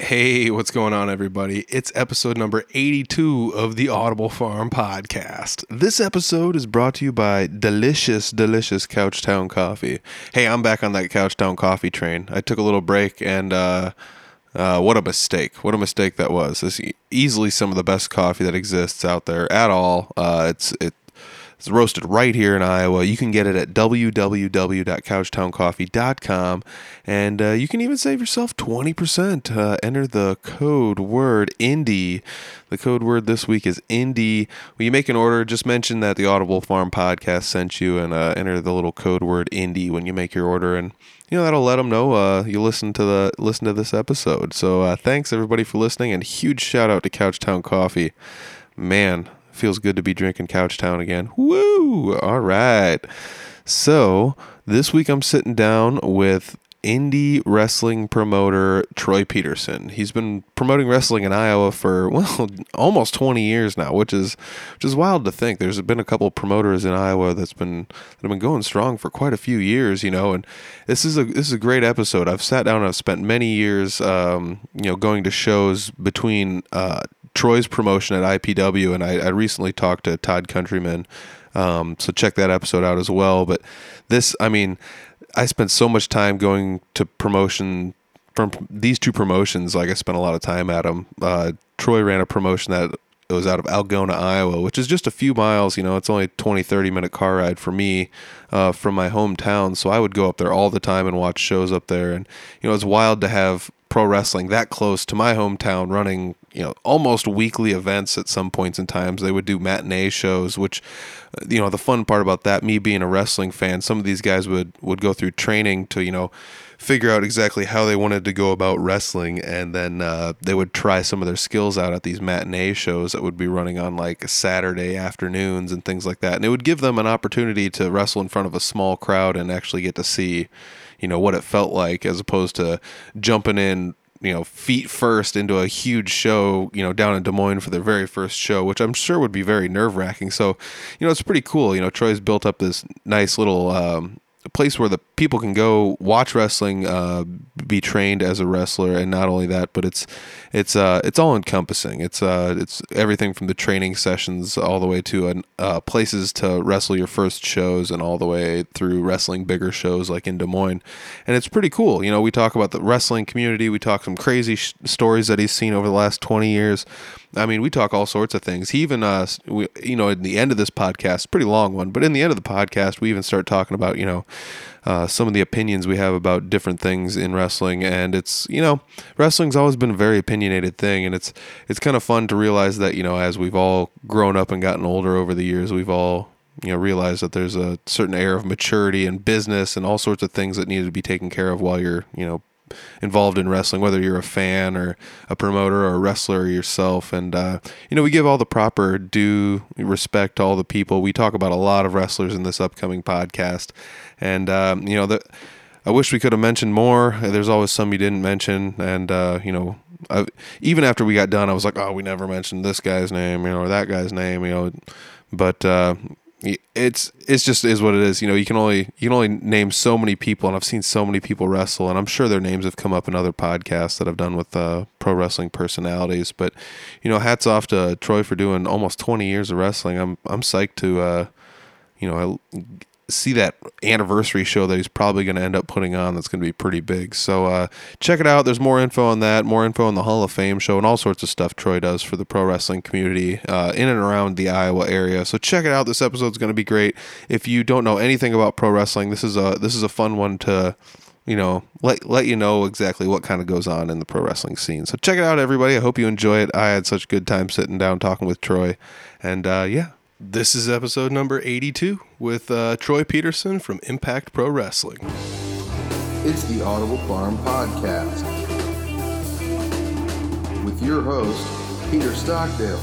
Hey, what's going on, everybody? It's episode number 82 of the Audible Farm podcast. This episode is brought to you by delicious, delicious Couchtown coffee. Hey, I'm back on that Couchtown coffee train. I took a little break and, uh, uh, what a mistake. What a mistake that was. This is easily some of the best coffee that exists out there at all. Uh, it's, it, it's roasted right here in Iowa. You can get it at www.couchtowncoffee.com. And uh, you can even save yourself 20%. Uh, enter the code word INDIE. The code word this week is INDIE. When you make an order, just mention that the Audible Farm podcast sent you and uh, enter the little code word INDIE when you make your order. And you know that'll let them know uh, you listen to the listen to this episode. So uh, thanks everybody for listening, and huge shout out to Couchtown Coffee. Man, feels good to be drinking Couchtown again. Woo! All right. So this week I'm sitting down with indie wrestling promoter Troy Peterson. He's been promoting wrestling in Iowa for well almost 20 years now, which is which is wild to think. There's been a couple promoters in Iowa that's been that have been going strong for quite a few years, you know. And this is a this is a great episode. I've sat down I've spent many years, um, you know, going to shows between uh, Troy's promotion at IPW, and I, I recently talked to Todd Countryman. Um, so check that episode out as well. But this, I mean, I spent so much time going to promotion from these two promotions. Like I spent a lot of time at them. Uh, Troy ran a promotion that was out of Algona, Iowa, which is just a few miles. You know, it's only a 20, 30 minute car ride for me uh, from my hometown. So I would go up there all the time and watch shows up there. And, you know, it's wild to have pro wrestling that close to my hometown running you know almost weekly events at some points in times they would do matinee shows which uh, you know the fun part about that me being a wrestling fan some of these guys would would go through training to you know figure out exactly how they wanted to go about wrestling. And then uh, they would try some of their skills out at these matinee shows that would be running on like saturday afternoons and things like that. And it would give them an opportunity to wrestle in front of a small crowd and actually get to see you know what it felt like as opposed to jumping in you know feet first into a huge show you know down in Des Moines for their very first show which I'm sure would be very nerve wracking so you know it's pretty cool. You know Troy's built up this nice little um, place where the people can go watch wrestling, uh, be trained as a wrestler, and not only that, but it's it's uh, it's all encompassing. It's uh, it's everything from the training sessions all the way to uh, places to wrestle your first shows, and all the way through wrestling bigger shows like in Des Moines, and it's pretty cool. You know, we talk about the wrestling community, we talk some crazy sh- stories that he's seen over the last twenty years. I mean, we talk all sorts of things. He even, uh, we, you know, in the end of this podcast, pretty long one, but in the end of the podcast, we even start talking about, you know, uh, some of the opinions we have about different things in wrestling. And it's, you know, wrestling's always been a very opinionated thing, and it's it's kind of fun to realize that, you know, as we've all grown up and gotten older over the years, we've all you know realized that there's a certain air of maturity and business and all sorts of things that need to be taken care of while you're you know involved in wrestling, whether you're a fan or a promoter or a wrestler yourself. And, uh, you know, we give all the proper due respect to all the people. We talk about a lot of wrestlers in this upcoming podcast. And, um, you know, the, I wish we could have mentioned more. There's always some you didn't mention. And, uh, you know, I, even after we got done, I was like, oh, we never mentioned this guy's name, you know, or that guy's name, you know. But, uh, it's it's just is what it is. You know, you can only you can only name so many people, and I've seen so many people wrestle, and I'm sure their names have come up in other podcasts that I've done with uh, pro wrestling personalities. But you know, hats off to Troy for doing almost 20 years of wrestling. I'm I'm psyched to uh, you know see that anniversary show that he's probably going to end up putting on that's going to be pretty big. So uh, check it out. There's more info on that, more info on the Hall of Fame show, and all sorts of stuff Troy does for the pro wrestling community uh, in and around the Iowa area. So check it out. This episode's going to be great. If you don't know anything about pro wrestling, this is a this is a fun one to you know let let you know exactly what kind of goes on in the pro wrestling scene. So check it out, everybody. I hope you enjoy it. I had such a good time sitting down talking with Troy, and uh, yeah, this is episode number 82 with uh, Troy Peterson from Impact Pro Wrestling. It's the Audible Farm Podcast with your host, Peter Stockdale.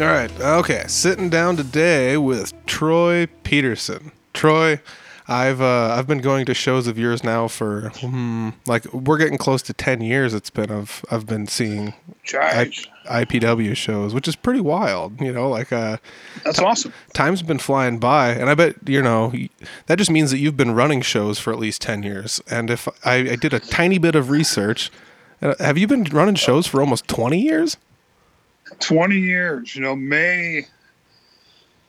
All right. Okay. Sitting down today with Troy Peterson. Troy, I've uh, I've been going to shows of yours now for hmm, like we're getting close to ten years. It's been of I've been seeing I, IPW shows, which is pretty wild. You know, like uh, That's awesome. time's been flying by, and I bet you know that just means that you've been running shows for at least ten years. And if I, I did a tiny bit of research, uh, have you been running shows for almost twenty years? 20 years. You know, May,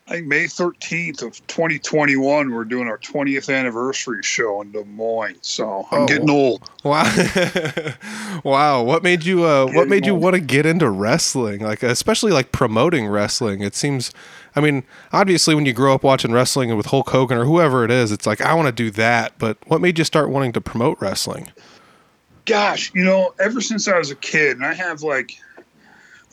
I think May 13th of 2021, we're doing our 20th anniversary show in Des Moines. So I'm Oh. getting old. Wow, wow! What made you? Uh, what made you want to get into wrestling? Like, especially like promoting wrestling. It seems. I mean, obviously, when you grow up watching wrestling and with Hulk Hogan or whoever it is, it's like I want to do that. But what made you start wanting to promote wrestling? Gosh, you know, ever since I was a kid, and I have like,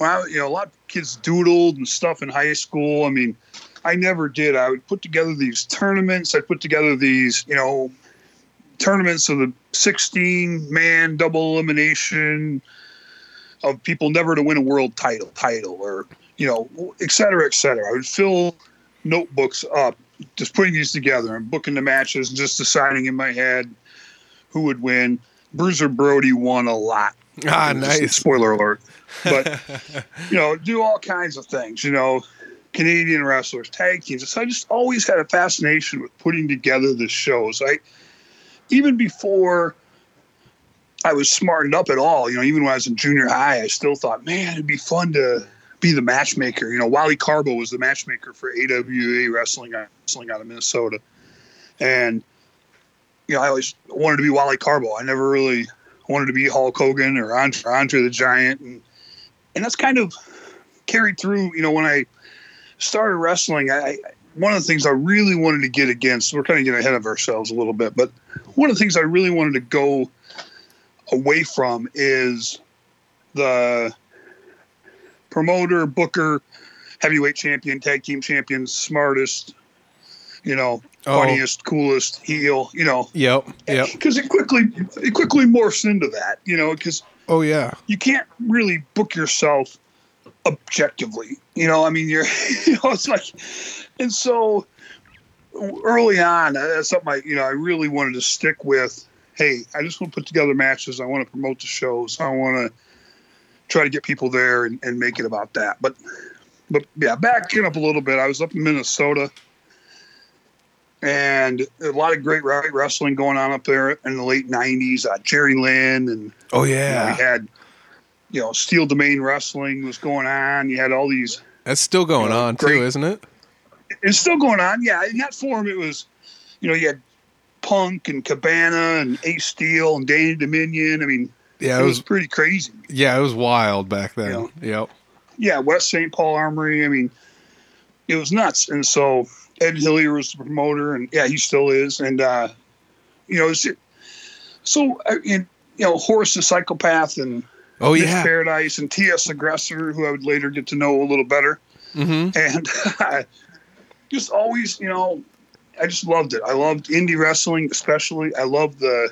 well, you know, a lot of kids doodled and stuff in high school. I mean, I never did. I would put together these tournaments. I'd put together these, you know, tournaments of the 16 man double elimination of people never to win a world title, title, or, you know, et cetera, et cetera. I would fill notebooks up just putting these together and booking the matches and just deciding in my head who would win. Bruiser Brody won a lot. Ah, Just nice. Spoiler alert. But you know, do all kinds of things. You know, Canadian wrestlers, tag teams. So I just always had a fascination with putting together the shows. I even before I was smartened up at all. You know, even when I was in junior high, I still thought, man, it'd be fun to be the matchmaker. You know, Wally Karbo was the matchmaker for AWA wrestling, wrestling out of Minnesota, and you know, I always wanted to be Wally Karbo. I never really wanted to be Hulk Hogan or Andre, Andre the Giant, and and that's kind of carried through. You know, when I started wrestling, I, one of the things I really wanted to get against. We're kind of getting ahead of ourselves a little bit, but one of the things I really wanted to go away from is the promoter, booker, heavyweight champion, tag team champion, smartest, you know, Oh. funniest, coolest heel, you know, Yep. Yep. because it quickly it quickly morphs into that, you know, because Oh yeah. you can't really book yourself objectively. You know, I mean, you're, you know, it's like, and so early on, uh, that's something I, you know, I really wanted to stick with. Hey, I just want to put together matches. I want to promote the shows. I want to try to get people there and, and make it about that. But, but yeah, backing up a little bit, I was up in Minnesota and a lot of great wrestling going on up there in the late 90s. Uh, Jerry Lynn and Oh you know, yeah. we had, you know, Steel Domain Wrestling was going on. You had all these. That's still going you know, on great- too, isn't it? It's still going on. Yeah, in that form, it was, you know, you had Punk and Cabana and Ace Steel and Danny Dominion. I mean, Yeah, it it was was. pretty crazy. Yeah, it was wild back then. Yep. Yeah, West St. Paul Armory. I mean, it was nuts. And so Ed Hillier was the promoter, and yeah, he still is. And uh, you know, it's, so uh, and, you know, Horace the Psychopath and Oh Mitch yeah. Paradise and T.S. Aggressor, who I would later get to know a little better. Mm-hmm. And just always, you know, I just loved it. I loved indie wrestling, especially. I loved the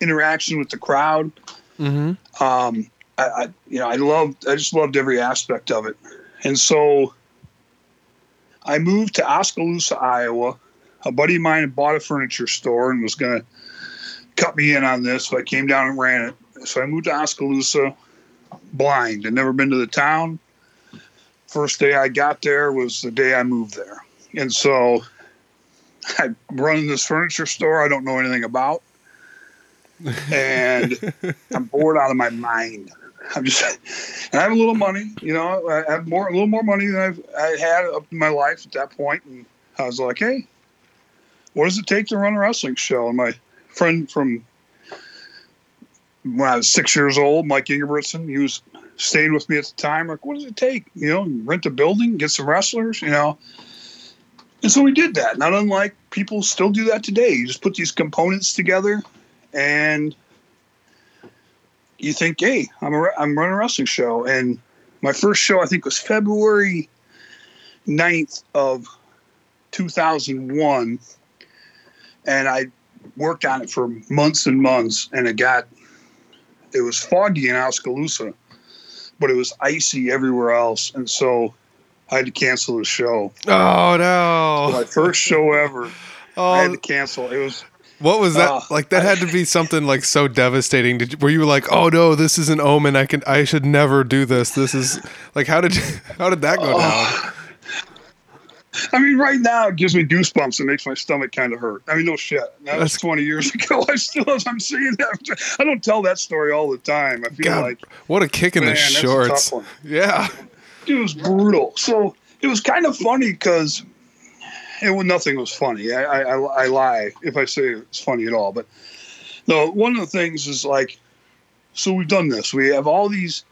interaction with the crowd. Mm-hmm. Um, I, I, you know, I loved, I just loved every aspect of it. And so I moved to Oskaloosa, Iowa. A buddy of mine had bought a furniture store and was going to cut me in on this. So I came down and ran it. So I moved to Oskaloosa blind. I'd never been to the town. First day I got there was the day I moved there. And so I run this furniture store I don't know anything about. And I'm bored out of my mind. I'm just, and I have a little money, you know, I have more, a little more money than I've I had up in my life at that point. And I was like, hey, what does it take to run a wrestling show? And my friend from when I was six years old, Mike Ingebrigtsen, he was staying with me at the time. Like, what does it take? You know, rent a building, get some wrestlers, you know. And so we did that. Not unlike people still do that today. You just put these components together and you think, hey, I'm, a, I'm running a wrestling show. And my first show, I think, was February 9th of 2001. And I worked on it for months and months. And it got, it was foggy in Oskaloosa, but it was icy everywhere else. And so I had to cancel the show. Oh no. My first show ever. Oh. I had to cancel. It was what was that? Oh, like that had to be something like so devastating. Did you, were you like, oh no, this is an omen. I can, I should never do this. This is like, how did you, how did that go oh. down? I mean, right now it gives me goosebumps. It makes my stomach kind of hurt. I mean, no shit. That was That's- 20 years ago. I still, I'm saying that, I don't tell that story all the time. I feel God, like what a kick in Man, the shorts. Yeah. it was brutal. So it was kind of funny because it was nothing was funny. I, I, I, I lie if I say it's funny at all. But no, one of the things is like, so we've done this. We have all these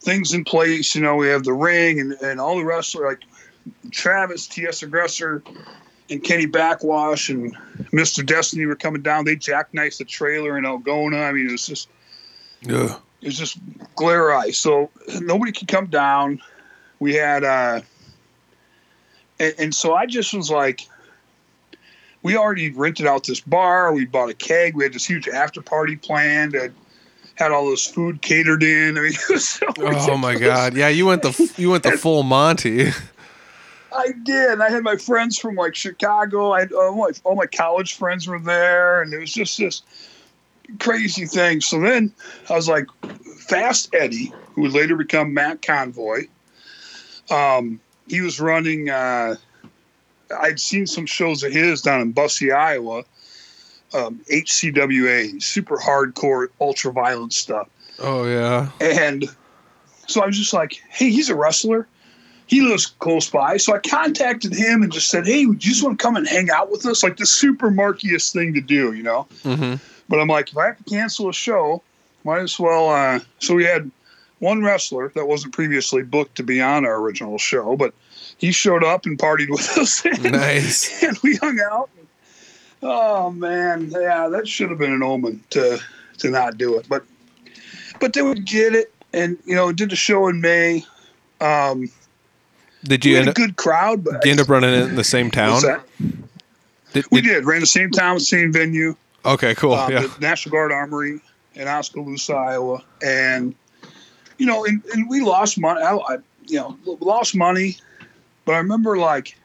things in place. You know, we have the ring and, and all the wrestlers like Travis, TS Aggressor, and Kenny Backwash and Mr. Destiny were coming down. They jackknifed the trailer in Algona. I mean, it was just Ugh. it was just glare ice. So nobody could come down. We had, uh, and, and so I just was like, we already rented out this bar. We bought a keg. We had this huge after party planned. Had, had all this food catered in. I mean, so Oh my. God. Yeah. You went the, you went the full Monty. I did. I had my friends from like Chicago. I had all my, all my college friends were there, and it was just this crazy thing. So then I was like, Fast Eddie, who would later become Matt Convoy. Um, he was running. Uh, I'd seen some shows of his down in Bussey, Iowa. Um, HCWA, super hardcore, ultra violent stuff. Oh yeah. And so I was just like, hey, he's a wrestler. He lives close by. So I contacted him and just said, hey, would you just want to come and hang out with us? Like the super markiest thing to do, you know? Mm-hmm. But I'm like, if I have to cancel a show, might as well. Uh, so we had one wrestler that wasn't previously booked to be on our original show, but he showed up and partied with us. and, Nice. and we hung out. Oh man, yeah, that should have been an omen to to not do it. But but they would get it, and you know, did the show in May. Um, Did you end a up, good crowd, but did you end up running it in the same town? Did- we did- did ran the same town, same venue. okay. Cool. um, yeah. the National Guard Armory in Oskaloosa, Iowa, and you know, and, and we lost money. I, I, you know, lost money, but I remember like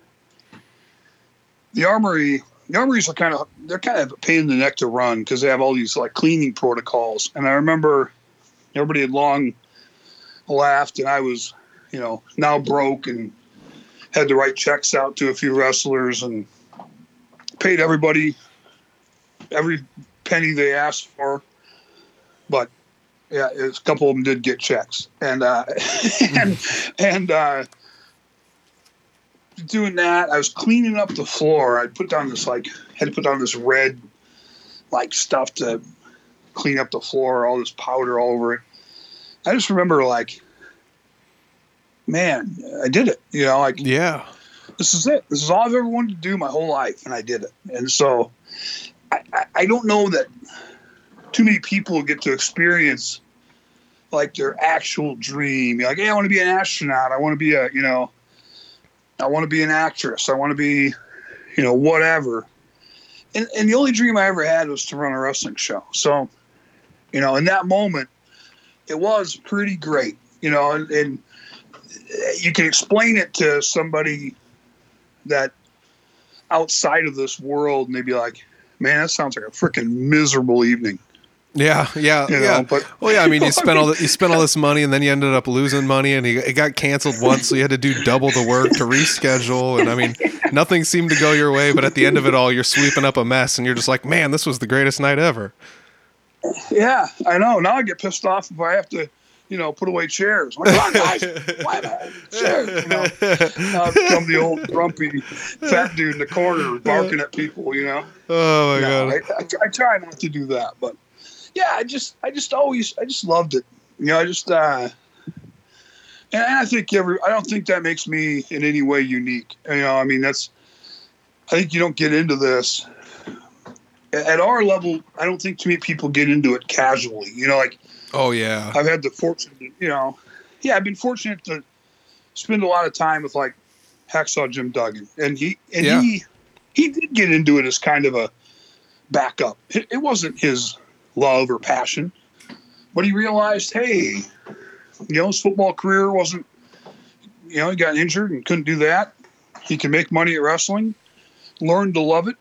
the Armory. The armories are kind of they're kind of a pain in the neck to run because they have all these like cleaning protocols. And I remember everybody had long laughed, and I was, you know, now broke and had to write checks out to a few wrestlers and paid everybody every penny they asked for. But yeah, a couple of them did get checks, and uh, and and uh, doing that, I was cleaning up the floor. I put down this like had to put down this red like stuff to clean up the floor, all this powder all over it. I just remember like, man, I did it. You know, like yeah. this is it. This is all I've ever wanted to do my whole life, and I did it. And so, I, I, I don't know that too many people get to experience like their actual dream. You're like, hey, I want to be an astronaut. I want to be a, you know, I want to be an actress. I want to be, you know, whatever. And and the only dream I ever had was to run a wrestling show. So, you know, in that moment, it was pretty great. You know, and, and you can explain it to somebody that outside of this world and they'd be like, man, that sounds like a freaking miserable evening. Yeah, yeah, You know, yeah. but- well, yeah. I mean, you spent all the, you spent all this money, and then you ended up losing money, and you, it got canceled once, so you had to do double the work to reschedule. And I mean, nothing seemed to go your way. But at the end of it all, you're sweeping up a mess, and you're just like, man, this was the greatest night ever. Yeah, I know. Now I get pissed off if I have to, you know, put away chairs. Like, come on, guys, why I chairs? You know, now become the old grumpy fat dude in the corner barking at people. You know, Oh my no, god. I, I, I try not to do that, but yeah, I just, I just always, I just loved it. You know, I just, uh, and I think every, I don't think that makes me in any way unique. You know, I mean, that's, I think you don't get into this at our level. I don't think too many people get into it casually. You know, like Oh yeah. I've had the fortune, you know, yeah, I've been fortunate to spend a lot of time with like Hacksaw Jim Duggan, and he and Yeah. he he did get into it as kind of a backup. It, it wasn't his love or passion, but he realized, hey, you know, his football career wasn't, you know, he got injured and couldn't do that. He can make money at wrestling, learned to love it,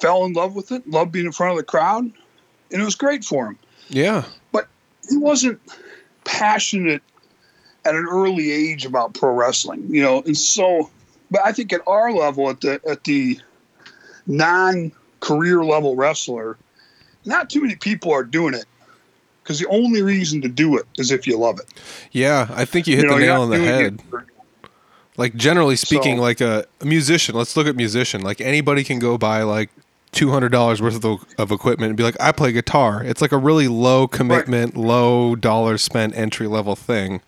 fell in love with it, loved being in front of the crowd, and it was great for him. Yeah. He wasn't passionate at an early age about pro wrestling, you know, and so. But I think at our level, at the at the non-career level wrestler, not too many people are doing it because the only reason to do it is if you love it. Yeah, I think you hit You know, the nail on the head. it Like generally speaking, So- like a, a musician. Let's look at musician. Like anybody can go buy like two hundred dollars worth of, of equipment and be like, I play guitar. It's like a really low commitment, low dollar spent entry level thing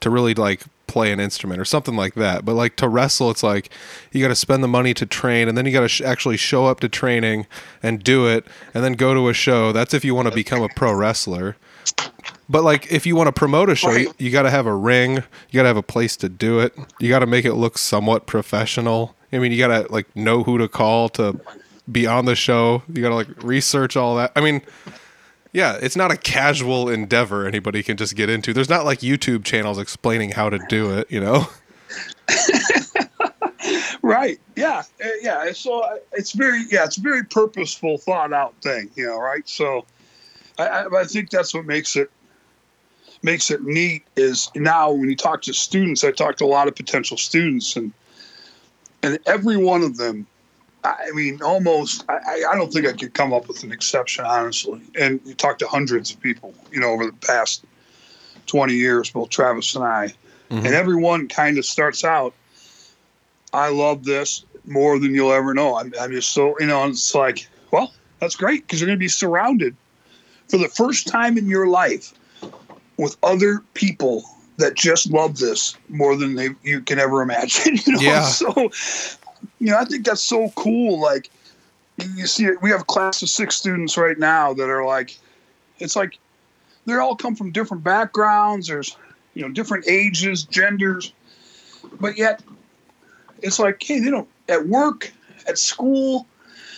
to really like play an instrument or something like that. But like to wrestle, it's like you got to spend the money to train, and then you got to sh- actually show up to training and do it, and then go to a show. That's if you want to become a pro wrestler. But like, if you want to promote a show, Right. you, you got to have a ring. You got to have a place to do it. You got to make it look somewhat professional. I mean, you got to like know who to call to be on the show. You got to like research all that. I mean, yeah, it's not a casual endeavor anybody can just get into. There's not like YouTube channels explaining how to do it. You know? Right. Yeah. Uh, Yeah. So uh, it's very, yeah, it's a very purposeful, thought out thing, you know, right? So I, I, I think that's what makes it makes it neat is now when you talk to students, I talk to a lot of potential students and and every one of them, I mean, almost, I, I don't think I could come up with an exception, honestly. And you talk to hundreds of people, you know, over the past 20 years, both Travis and I, Mhm. and everyone kind of starts out, I love this more than you'll ever know. I'm, I'm just so, you know, it's like, well, that's great because you're going to be surrounded for the first time in your life with other people that just love this more than they, you can ever imagine. You know? Yeah. So, you know, I think that's so cool. Like, you see, it, we have a class of six students right now that are like, it's like they all come from different backgrounds. There's, you know, different ages, genders, but yet it's like, hey, they don't at work, at school,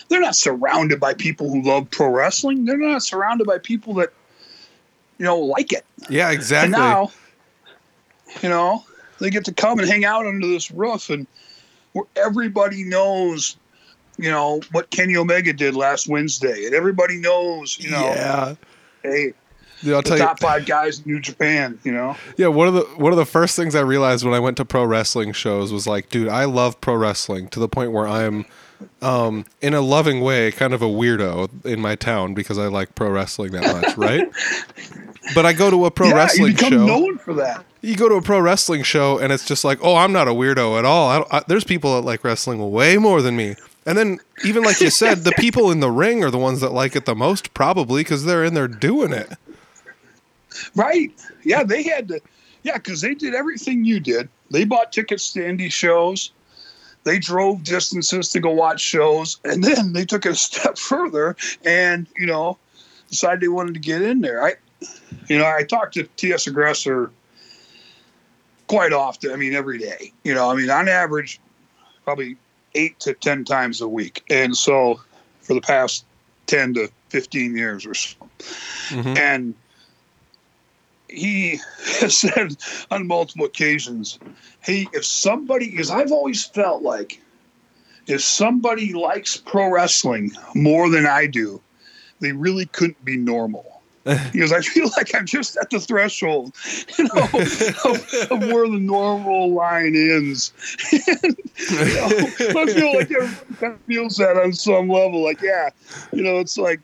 they're not surrounded by people who love pro wrestling. They're not surrounded by people that, you know, like it. Yeah, exactly. And now, you know, they get to come and hang out under this roof and where everybody knows, you know, what Kenny Omega did last Wednesday. And everybody knows, you know, yeah. hey, Yeah, I'll the tell you. top five guys in New Japan, you know. Yeah, one of the one of the first things I realized when I went to pro wrestling shows was like, dude, I love pro wrestling to the point where I'm um in a loving way kind of a weirdo in my town because I like pro wrestling that much, right? But I go to a pro yeah, you wrestling become show. known for that. you go to a pro wrestling show and it's just like, oh, I'm not a weirdo at all. I, don't- I, there's people that like wrestling way more than me. And then, even like you said, the people in the ring are the ones that like it the most, probably because they're in there doing it. Right. Yeah, they had to. Yeah, because they did everything you did. They bought tickets to indie shows. They drove distances to go watch shows, and then they took it a step further and you know decided they wanted to get in there. I, you know, I talked to TS Aggressor quite often. I mean, every day. You know, I mean, on average, probably eight to ten times a week, and so for the past ten to fifteen years or so Mhm. and he has said on multiple occasions, "Hey, if somebody, because I've always felt like if somebody likes pro wrestling more than I do, they really couldn't be normal." Because I feel like I'm just at the threshold, you know, of, of where the normal line ends. And, you know, I feel like everybody kind of feels that on some level. Like, yeah, you know, it's like,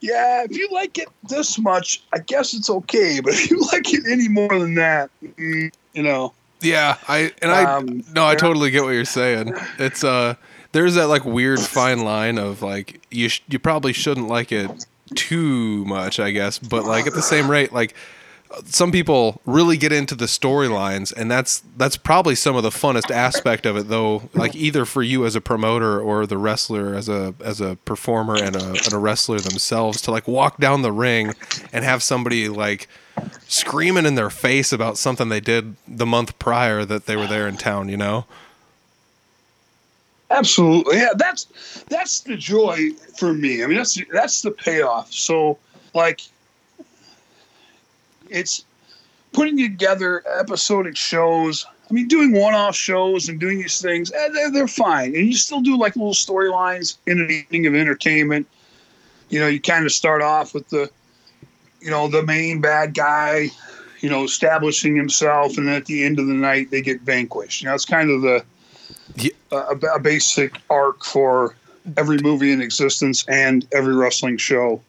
yeah, if you like it this much, I guess it's okay. But if you like it any more than that, mm, you know, Yeah, I and I Um, no, I totally get what you're saying. It's uh, there's that like weird fine line of like you sh- you probably shouldn't like it too much, I guess, but like at the same rate, like some people really get into the storylines, and that's that's probably some of the funnest aspect of it, though. Like either for you as a promoter or the wrestler as a as a performer and a and a wrestler themselves to like walk down the ring and have somebody like screaming in their face about something they did the month prior that they were there in town, you know? Absolutely, yeah. That's that's the joy for me. I mean, that's that's the payoff. So, like, it's putting together episodic shows I mean, doing one-off shows and doing these things, eh, they're, they're fine, and you still do like little storylines in an evening of entertainment. You know, you kind of start off with the, you know, the main bad guy, you know, establishing himself, and then at the end of the night they get vanquished. You know, it's kind of the. A, a basic arc for every movie in existence and every wrestling show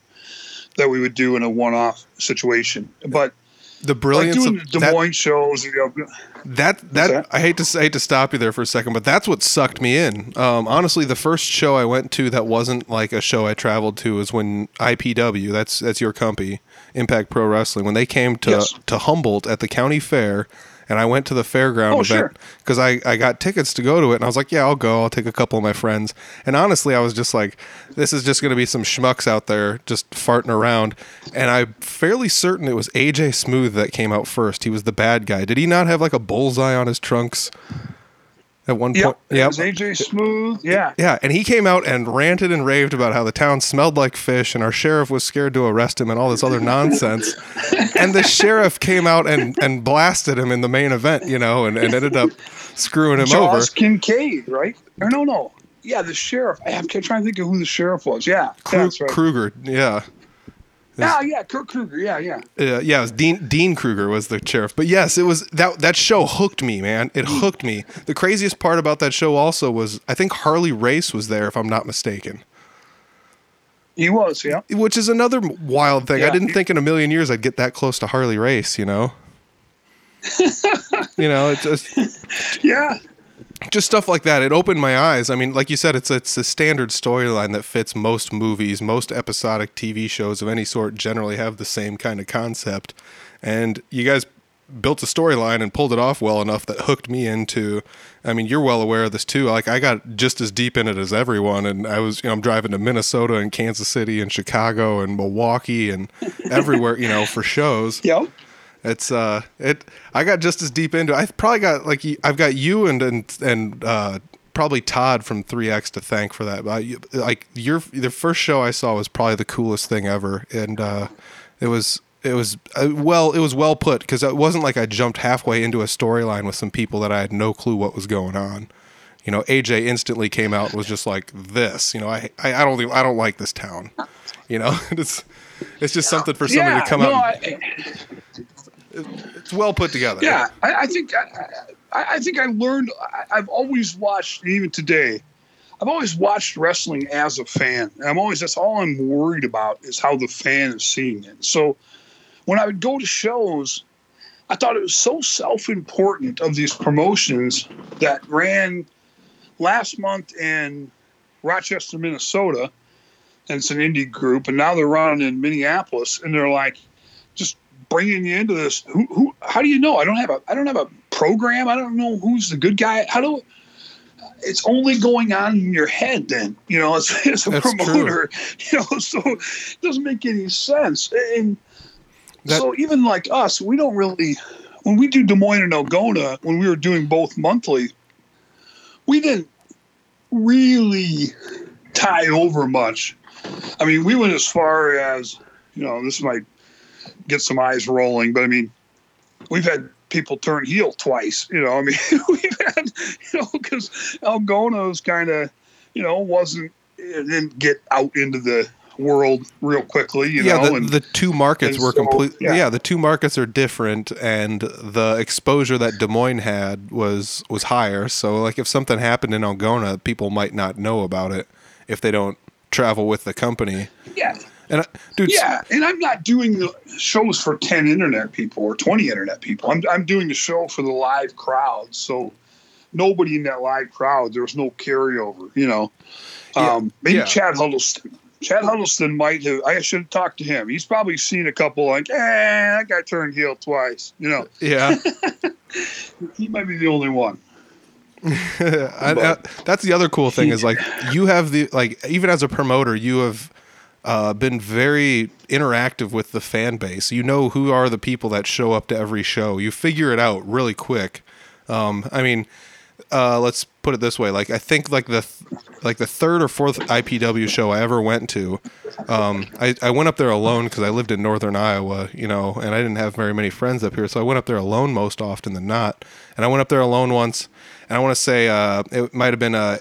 that we would do in a one-off situation. But The like brilliance doing of the Des that, Moines shows, you know, that that that? I hate to say, hate to stop you there for a second, but that's what sucked me in. Um, honestly, the first show I went to that wasn't like a show I traveled to was when IPW, that's that's your company, Impact Pro Wrestling, when they came to Yes. to Humboldt at the county fair, and I went to the fairground Oh, event sure. because I I got tickets to go to it, and I was like, yeah, I'll go. I'll take a couple of my friends, and honestly, I was just like, this is just going to be some schmucks out there just farting around, and I'm fairly certain it was AJ Smooth that came out first. He was the bad guy. Did he not have like a bullseye on his trunks at one point? Yep. It was AJ Smooth. Yeah. Yeah, and he came out and ranted and raved about how the town smelled like fish and our sheriff was scared to arrest him and all this other nonsense. and the sheriff came out and, and blasted him in the main event, you know, and, and ended up screwing him Jaws over. Kincaid, right? Or no, no. Yeah, the sheriff. I'm trying to think of who the sheriff was. Yeah. Kru- that's right. Kruger, yeah. Yeah, yeah, Kurt Kruger. Yeah, yeah. Uh, yeah, it was Dean Dean Kruger was the sheriff. But yes, it was that that show hooked me, man. It hooked me. The craziest part about that show also was I think Harley Race was there if I'm not mistaken. He was, yeah. which is another wild thing. I didn't think in a million years I'd get that close to Harley Race. You know, you know, it's just Yeah. Just stuff like that. It opened my eyes. I mean, like you said, it's it's a standard storyline that fits most movies, most episodic TV shows of any sort. Generally, have the same kind of concept, and you guys built a storyline and pulled it off well enough that hooked me into I mean you're well aware of this too like I got just as deep in it as everyone and I was you know I'm driving to Minnesota and Kansas City and Chicago and Milwaukee and everywhere you know for shows Yep. It's uh it I got just as deep into it. I probably got like I've got you and and and uh probably Todd from 3X to thank for that. But you- like your the first show I saw was probably the coolest thing ever and uh it was it was uh, well it was well put because it wasn't like I jumped halfway into a storyline with some people that I had no clue what was going on. You know, AJ instantly came out and was just like this. You know, I I, I don't think- I don't like this town. You know, it's it's just something for somebody yeah, to come no, out. I, it's well put together. yeah, I, I think I, I, think I learned. I, I've always watched, even today. I've always watched wrestling as a fan. And I'm always that's all I'm worried about is how the fan is seeing it. So when I would go to shows, I thought it was so self-important of these promotions that ran last month in Rochester, Minnesota, and it's an indie group, and now they're running in Minneapolis, and they're like bringing you into this. Who, who, how do you know? I don't have a, I don't have a program. I don't know who's the good guy. How do? It's only going on in your head. Then you know, as, as a That's promoter, you know, so it doesn't make any sense. And That- so even like us, we don't really. When we do Des Moines and Algona, when we were doing both monthly, we didn't really tie over much. I mean, we went as far as, you know, this might get some eyes rolling, but I mean, we've had people turn heel twice. You know, I mean, we've had, you know, because Algona was kind of, you know, wasn't, didn't get out into the world real quickly, you yeah, know. the, and the two markets were so, complete. Yeah. yeah. the two markets are different, and the exposure that Des Moines had was was higher. So, like, if something happened in Algona, people might not know about it if they don't travel with the company. yeah. And, I, dude, Yeah, and I'm not doing the shows for ten internet people or twenty internet people. I'm I'm doing the show for the live crowd. So nobody in that live crowd, there was no carryover. You know, Yeah, um, maybe yeah. Chad Huddleston. Chad Huddleston might have. I should have talked to him. He's probably seen a couple like, eh, that guy turned heel twice. You know, yeah. he might be the only one. I, I, that's the other cool thing is like you have the like even as a promoter you have uh, been very interactive with the fan base you know who are the people that show up to every show you figure it out really quick um, i mean uh, let's put it this way like i think like the th- like the third or fourth ipw show i ever went to um, I, I went up there alone because I lived in northern Iowa, you know, and I didn't have very many friends up here. So I went up there alone most often than not. And I went up there alone once. And I want to say uh, it might have been uh,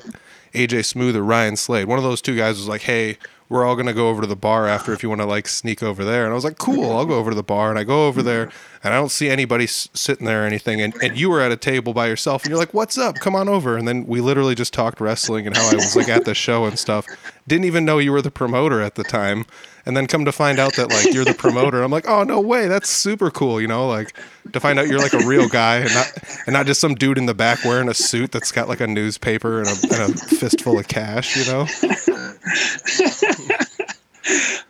AJ Smooth or Ryan Slade. One of those two guys was like, hey, we're all gonna go over to the bar after if you want to like sneak over there. And I was like, cool, I'll go over to the bar. And I go over there, and I don't see anybody s- sitting there or anything. And, and you were at a table by yourself, and you're like, what's up? Come on over. And then we literally just talked wrestling and how I was like at the show and stuff. Didn't even know you were the promoter at the time. And then come to find out that like you're the promoter. I'm like, oh no way, that's super cool. You know, like to find out you're like a real guy and not and not just some dude in the back wearing a suit that's got like a newspaper and a, and a fistful of cash. You know.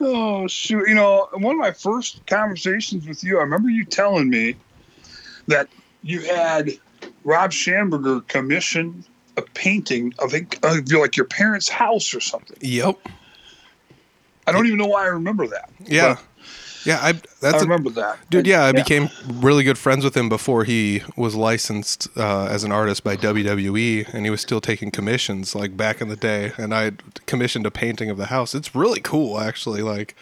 Oh shoot! You know, one of my first conversations with you, I remember you telling me that you had Rob Schamberger commission a painting of, it- of like your parents' house or something. Yep. I don't even know why I remember that. Yeah. Yeah, I I that's a, remember that, dude. Yeah, I became really good friends with him before he was licensed uh, as an artist by WWE, and he was still taking commissions like back in the day. And I commissioned a painting of the house. It's really cool, actually. Like,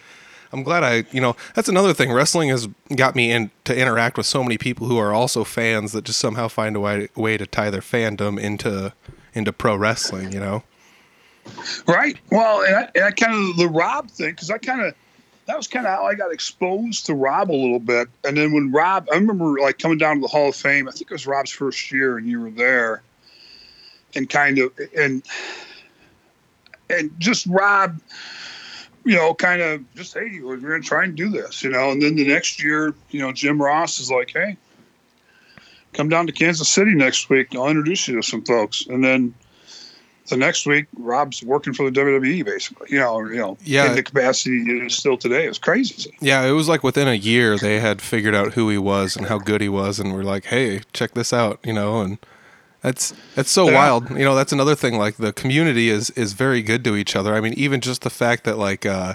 I'm glad I, you know, that's another thing. Wrestling has got me in to interact with so many people who are also fans that just somehow find a way, way to tie their fandom into into pro wrestling. You know. Right. Well, and I, and I kind of the Rob thing because I kind of that was kind of how I got exposed to Rob a little bit. And then when Rob, I remember like coming down to the Hall of Fame. I think it was Rob's first year, and you were there, and kind of and and just Rob, you know, kind of just hey, we're going to try and do this, you know. And then the next year, you know, Jim Ross is like, hey. Come down to Kansas City next week. I'll introduce you to some folks. And then the next week, Rob's working for the WWE, basically. You know, you know, Yeah. in the capacity he is still today. It's crazy. Yeah, it was like within a year they had figured out who he was and how good he was, and we're like, "Hey, check this out," you know, and that's that's so Yeah. wild. You know, that's another thing. Like the community is is very good to each other. I mean, even just the fact that like uh,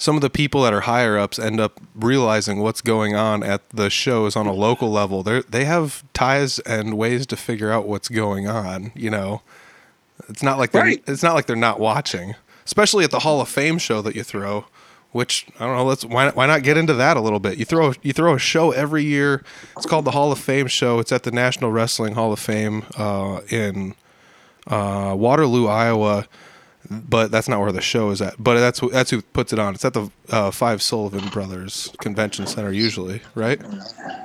some of the people that are higher ups end up realizing what's going on at the shows on a local level. They they have ties and ways to figure out what's going on. You know, it's not like they're Right. it's not like they're not watching, especially at the Hall of Fame show that you throw. Which I don't know. Let's why not, why not get into that a little bit? You throw you throw a show every year. It's called the Hall of Fame show. It's at the National Wrestling Hall of Fame uh, in uh, Waterloo, Iowa. But that's not where the show is at. But that's who, that's who puts it on. It's at the uh, Five Sullivan Brothers Convention Center usually, right?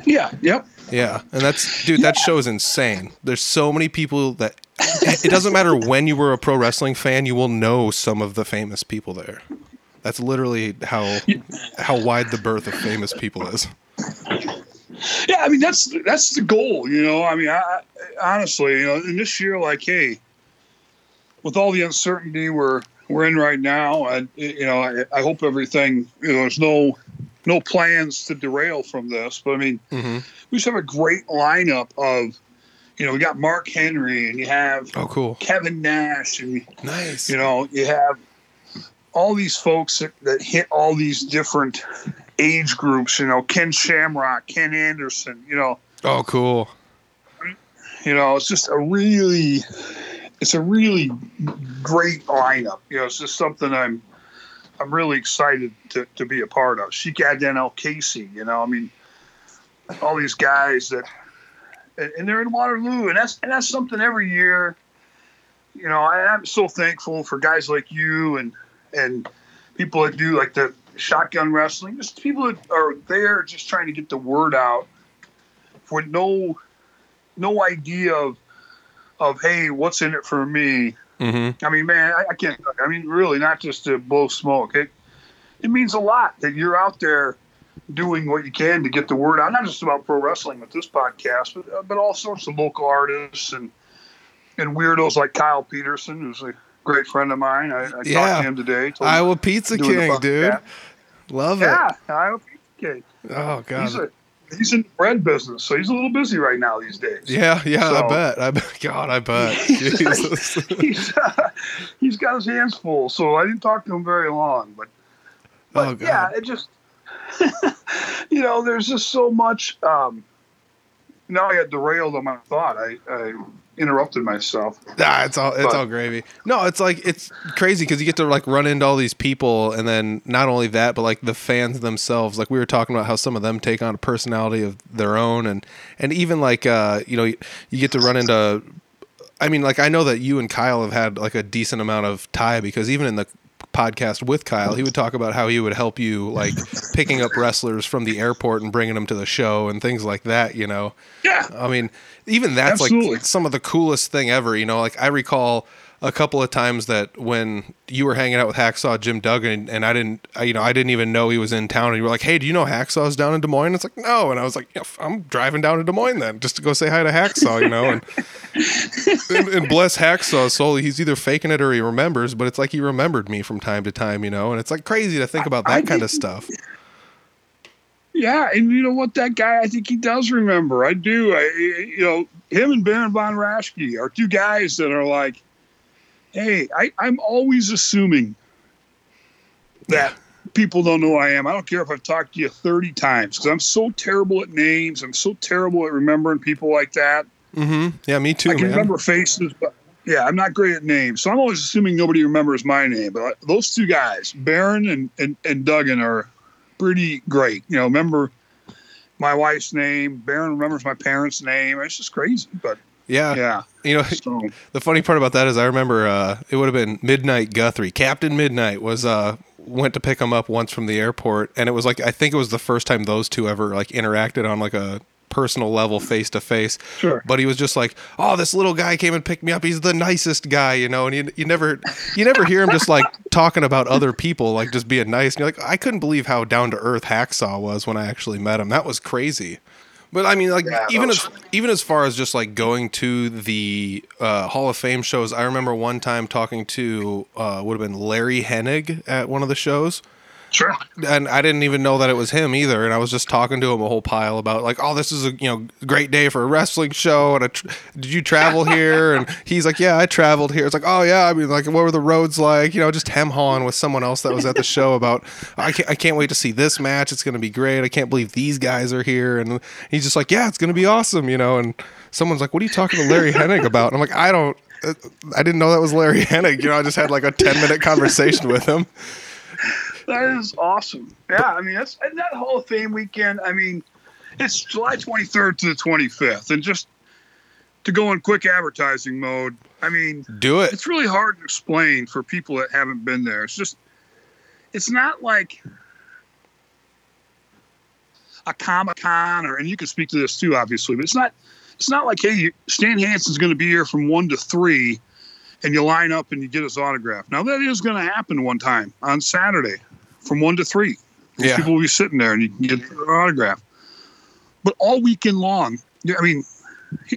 Yeah. Yep. Yeah, and that's dude. That show is insane. There's so many people that it doesn't matter when you were a pro wrestling fan, you will know some of the famous people there. That's literally how how wide the berth of famous people is. Yeah. I mean, that's that's the goal. You know, I mean, I, I honestly, you know, in this year, like, hey, with all the uncertainty we're we're in right now, and you know, I, I hope everything. You know, there's no no plans to derail from this, but I mean, hmm we just have a great lineup of. You know, we got Mark Henry, and you have Oh, cool. Kevin Nash, and Nice. you know you have all these folks that, that hit all these different age groups you know ken shamrock ken anderson you know Oh, cool. you know it's just a really it's a really great lineup you know it's just something i'm i'm really excited to, to be a part of Sheik Adnan Casey, you know i mean all these guys that and, they're in waterloo and that's and that's something every year you know I, i'm so thankful for guys like you and and people that do like the shotgun wrestling just people that are there just trying to get the word out for no no idea of of hey what's in it for me Mm-hmm. i mean man i, I can't i mean really not just to blow smoke it it means a lot that you're out there doing what you can to get the word out not just about pro wrestling with this podcast but, uh, but all sorts of local artists and and weirdos like kyle peterson who's a great friend of mine i, I Yeah. talked to him today Iowa Pizza King, dude. podcast. Love yeah iowa pizza King. it. Oh god. he's a he's in the bread business so he's a little busy right now these days yeah, yeah. I bet. I bet. God, I bet. Jesus. he's uh, he's got his hands full, so I didn't talk to him very long. But, but Oh, God. yeah, it just you know, there's just so much. Um, now I got derailed on my thought. I, I interrupted myself. Ah, it's all it's But- all gravy. No, it's like it's crazy because you get to like run into all these people, and then not only that, but like the fans themselves. Like we were talking about how some of them take on a personality of their own, and and even like uh, you know you, you get to run into. I mean, like I know that you and Kyle have had like a decent amount of tie because even in the podcast with Kyle, he would talk about how he would help you like picking up wrestlers from the airport and bringing them to the show and things like that. You know. Yeah. I mean, even that's Absolutely. like some of the coolest thing ever. You know, like I recall a couple of times that when you were hanging out with Hacksaw Jim Duggan, and I didn't, I, you know, I didn't even know he was in town, and you were like, "Hey, do you know Hacksaw's down in Des Moines?" It's like, "No," and I was like, yeah, "I'm driving down to Des Moines then, just to go say hi to Hacksaw," you know, and, and, and bless Hacksaw's soul, he's either faking it or he remembers, but it's like he remembered me from time to time, you know, and it's like crazy to think about that I kind of didn't- stuff. Yeah, and you know what? That guy, I think he does remember. I do. I, you know, him and Baron von Raschke are two guys that are like, hey, I, I'm always assuming that people don't know who I am. I don't care if I've talked to you 30 times because I'm so terrible at names. I'm so terrible at remembering people like that. Mm-hmm. Yeah, me too, I can man. remember faces, but yeah, I'm not great at names. So I'm always assuming nobody remembers my name. But those two guys, Baron and, and, and Duggan, are pretty great. You know, remember my wife's name. Baron remembers my parents' name. It's just crazy. But yeah. yeah. You know, So The funny part about that is I remember uh, it would have been Midnight Guthrie. Captain Midnight was uh, went to pick him up once from the airport, and it was like I think it was the first time those two ever like interacted on like a personal level face to face. Sure. But he was just like, "Oh, this little guy came and picked me up. He's the nicest guy," you know. And you, you never you never hear him just like talking about other people, like just being nice. And you're like, I couldn't believe how down to earth Hacksaw was when I actually met him. That was crazy. But I mean, like Yeah, even as even as far as just like going to the uh, Hall of Fame shows, I remember one time talking to uh, would have been Larry Hennig at one of the shows, sure. and I didn't even know that it was him either. And I was just talking to him a whole pile about like, oh, this is a you know great day for a wrestling show. And did you travel here? And he's like, yeah, I traveled here. It's like, oh yeah, I mean, like, what were the roads like? You know, just hem hawing with someone else that was at the show about, I can't, I can't wait to see this match. It's gonna be great. I can't believe these guys are here. And he's just like, yeah, it's gonna be awesome. You know, and someone's like, what are you talking to Larry Hennig about? And I'm like, I don't. uh, I didn't know that was Larry Hennig. You know, I just had like a 10 minute conversation with him. That is awesome. Yeah, I mean that's and that Hall of Fame weekend. I mean, it's July 23rd to the 25th, and just to go in quick advertising mode. I mean, Do it. it's really hard to explain for people that haven't been there. It's just, it's not like a Comic Con, or and you can speak to this too, obviously, but it's not. It's not like, hey, Stan Hansen's going to be here from one to three, and you line up and you get his autograph. Now that is going to happen one time on Saturday, from one to three. Yeah. People will be sitting there and you can get their autograph. But all weekend long, I mean,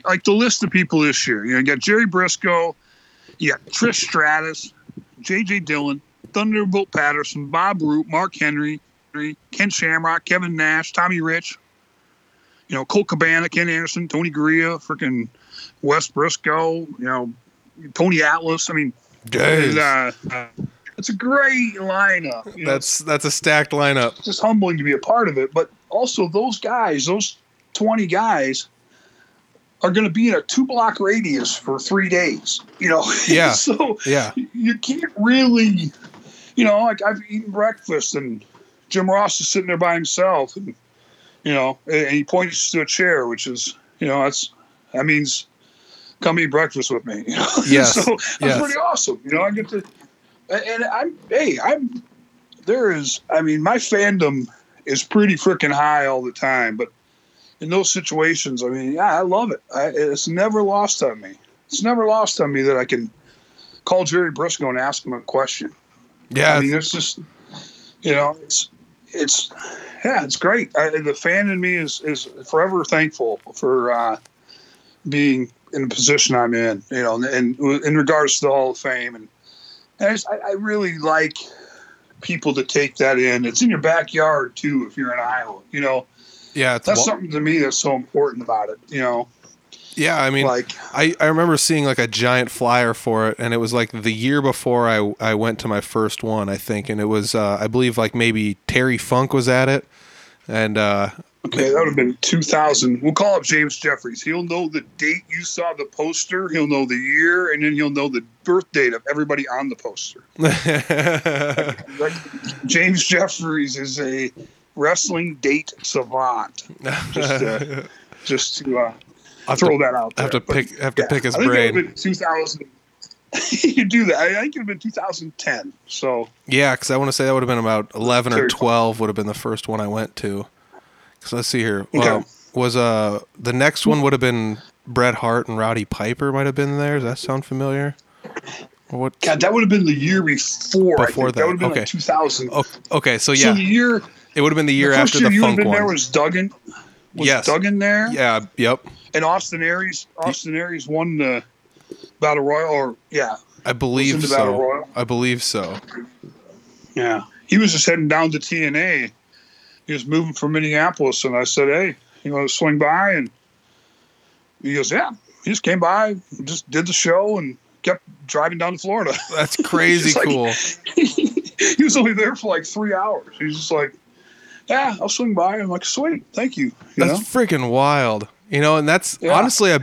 like the list of people this year, you know, you got Jerry Brisco, you got Trish Stratus, J.J. Dillon, Thunderbolt Patterson, Bob Roop, Mark Henry, Ken Shamrock, Kevin Nash, Tommy Rich, you know, Colt Cabana, Ken Anderson, Tony Garea, freaking Wes Brisco, you know, Tony Atlas. I mean, Jeez. and, uh, it's a great lineup. You know, That's that's a stacked lineup. it's just humbling to be a part of it. But also, those guys, those 20 guys, are going to be in a two block radius for three days. You know, Yeah. so Yeah. you can't really, you know, like I've eaten breakfast and Jim Ross is sitting there by himself, and you know, and he points to a chair, which is, you know, that's that means come eat breakfast with me. You know? Yes. so that's Yes. pretty awesome. You know, I get to, and I'm hey, I'm there is. I mean, my fandom is pretty freaking high all the time, but in those situations, I mean, yeah, I love it. I, it's never lost on me. It's never lost on me that I can call Jerry Brisco and ask him a question. Yeah. I mean, it's just, you know, it's, it's, yeah, it's great. I, the fan in me is is forever thankful for uh, being in the position I'm in. You know, and in regards to the Hall of Fame, and I, just, I, I really like people to take that in. It's in your backyard too, if you're in Iowa. You know, yeah. It's that's something to me that's so important about it. You know, yeah. I mean, like I, I remember seeing like a giant flyer for it, and it was like the year before I I went to my first one, I think, and it was uh, I believe like maybe Terry Funk was at it, and uh, Okay, that would have been 2000. We'll call up James Jeffries. He'll know the date you saw the poster, he'll know the year, and then he'll know the birth date of everybody on the poster. Like, James Jeffries is a wrestling date savant. Just to, just to uh, throw to, that out I have there. to But, pick have to yeah, pick his I think brain. been 2000. you do that. I think it would have been 2010. So Yeah, because I want to say that would have been about eleven or twelve. Would have been the first one I went to. So let's see here. Okay. Well, was uh the next one would have been Bret Hart and Roddy Piper might have been there. Does that sound familiar? What? God, that would have been the year before. Before that, that would have been okay. like 2000. Oh, okay, so yeah, So the year it would have been the year the after year the you would Funk been one. there was Duggan. Was Yes. Duggan there? yeah. Yep. And Austin Aries. Austin Aries won the Battle Royal, or yeah, I believe in the Battle so. Royal? I believe so. yeah. He was just heading down to TNA. He was moving from Minneapolis, and I said, "Hey, you want to swing by?" And he goes, "Yeah." He just came by, just did the show, and kept driving down to Florida. That's crazy like- cool. he was only there for like three hours. He's just like, "Yeah, I'll swing by." I'm like, "Sweet, thank you." You That's know? freaking wild. You know, and that's Yeah. honestly, I,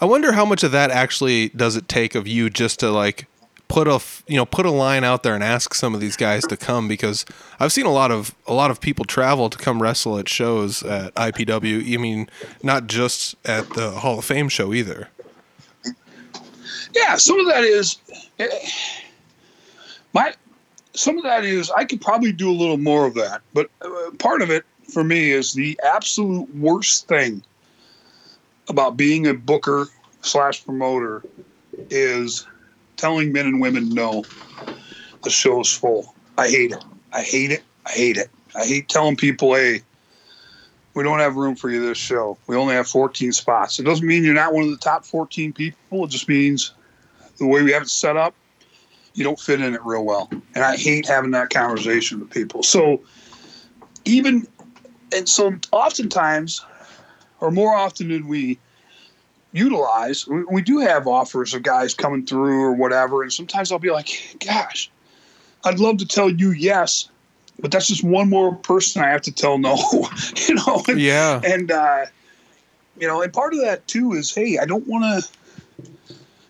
I wonder how much of that actually does it take of you just to like put a you know put a line out there and ask some of these guys to come because I've seen a lot of a lot of people travel to come wrestle at shows at IPW. I mean, not just at the Hall of Fame show either. Yeah, some of that is eh, my. Some of that is I could probably do a little more of that, but uh, part of it for me is the absolute worst thing about being a booker slash promoter is telling men and women no. The show's full. I hate it. I hate it. I hate it. I hate telling people, hey, we don't have room for you this show. We only have 14 spots. It doesn't mean you're not one of the top 14 people. It just means the way we have it set up, you don't fit in it real well. And I hate having that conversation with people. So even and so oftentimes or more often than we utilize, we, we do have offers of guys coming through or whatever. And sometimes I'll be like, gosh, I'd love to tell you yes, but that's just one more person I have to tell no. you know, and, Yeah. and uh, you know, and part of that too is, hey, I don't want to.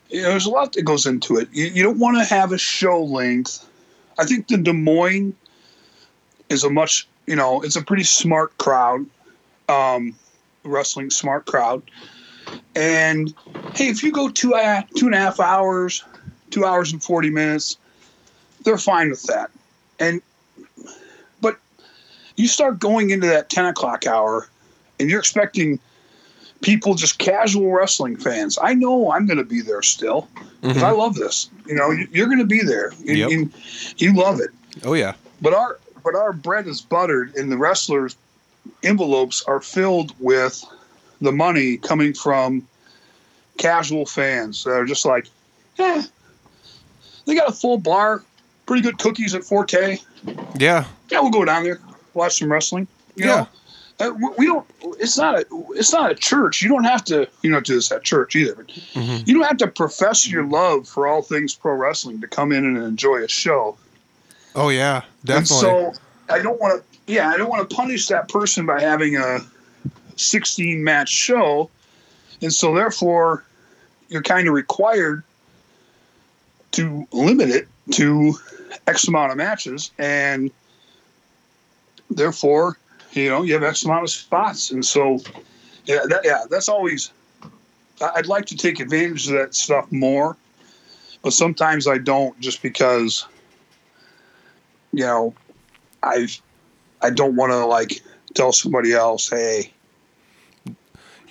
You know, there's a lot that goes into it. You, you don't want to have a show length. I think the Des Moines is a much, you know, it's a pretty smart crowd, um, wrestling smart crowd. And hey, if you go two uh, two and a half hours, two hours and forty minutes, they're fine with that. And but you start going into that ten o'clock hour, and you're expecting people just casual wrestling fans. I know I'm going to be there still because Mhm. I love this. You know, you- you're going to be there. You, Yep. you, you love it. Oh yeah. But our but our bread is buttered, and the wrestlers' envelopes are filled with the money coming from casual fans that are just like, eh, they got a full bar, pretty good cookies at Forte. Yeah. Yeah, we'll go down there, watch some wrestling. You Yeah. know, Uh, we- don't. It's not a. It's not a church. You don't have to. You don't do this at church either. But Mhm. you don't have to profess your love for all things pro wrestling to come in and enjoy a show. Oh yeah. Definitely. And so I don't want to. Yeah, I don't want to punish that person by having a 16 match show, and so therefore you're kind of required to limit it to X amount of matches, and therefore you know you have X amount of spots, and so yeah, that, yeah, that's always. I'd like to take advantage of that stuff more, but sometimes I don't, just because you know, I've, I don't want to like tell somebody else, hey,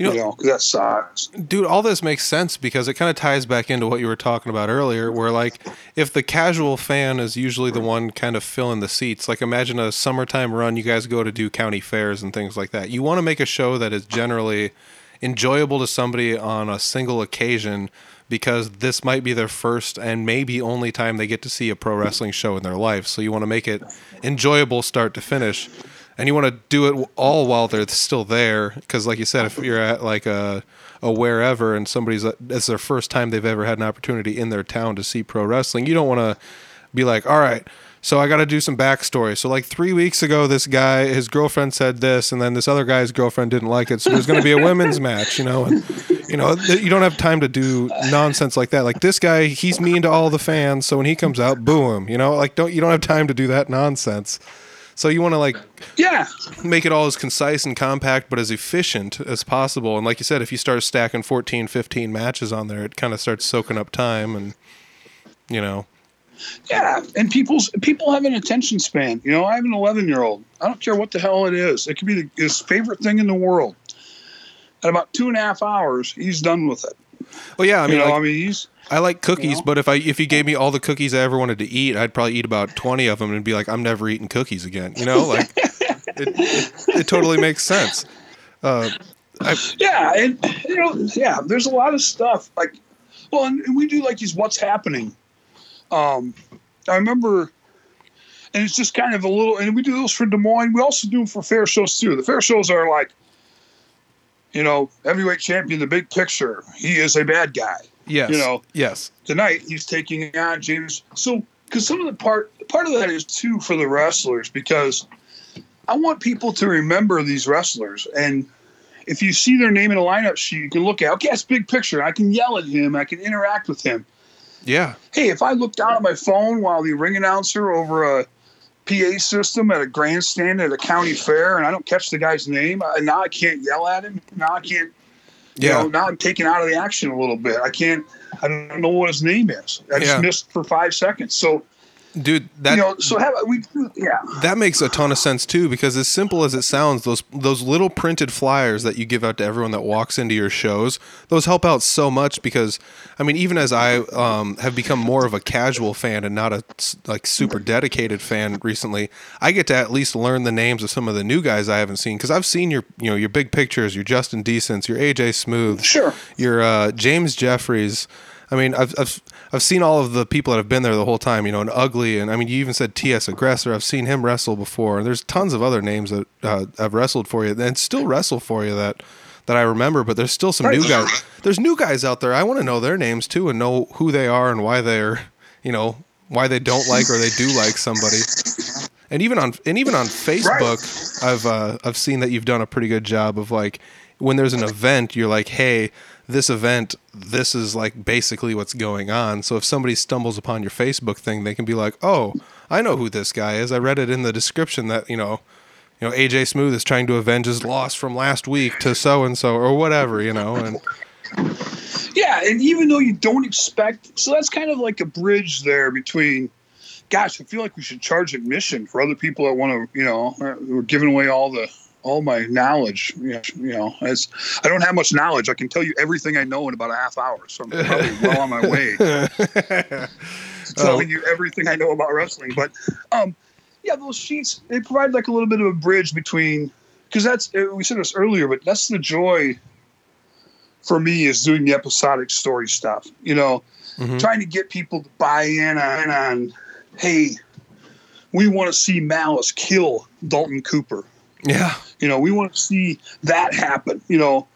you know- know, 'cause that sucks. dude all this makes sense because it kind of ties back into what you were talking about earlier where like if the casual fan is usually the one kind of filling the seats like imagine a summertime run you guys go to do county fairs and things like that. You want to make a show that is generally enjoyable to somebody on a single occasion because this might be their first and maybe only time they get to see a pro wrestling show in their life. So you want to make it enjoyable start to finish and you want to do it all while they're still there because like you said if you're at like a, a wherever and somebody's uh, it's their first time they've ever had an opportunity in their town to see pro wrestling you don't want to be like all right So I got to do some backstory. So like three weeks ago, this guy, his girlfriend said this, and then this other guy's girlfriend didn't like it. So there's going to be a women's match, you know, and you know you don't have time to do nonsense like that. Like this guy, he's mean to all the fans, so when he comes out, boo him. You know, like don't you don't have time to do that nonsense. So you want to like Yeah. make it all as concise and compact but as efficient as possible and like you said if you start stacking 14 15 matches on there it kind of starts soaking up time and you know Yeah, and people's people have an attention span. You know, I have an 11 year old. I don't care what the hell it is. It could be the, his favorite thing in the world. At about two and a half hours, he's done with it. well yeah i You mean know, like, I mean, he's I like cookies, know? but if I if you gave me all the cookies I ever wanted to eat, I'd probably eat about twenty of them and be like, I'm never eating cookies again. You know, like it, it, it totally makes sense. Uh, I, yeah, and you know, yeah. There's a lot of stuff like, well, and, and we do like these what's happening. Um, I remember, and it's just kind of a little, and we do those for Des Moines. We also do them for fair shows too. The fair shows are like, you know, heavyweight champion, the big picture. He is a bad guy. Yes, You know. yes, Tonight he's taking on James. So, because some of the part part of that is too for the wrestlers because I want people to remember these wrestlers and. If you see their name in a lineup sheet, you can look at. Okay, that's big picture. I can yell at him. I can interact with him. yeah, Hey, if I look down at my phone while the ring announcer over a PA system at a grandstand at a county fair, and I don't catch the guy's name, I, now I can't yell at him. Now I can't. You yeah, know, now I'm taken out of the action a little bit. I can't. I don't know what his name is. I just Yeah. missed for five seconds. So dude, that you know, so have we? Yeah, That makes a ton of sense too, because as simple as it sounds, those those little printed flyers that you give out to everyone that walks into your shows, those help out so much. Because I mean, even as I um, have become more of a casual fan and not a like super dedicated fan recently, I get to at least learn the names of some of the new guys I haven't seen. Because I've seen your you know your big pictures, your Justin Decents, your AJ Smooth, Sure. your uh, James Jeffries. I mean, I've, I've I've seen all of the people that have been there the whole time, you know, and ugly, and I mean, you even said T.S. Aggressor. I've seen him wrestle before, and there's tons of other names that uh, have wrestled for you and still wrestle for you that that I remember. But there's still some new guys. There's new guys out there. I want to know their names too and know who they are and why they're, you know, why they don't like or they do like somebody. And even on and even on Facebook, I've uh, I've seen that you've done a pretty good job of like when there's an event, you're like, hey, this event, this is like basically what's going on. So if somebody stumbles upon your Facebook thing, they can be like, oh, I know who this guy is. I read it in the description that you know, you know, AJ Smooth is trying to avenge his loss from last week to so and so or whatever, you know, and Yeah, and even though you don't expect, so that's kind of like a bridge there between. Gosh, I feel like we should charge admission for other people that want to, you know, we're giving away all the all my knowledge. You know, as I don't have much knowledge, I can tell you everything I know in about a half hour. So I'm probably well on my way telling you everything I know about wrestling. But um, yeah, those sheets they provide like a little bit of a bridge between because that's uh, we said this earlier, but that's the joy for me is doing the episodic story stuff. You know, Mhm. trying to get people to buy in on, on hey, we want to see Malice kill Dalton Cooper. Yeah, You know, we want to see that happen. You know,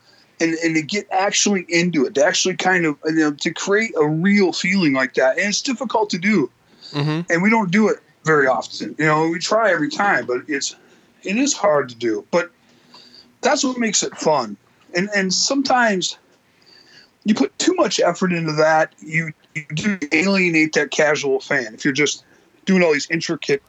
and and to get actually into it, to actually kind of you know to create a real feeling like that, and it's difficult to do, hmm and we don't do it very often. You know, we try every time, but it's it is hard to do. But that's what makes it fun, and and sometimes you put too much effort into that, you you do alienate that casual fan if you're just doing all these intricate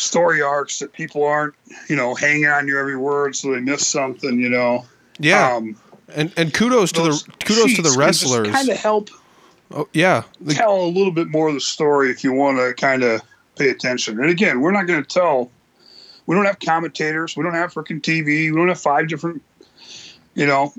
story arcs that people aren't, you know, hanging on your every word so they miss something, you know. yeah, Um, and and kudos to the kudos to the wrestlers. Kind of help Oh, yeah, the- tell a little bit more of the story if you want to kind of pay attention. And again, we're not going to tell. We don't have commentators. We don't have freaking TV. We don't have five different, you know,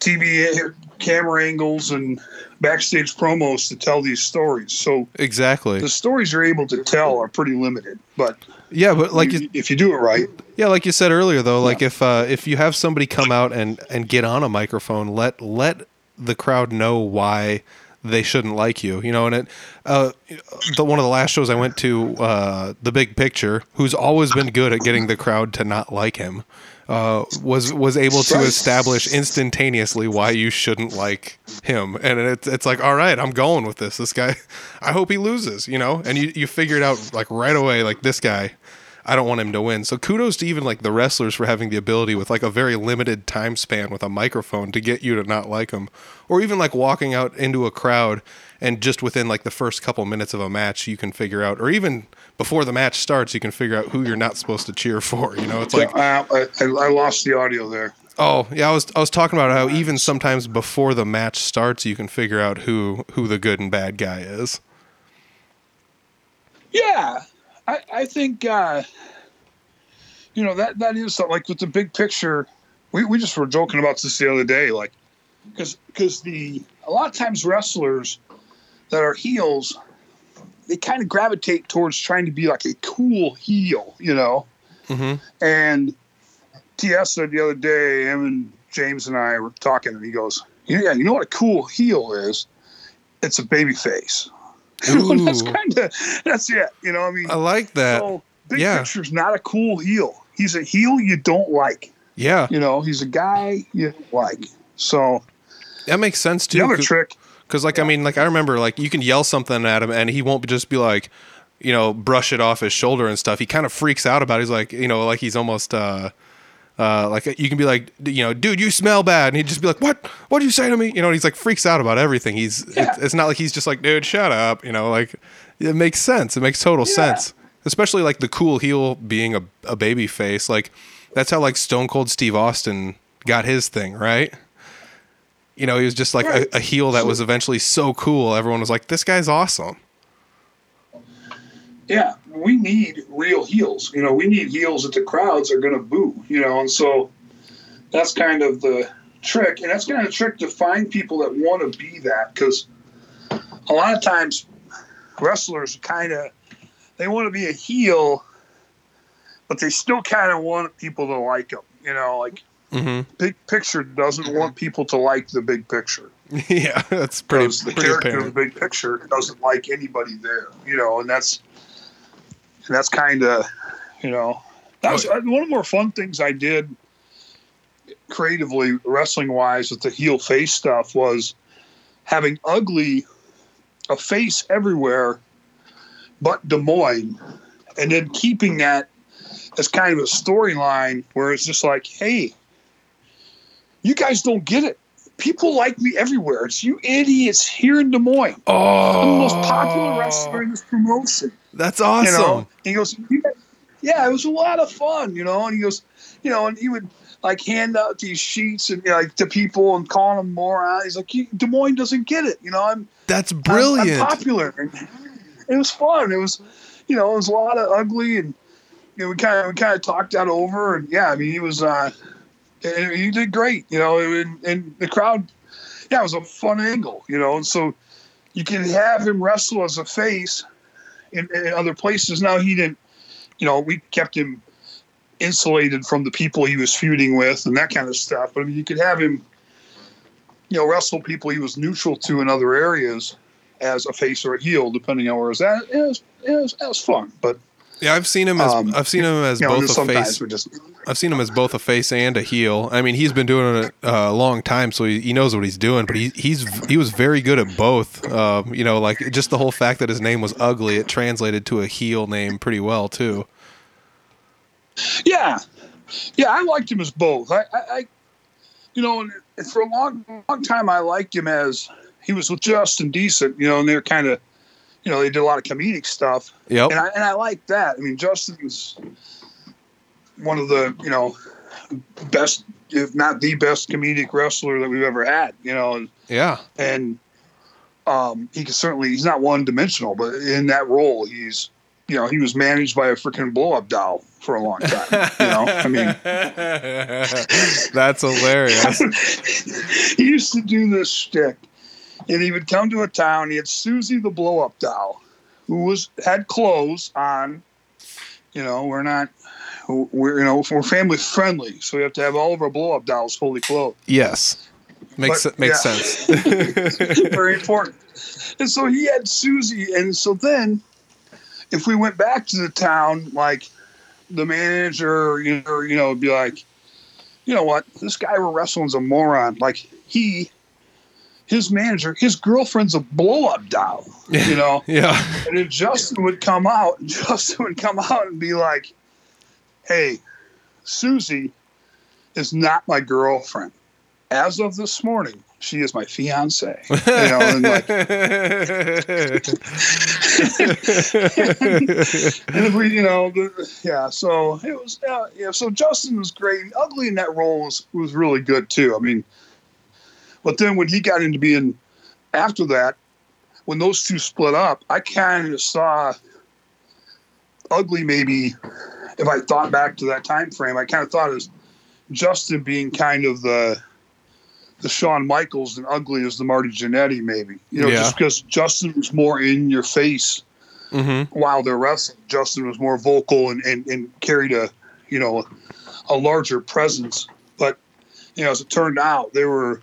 TV camera angles and backstage promos to tell these stories. So exactly. the stories you're able to tell are pretty limited. But Yeah, but like you- you, if you do it right, Yeah, like you said earlier, though, like if uh, if you have somebody come out and and get on a microphone, let let the crowd know why they shouldn't like you. You know, and it uh, the one of the last shows I went to, uh, the Big Picture, who's always been good at getting the crowd to not like him. Uh, was was able to establish instantaneously why you shouldn't like him, and it's it's like, all right, I'm going with this. This guy, I hope he loses, you know, and you you figure it out like right away, like this guy. I don't want him to win. So kudos to even like the wrestlers for having the ability with like a very limited time span with a microphone to get you to not like him, or even like walking out into a crowd and just within like the first couple minutes of a match you can figure out, or even before the match starts you can figure out who you're not supposed to cheer for. You know, it's like I, I, I lost the audio there. oh yeah, I was I was talking about how even sometimes before the match starts you can figure out who who the good and bad guy is. Yeah, I, I think uh, you know that that is something like with the big picture. We, we just were joking about this the other day, like because because the a lot of times wrestlers that are heels, they kind of gravitate towards trying to be like a cool heel, you know. hmm And TS said the other day, him and James and I were talking, and he goes, "Yeah, you know what a cool heel is? It's a baby face." That's kind of that's it. You know, I mean, I like that. so big yeah. picture's not a cool heel. He's a heel you don't like. Yeah, You know, he's a guy you don't like. So that makes sense too. the other trick, Because, like, I mean, like, I remember, like, you can yell something at him and he won't just be like, you know, brush it off his shoulder and stuff. He kind of freaks out about it. He's like, you know, like he's almost, uh, uh, like you can be like, you know, dude, you smell bad, and he'd just be like, "What? What did you say to me?" You know, and he's like freaks out about everything. He's Yeah. it's, it's not like he's just like, dude, shut up. You know, like it makes sense. It makes total Yeah. sense, especially like the cool heel being a a baby face. Like that's how like Stone Cold Steve Austin got his thing, right? You know, he was just like Right. a, a heel that was eventually so cool. Everyone was like, "This guy's awesome." yeah, we need real heels. You know, we need heels that the crowds are going to boo. You know, and so that's kind of the trick, and that's kind of the trick to find people that want to be that because a lot of times wrestlers kind of they want to be a heel, but they still kind of want people to like them. You know, like hmm big picture doesn't want people to like the big picture. Yeah, that's pretty because the pretty character of the big picture doesn't like anybody there. You know, and that's and that's kind of you know. That was uh, one of the more fun things I did creatively wrestling wise with the heel face stuff was having ugly a face everywhere but Des Moines and then keeping that as kind of a storyline where it's just like hey you guys don't get it. People like me everywhere. It's you idiots here in Des Moines. Oh, I'm the most popular wrestler in this promotion. That's awesome. you know? he goes yeah it was a lot of fun you know? And he goes you know and he would like hand out these sheets and you know, like to people and calling them moron he's like des moines doesn't get it you know? I'm That's I'm- brilliant. I'm, popular. And it was fun. It was you know it was a lot of ugly and you know we kind of we kind of talked that over and yeah i mean he was uh and he did great you know and, and the crowd yeah it was a fun angle you know and so you can have him wrestle as a face in, in other places. Now he didn't you know we kept him insulated from the people he was feuding with and that kind of stuff but I mean, you could have him you know wrestle people he was neutral to in other areas as a face or a heel depending on where it was at. It was, it was, it was fun but Yeah, I've seen him as Um, I've seen him as you know both a face. just I've seen him as both a face and a heel. I mean, he's been doing it uh, a long time, so he, he knows what he's doing. But he he's he was very good at both. Um, you know, like just the whole fact that his name was ugly, it translated to a heel name pretty well too. Yeah, yeah, I liked him as both. I, I, I you know, and and for a long, long time, I liked him as he was with Justin Decent. You know, and they're kind of, you know, they did a lot of comedic stuff, Yep. and I and I like that. I mean, Justin's one of the you know best, if not the best, comedic wrestler that we've ever had. You know, and Yeah. and um, he can certainly he's not one dimensional, but in that role, he's you know he was managed by a freaking blow up doll for a long time. You know, I mean. That's hilarious. he used to do this shtick, and he would come to a town. He had Susie the blow up doll, who was had clothes on. You know, we're not, we're you know we're family friendly, so we have to have all of our blow up dolls fully clothed. Yes. Makes But, makes yeah. sense. Very important. And so he had Susie, and so then, if we went back to the town, like the manager, you know, you know, would be like, you know what? This guy we're wrestling's a moron. Like he, his manager, his girlfriend's a blow up doll. You know. Yeah. And then Justin would come out, Justin would come out and be like, "Hey, Susie is not my girlfriend. As of this morning, she is my fiance." You know, and like, and we, you know, the, yeah. So it was, uh, yeah. So Justin was great. Ugly in that role was was really good too. I mean, but then when he got into being after that, when those two split up, I kind of saw Ugly maybe. If I thought back to that time frame, I kind of thought as Justin being kind of the the Shawn Michaels and Ugly as the Marty Jannetty, maybe. You know, Yeah. just because Justin was more in your face hmm while they're wrestling. Justin was more vocal and, and, and carried a, you know, a larger presence. But, you know, as it turned out, they were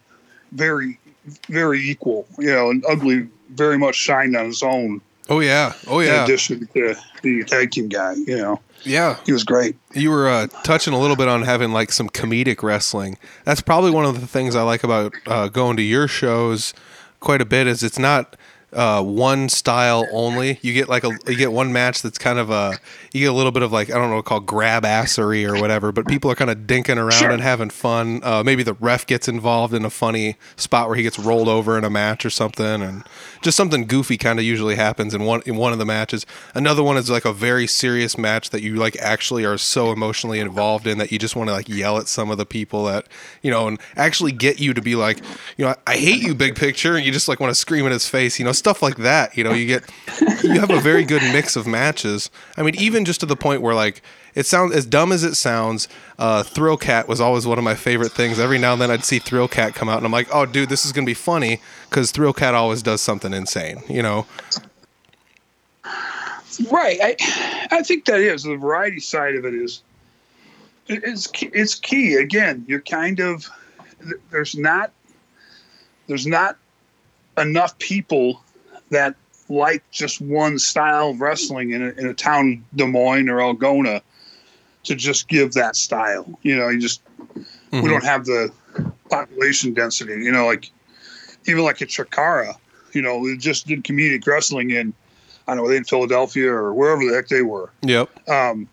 very, very equal, you know, and Ugly very much shined on his own Oh yeah. Oh yeah. in addition to the tag team guy, you know. Yeah. He was great. You were uh, touching a little bit on having like some comedic wrestling. That's probably one of the things I like about uh, going to your shows quite a bit. Is it's not uh, one style only. You get like a you get one match that's kind of a you get a little bit of like I don't know called grab assery or whatever, but people are kind of dinking around Sure. and having fun. Uh, maybe the ref gets involved in a funny spot where he gets rolled over in a match or something, and just something goofy kind of usually happens in one in one of the matches. Another one is like a very serious match that you like actually are so emotionally involved in that you just want to like yell at some of the people that you know and actually get you to be like you know I, I hate you big picture and you just like want to scream in his face you know stuff like that you know you get you have a very good mix of matches I mean even just to the point where like it sounds as dumb as it sounds uh, Thrill Cat was always one of my favorite things every now and then I'd see Thrill Cat come out and I'm like oh dude this is gonna be funny because Thrill Cat always does something insane you know Right. I I think that is the variety side of it is it- it's it's key. Again, you're kind of there's not there's not enough people that like just one style of wrestling in a, in a town Des Moines or Algona to just give that style. You know, you just we Mhm. don't have the population density. You know, like even like at Chikara, you know, we just did comedic wrestling in I don't know, they in Philadelphia or wherever the heck they were. yep Um,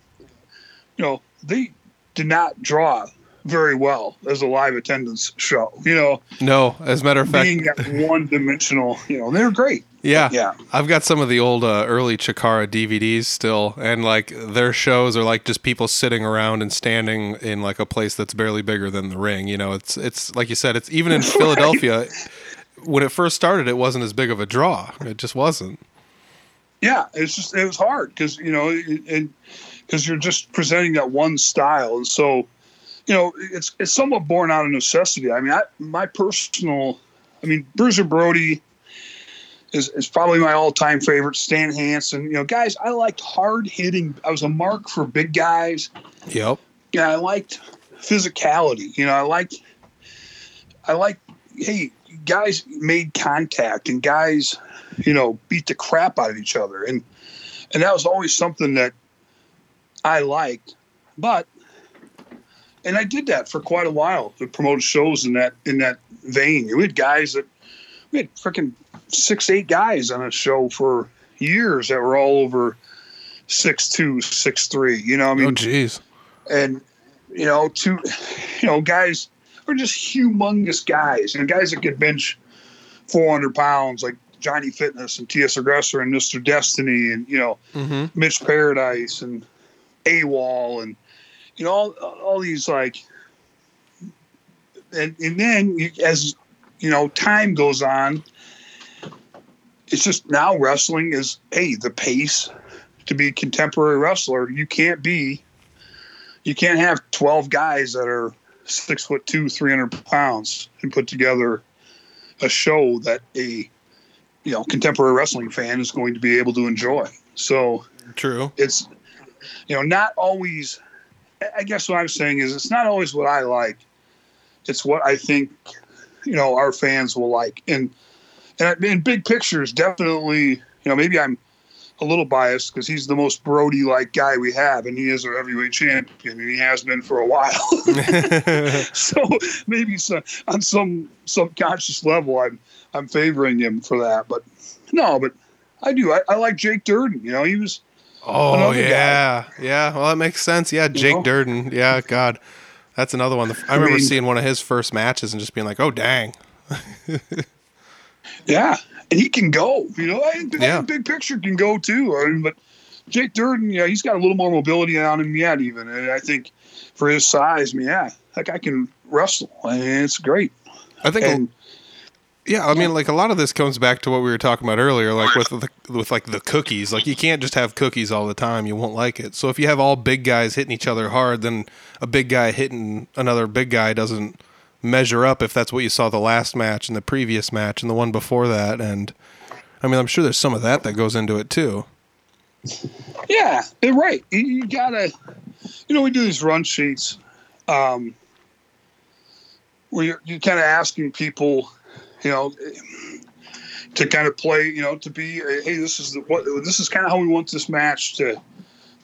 you know, they did not draw very well as a live attendance show. You know, no as a matter of fact being that one dimensional, you know, they're great. yeah Yeah. I've got some of the old uh, early Chikara DVDs still, and like their shows are like just people sitting around and standing in like a place that's barely bigger than the ring. You know, it's it's like you said, it's even in Philadelphia. When it first started, it wasn't as big of a draw. It just wasn't. Yeah. It's just, it was hard because, you know, and because you're just presenting that one style. And so, you know, it's, it's somewhat born out of necessity. I mean, I, my personal, I mean, Bruiser Brody is, is probably my all time favorite. Stan Hansen, you know, guys, I liked hard hitting. I was a mark for big guys. Yep. yeah, I liked physicality. You know, I liked, I liked, hey, guys made contact and guys, you know, beat the crap out of each other, and and that was always something that I liked. But, and I did that for quite a while to promote shows in that in that vein. We had guys that we had freaking six, eight guys on a show for years that were all over six two, six three. You know, I mean, oh, jeez. and you know, two, you know, guys are just humongous guys, and guys that could bench 400 pounds, like Johnny Fitness and T.S. Aggressor and Mr. Destiny, and you know, Mm-hmm. Mitch Paradise and AWOL, and you know, all, all these like, and and then as you know, time goes on, it's just now wrestling is hey the pace to be a contemporary wrestler. You can't be you can't have 12 guys that are six foot two, 300 pounds and put together a show that a, you know, contemporary wrestling fan is going to be able to enjoy. So True. it's, you know, not always, I- guess what I'm saying is it's not always what I like. It's what I think, you know, our fans will like. And, and in big pictures, definitely, you know, maybe I'm a little biased because he's the most Brody like guy we have, and he is our heavyweight champion, and he has been for a while. so maybe so, on some subconscious level, I'm I'm favoring him for that. But no, but I do. I, I like Jake Durden. You know, he was. Oh yeah, yeah. Well, that makes sense. Yeah, Jake know? Durden. Yeah, God, that's another one. I remember mean- seeing one of his first matches and just being like, "Oh dang." Yeah, and he can go. You know, I, I Yeah. big picture can go too. I mean, but Jake Durden, yeah, he's got a little more mobility on him yet, even. And I think for his size, I mean, yeah, that guy can wrestle, and it's great. I think. And yeah, I mean, like a lot of this comes back to what we were talking about earlier, like with the, with like the cookies. Like you can't just have cookies all the time; you won't like it. So if you have all big guys hitting each other hard, then a big guy hitting another big guy doesn't measure up. If that's what you saw the last match and the previous match and the one before that, and I mean, I'm sure there's some of that that goes into it too. yeah, you're right. You, gotta, you know, we do these run sheets, um, where you're, you're kind of asking people, you know, to kind of play, you know, to be, hey, this is the, what this is kind of how we want this match to.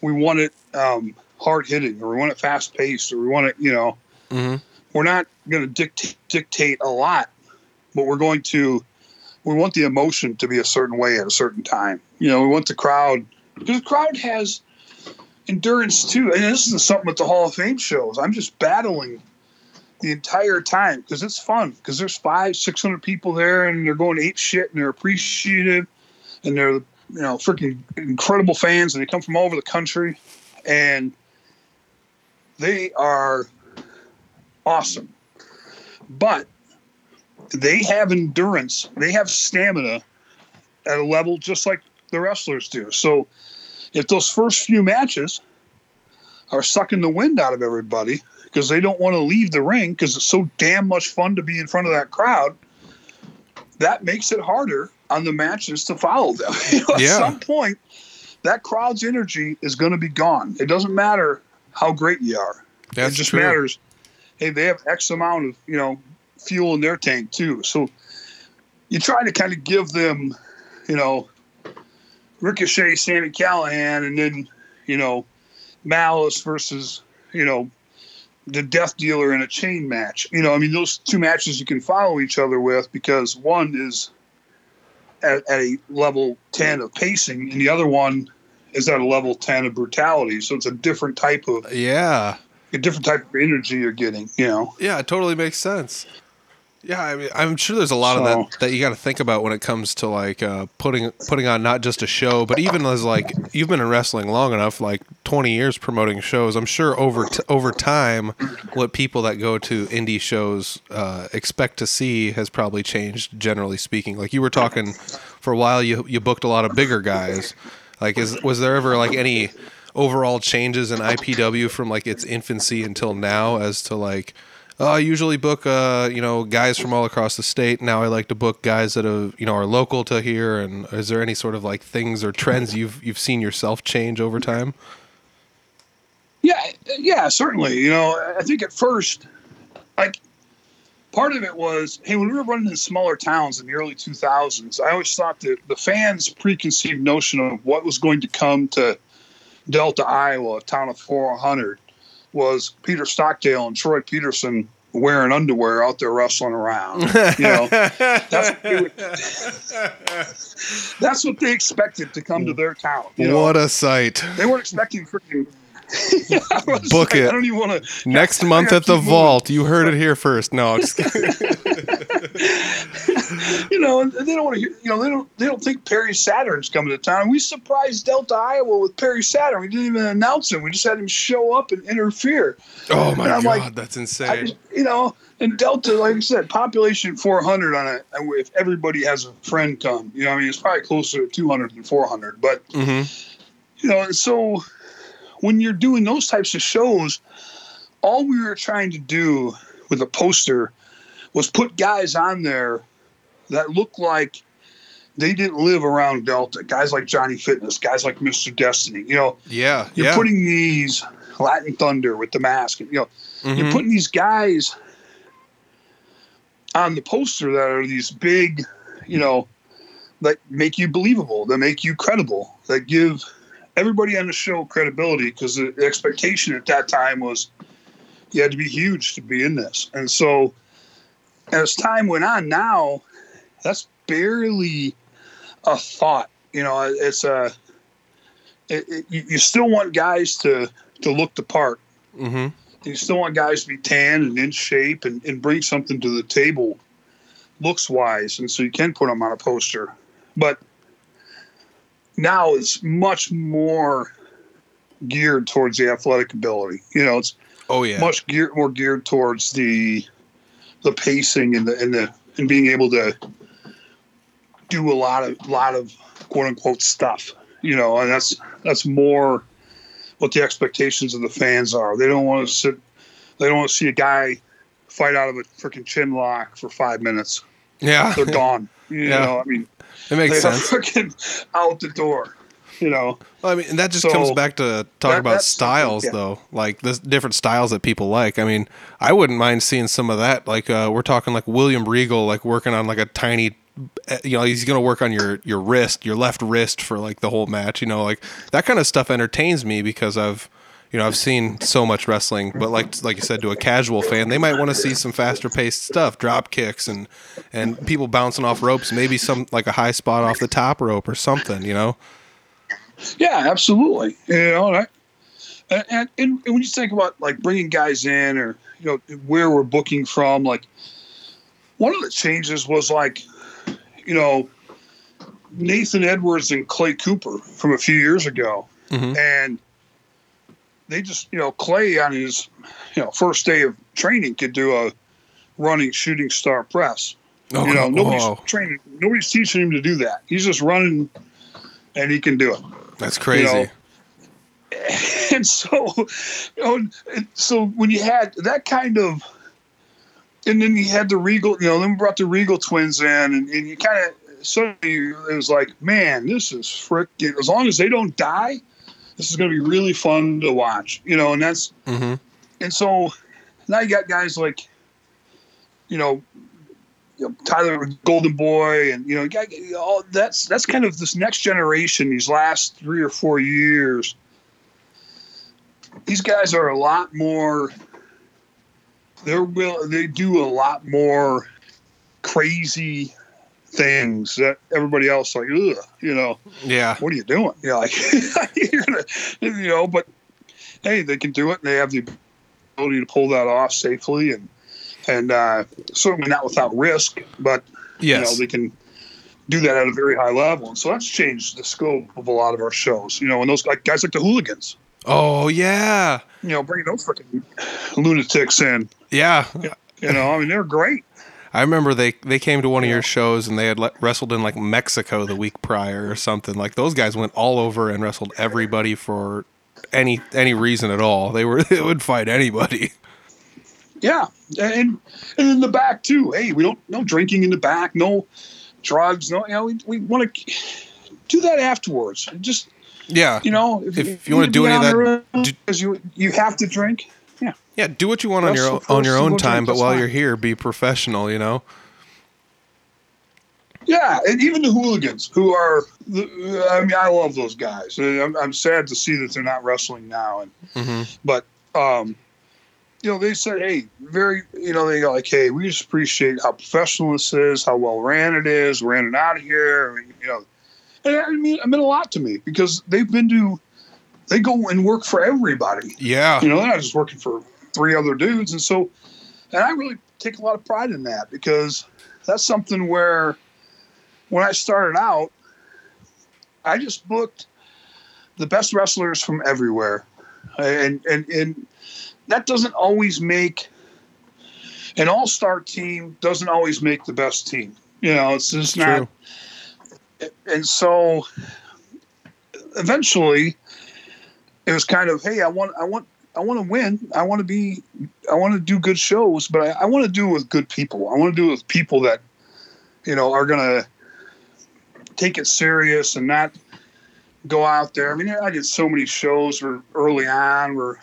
We want it um, hard hitting, or we want it fast paced, or we want it, you know. Mm-hmm. We're not going to dictate dictate a lot, but we're going to. We want the emotion to be a certain way at a certain time. You know, we want the crowd because the crowd has endurance too. And this is something with the Hall of Fame shows. I'm just battling the entire time because it's fun because there's five, six hundred people there and they're going ape shit and they're appreciative and they're you know freaking incredible fans and they come from all over the country and they are awesome. But they have endurance, they have stamina at a level just like the wrestlers do. So if those first few matches are sucking the wind out of everybody because they don't want to leave the ring because it's so damn much fun to be in front of that crowd, that makes it harder on the matches to follow them. You know, Yeah. At some point, that crowd's energy is going to be gone. It doesn't matter how great you are. That's it just true. matters. Hey, they have X amount of you know fuel in their tank too. So you try to kind of give them, you know, Ricochet, Sami Callihan, and then you know Malice versus you know the Death Dealer in a chain match. You know, I mean those two matches you can follow each other with because one is at, at a level ten of pacing, and the other one is at a level ten of brutality. So it's a different type of Yeah. a different type of energy you're getting. You know. Yeah, it totally makes sense. Yeah, I mean, I'm sure there's a lot of that that you got to think about when it comes to like uh, putting putting on not just a show, but even as like you've been in wrestling long enough, like 20 years promoting shows. I'm sure over t- over time, what people that go to indie shows uh, expect to see has probably changed. Generally speaking, like you were talking for a while, you you booked a lot of bigger guys. Like, is was there ever like any overall changes in IPW from like its infancy until now as to like oh, I usually book uh, you know, guys from all across the state. Now I like to book guys that are, you know, are local to here and is there any sort of like things or trends you've you've seen yourself change over time? Yeah, yeah, certainly. You know, I think at first, like, part of it was, hey, when we were running in smaller towns in the early 2000s, I always thought that the fans' preconceived notion of what was going to come to Delta, Iowa, a town of 400, was Peter Stockdale and Troy Peterson wearing underwear out there wrestling around. You know, that's what they, would- that's what they expected to come to their town. You know? what a sight. They weren't expecting freaking. Book like, it. I don't even want to. Next month at the vault. You heard it here first. No, I'm just kidding. You know, and they don't want to. hear You know, they don't. They don't think Perry Saturn's coming to town. We surprised Delta, Iowa, with Perry Saturn. We didn't even announce him. We just had him show up and interfere. Oh my god, like, that's insane. just, you know, and Delta, like I said, population 400 on it. If everybody has a friend come, you know, I mean, it's probably closer to 200 than 400. But hmm you know, so when you're doing those types of shows, all we were trying to do with a poster was put guys on there that looked like they didn't live around Delta. Guys like Johnny Fitness, guys like Mr. Destiny. You know, Yeah, you're yeah. putting these Latin Thunder with the mask. And, You know, you're Mhm. putting these guys on the poster that are these big, you know, that make you believable, that make you credible, that give everybody on the show credibility because the expectation at that time was you had to be huge to be in this. And so as time went on now, that's barely a thought. You know, it's a it, it, you still want guys to to look the part. Mm-hmm. You still want guys to be tan and in shape and, and bring something to the table, looks wise, and so you can put them on a poster. But now it's much more geared towards the athletic ability. You know, it's Oh yeah. much geared more geared towards the the pacing and the and the and being able to do a lot of lot of quote unquote stuff. You know, and that's that's more what the expectations of the fans are. They don't want to sit they don't want to see a guy fight out of a freaking chin lock for five minutes. yeah. They're gone. You Yeah. know, I mean it makes they're sense. freaking out the door. You know. Well, I mean, and that just So, comes back to talk that- about styles, yeah. though. Like the different styles that people like. I mean, I wouldn't mind seeing some of that. Like uh, we're talking like William Regal, like working on like a tiny, Uh, you know, he's gonna work on your your wrist, your left wrist for like the whole match. You know, like that kind of stuff entertains me because I've. You know, I've seen so much wrestling, but like like you said, to a casual fan, they might want to see some faster paced stuff, drop kicks and and people bouncing off ropes, maybe some like a high spot off the top rope or something. You know, Yeah, absolutely. You know, right? And, and, and when you think about like bringing guys in or you know where we're booking from, like one of the changes was like, you know, Nathan Edwards and Clay Cooper from a few years ago, Mhm. and they just you know Clay on his you know first day of training could do a running shooting star press. oh, you know, nobody's whoa. training, nobody's teaching him to do that. He's just running, and he can do it. That's crazy. and so you know and so when you had that kind of and then you had the regal you know then we brought the regal twins in and, and you kind of suddenly it was like man this is freaking as long as they don't die this is going to be really fun to watch you know and that's hmm and so now you got guys like you know you know, Tyler Golden Boy, and you know, got all that's that's kind of this next generation. These last three or four years, these guys are a lot more. They're will they do a lot more crazy things that everybody else like. Ugh, you know, Yeah. what are you doing? You're like, you're gonna, you know, but hey, they can do it, and they have the ability to pull that off safely, and and uh, certainly not without risk, but you know they can do that at a very high level, and so that's changed the scope of a lot of our shows. You know, and those like guys like the hooligans, oh yeah. you know, bring those freaking lunatics in. Yeah. You know, I mean, they're great. I remember they they came to one of your shows and they had le- wrestled in like Mexico the week prior or something. Like those guys went all over and wrestled everybody for any any reason at all. They were they would fight anybody. Yeah, and and in the back too. Hey, we don't no drinking in the back, no drugs, no. You know, we, we want to do that afterwards. Just Yeah. you know, If you wanna do any of that, because you you have to drink. Yeah, Yeah, do what you want on your own, on your own time, but while fine. you're here, be professional. You know. yeah, and even the hooligans who are. I mean, I love those guys. I'm, I'm sad to see that they're not wrestling now, and hmm but um, you know, they said, hey, very, you know, they go like, hey, we just appreciate how professional this is, how well ran it is, We ran it out of here, you know. And I mean, it meant a lot to me because they've been to, they go and work for everybody. Yeah. You know, they're not just working for three other dudes. And so, and I really take a lot of pride in that because that's something where when I started out, I just booked the best wrestlers from everywhere. And, and, and that doesn't always make an all star team, doesn't always make the best team. You know, it's just not. And so eventually it was kind of, hey, I want, I want, I want to win. I want to be, I want to do good shows, but I, I want to do it with good people. I want to do it with people that, you know, are going to take it serious and not go out there. I mean, I did so many shows where early on where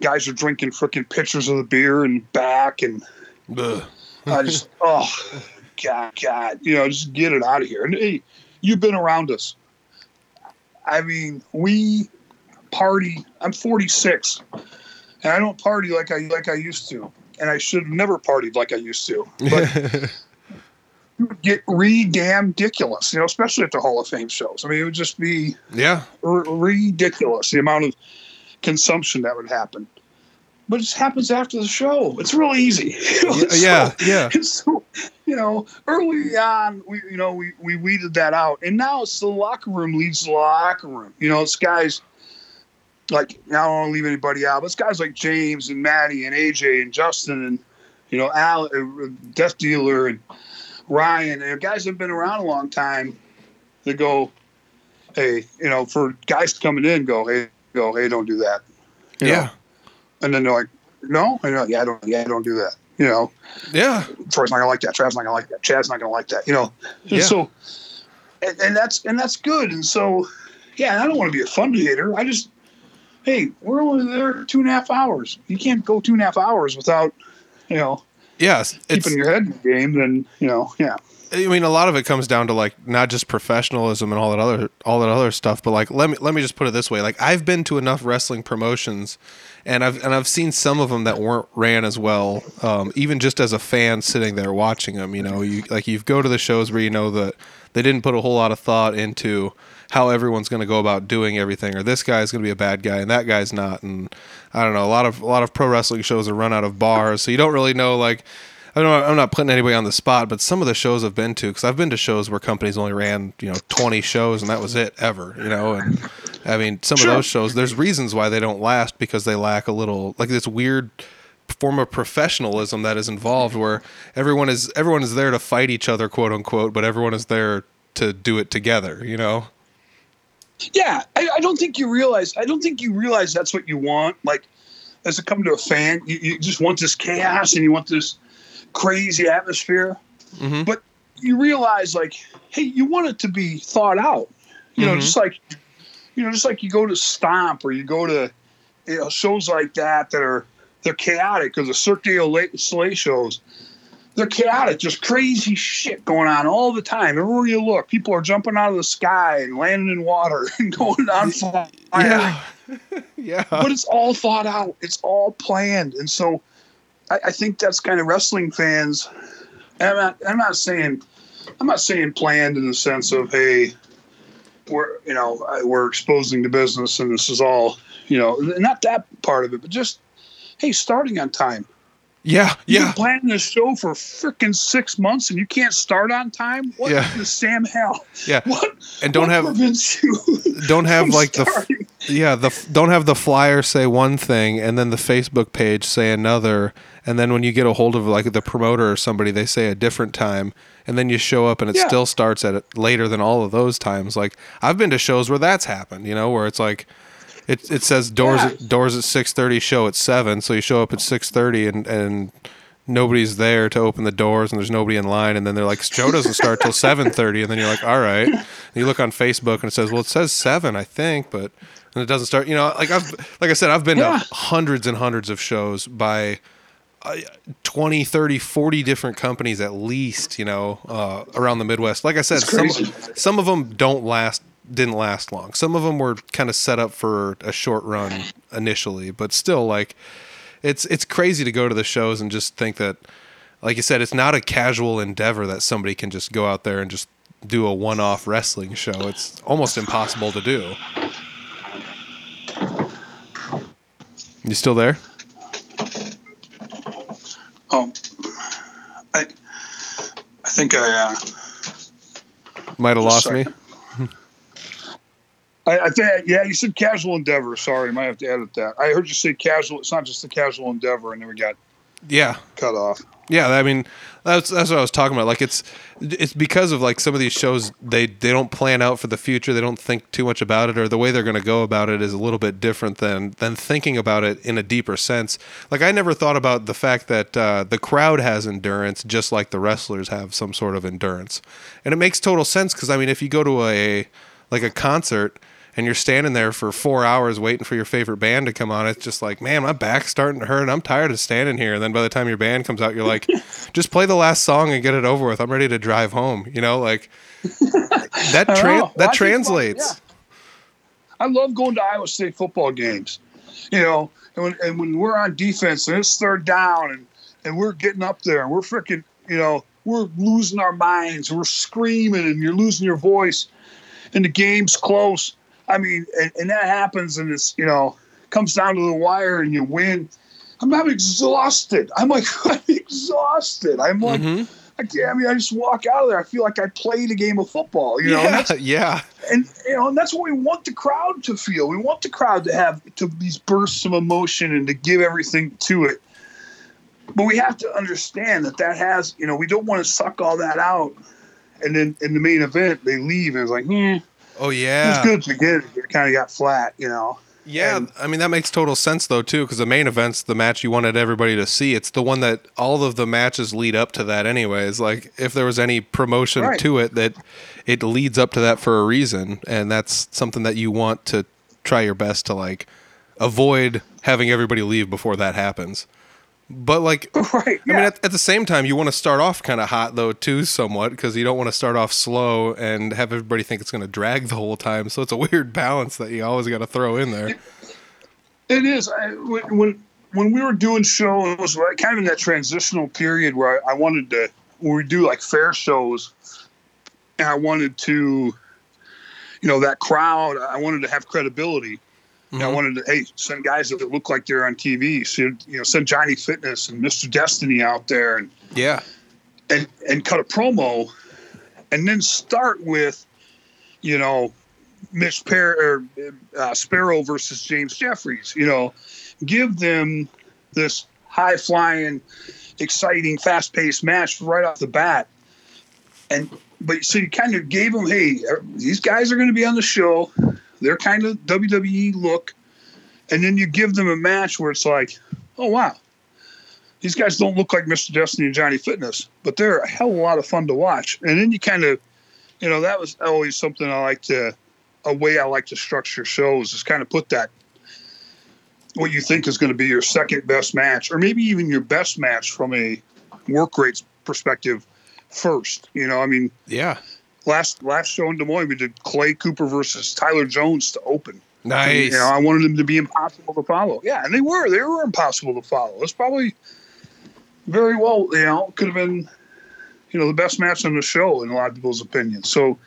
guys are drinking freaking pitchers of the beer and back and Ugh. I just, oh, God, God, you know, just get it out of here. And hey, you've been around us. I mean, we party. I'm 46, and I don't party like I like I used to, and I should have never partied like I used to. But get re damn ridiculous, you know, especially at the Hall of Fame shows. I mean, it would just be yeah. r- ridiculous the amount of consumption that would happen. But it just happens after the show. It's real easy. Yeah, so- yeah. so, you know, early on, we you know we we weeded that out, and now it's the locker room leads the locker room. You know, it's guys like I don't want to leave anybody out, but it's guys like James and Maddie and AJ and Justin and you know Al, uh, Death Dealer and Ryan, and guys that have been around a long time. They go, hey, you know, for guys coming in, go, hey, go, hey, don't do that. You yeah. know? And then they're like, no, and like, yeah, I don't, yeah, I don't do that. You know, Yeah. Troy's not gonna like that. Trav's not gonna like that. Chad's not gonna like that. You know, and Yeah. so, and, and that's and that's good. And so, yeah, I don't want to be a fun hater. I just, hey, we're only there two and a half hours. You can't go two and a half hours without, you know, Yes. Keeping your head in the game. Then you know, yeah, I mean, a lot of it comes down to like not just professionalism and all that other all that other stuff, but like let me let me just put it this way: like I've been to enough wrestling promotions, and I've and I've seen some of them that weren't ran as well. Um, even just as a fan sitting there watching them, you know, you like you go to the shows where you know that they didn't put a whole lot of thought into how everyone's going to go about doing everything, or this guy's going to be a bad guy and that guy's not, and I don't know. A lot of a lot of pro wrestling shows are run out of bars, so you don't really know like. I don't know, I'm not putting anybody on the spot, but some of the shows I've been to, because I've been to shows where companies only ran, you know, 20 shows and that was it ever, you know. And I mean, some Sure. of those shows, there's reasons why they don't last because they lack a little, like this weird form of professionalism that is involved where everyone is everyone is there to fight each other, quote unquote, but everyone is there to do it together, you know. yeah. I, I don't think you realize. I don't think you realize that's what you want. Like, as it come to a fan, you, you just want this chaos and you want this crazy atmosphere. Mhm. But you realize, like, hey, you want it to be thought out. You know, Mhm. just like, you know, just like you go to Stomp or you go to, you know, shows like that that are they're chaotic because the Cirque du Soleil shows. They're chaotic, just crazy shit going on all the time. Everywhere you look, people are jumping out of the sky and landing in water and going on fire. Yeah. yeah. But it's all thought out. It's all planned. And so I, I think that's kind of wrestling fans. I'm not I'm not saying I'm not saying planned in the sense of hey, we're you know we're exposing the business and this is all you know not that part of it, but just hey, starting on time. Yeah. You've Yeah. been planning this show for freaking six months and you can't start on time. What Yeah. the Sam hell? Yeah. What And don't what have you don't have like the? Yeah, the don't have the flyer say one thing and then the Facebook page say another, and then when you get a hold of like the promoter or somebody, they say a different time, and then you show up and it Yeah. still starts at it later than all of those times. Like I've been to shows where that's happened, you know, where it's like it it says doors Yeah. at, doors at six thirty, show at seven, so you show up at six thirty and and nobody's there to open the doors and there's nobody in line and then they're like show doesn't start till 7.30 and then you're like all right and you look on facebook and it says well it says 7 i think but and it doesn't start you know like i've like i said i've been Yeah. to hundreds and hundreds of shows by 20 30 40 different companies at least you know uh, around the midwest. Like i said some, some of them don't last didn't last long. Some of them were kind of set up for a short run initially but still like it's it's crazy to go to the shows and just think that like you said it's not a casual endeavor that somebody can just go out there and just do a one-off wrestling show. It's almost impossible to do. You still there Oh, I, I think I, uh, might have lost me. I, I think, yeah, you said casual endeavor. Sorry, I might have to edit that. I heard you say casual. It's not just a casual endeavor, and then we got yeah cut off. Yeah, I mean that's that's what I was talking about. Like it's it's because of like some of these shows they they don't plan out for the future. They don't think too much about it, or the way they're going to go about it is a little bit different than than thinking about it in a deeper sense. Like I never thought about the fact that uh, the crowd has endurance, just like the wrestlers have some sort of endurance, and it makes total sense because I mean if you go to a like a concert and you're standing there for four hours waiting for your favorite band to come on. It's just like, man, my back's starting to hurt and I'm tired of standing here. And then by the time your band comes out, you're like, just play the last song and get it over with. I'm ready to drive home. You know, like that, tra-. That translates. yeah. I love going to Iowa State football games. You know, and when, and when we're on defense and it's third down and, and we're getting up there and we're freaking, you know, we're losing our minds, we're screaming and you're losing your voice and the game's close. I mean, and, and that happens and it's, you know, comes down to the wire and you win. I'm, I'm exhausted. I'm like, I'm exhausted. I'm like, Mhm. I, can't, I mean, I just walk out of there. I feel like I played a game of football, you know, and yeah, that's yeah. and you know, and that's what we want the crowd to feel. We want the crowd to have to these bursts of emotion and to give everything to it. But we have to understand that that has, you know, we don't want to suck all that out, and then in the main event they leave and it's like, hmm, Oh yeah. it's good the beginning. It kind of got flat, you know. Yeah, And- I mean that makes total sense though too, because the main event's the match you wanted everybody to see. It's the one that all of the matches lead up to that, anyways. Like if there was any promotion Right. to it, that it leads up to that for a reason, and that's something that you want to try your best to like avoid having everybody leave before that happens. But like right? I mean, at, at the same time, you want to start off kind of hot though, too, somewhat, because you don't want to start off slow and have everybody think it's going to drag the whole time. So it's a weird balance that you always got to throw in there. It is. I, when when when we were doing shows, it was like kind of in that transitional period where I, I wanted to, when we do like fair shows, and I wanted to, you know, that crowd. I wanted to have credibility. You know, I Mhm. wanted to, hey, send guys that look like they're on TV. So, you know, send Johnny Fitness and Mr. Destiny out there and Yeah, and and cut a promo, and then start with, you know, Mitch Per or uh, Sparrow versus James Jeffries. You know, give them this high flying, exciting, fast paced match right off the bat, and but so you kind of gave them, hey, these guys are going to be on the show. They're kind of WWE look, and then you give them a match where it's like, oh wow, these guys don't look like Mr. Destiny and Johnny Fitness, but they're a hell of a lot of fun to watch. And then you kind of, you know, that was always something I like to, a way I like to structure shows is kind of put that, what you think is going to be your second best match, or maybe even your best match from a work rates perspective first. You know, I mean, yeah, last last show in Des Moines, we did Clay Cooper versus Tyler Jones to open. nice. You know, I wanted them to be impossible to follow. Yeah, and they were. They were impossible to follow. It's probably very well, you know, could have been, you know, the best match on the show in a lot of people's opinions. So,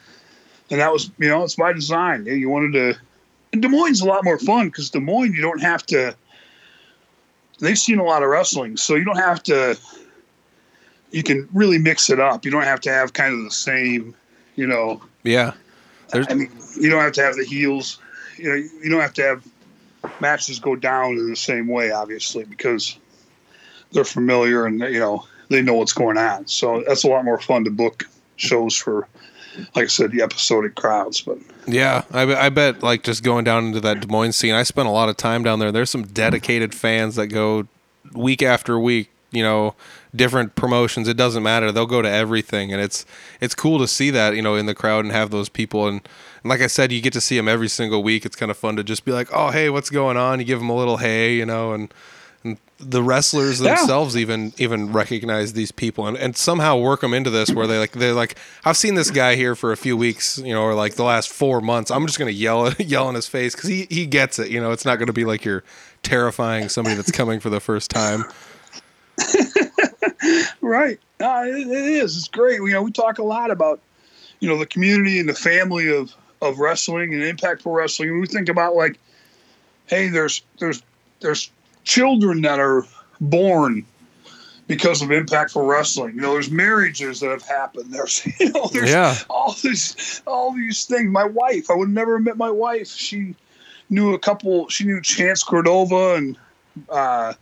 and that was, you know, it's by design. You wanted to. And Des Moines is a lot more fun because Des Moines, you don't have to. They've seen a lot of wrestling, so you don't have to. You can really mix it up. You don't have to have kind of the same, you know, yeah, There's- I mean, you don't have to have the heels. You know, you don't have to have matches go down in the same way, obviously, because they're familiar and you know they know what's going on. So that's a lot more fun to book shows for, like I said, the episodic crowds. But yeah. I, I bet like just going down into that Des Moines scene. I spent a lot of time down there. There's some dedicated fans that go week after week. You know, different promotions. It doesn't matter. They'll go to everything, and it's it's cool to see that you know in the crowd and have those people. And, and like I said, you get to see them every single week. It's kind of fun to just be like, oh hey, what's going on? You give them a little hey, you know, and and the wrestlers Yeah. themselves even even recognize these people and, and somehow work them into this where they like they're like I've seen this guy here for a few weeks you know or like the last four months I'm just gonna yell yell in his face because he he gets it you know it's not gonna be like you're terrifying somebody that's coming for the first time right, uh, it, it is. It's great. You know, we talk a lot about you know the community and the family of of wrestling and impactful wrestling. And we think about like, hey, there's there's there's children that are born because of impactful wrestling. You know, there's marriages that have happened. There's you know, there's Yeah. all these all these things. My wife, I would never have met my wife. She knew a couple. She knew Chance Cordova and uh,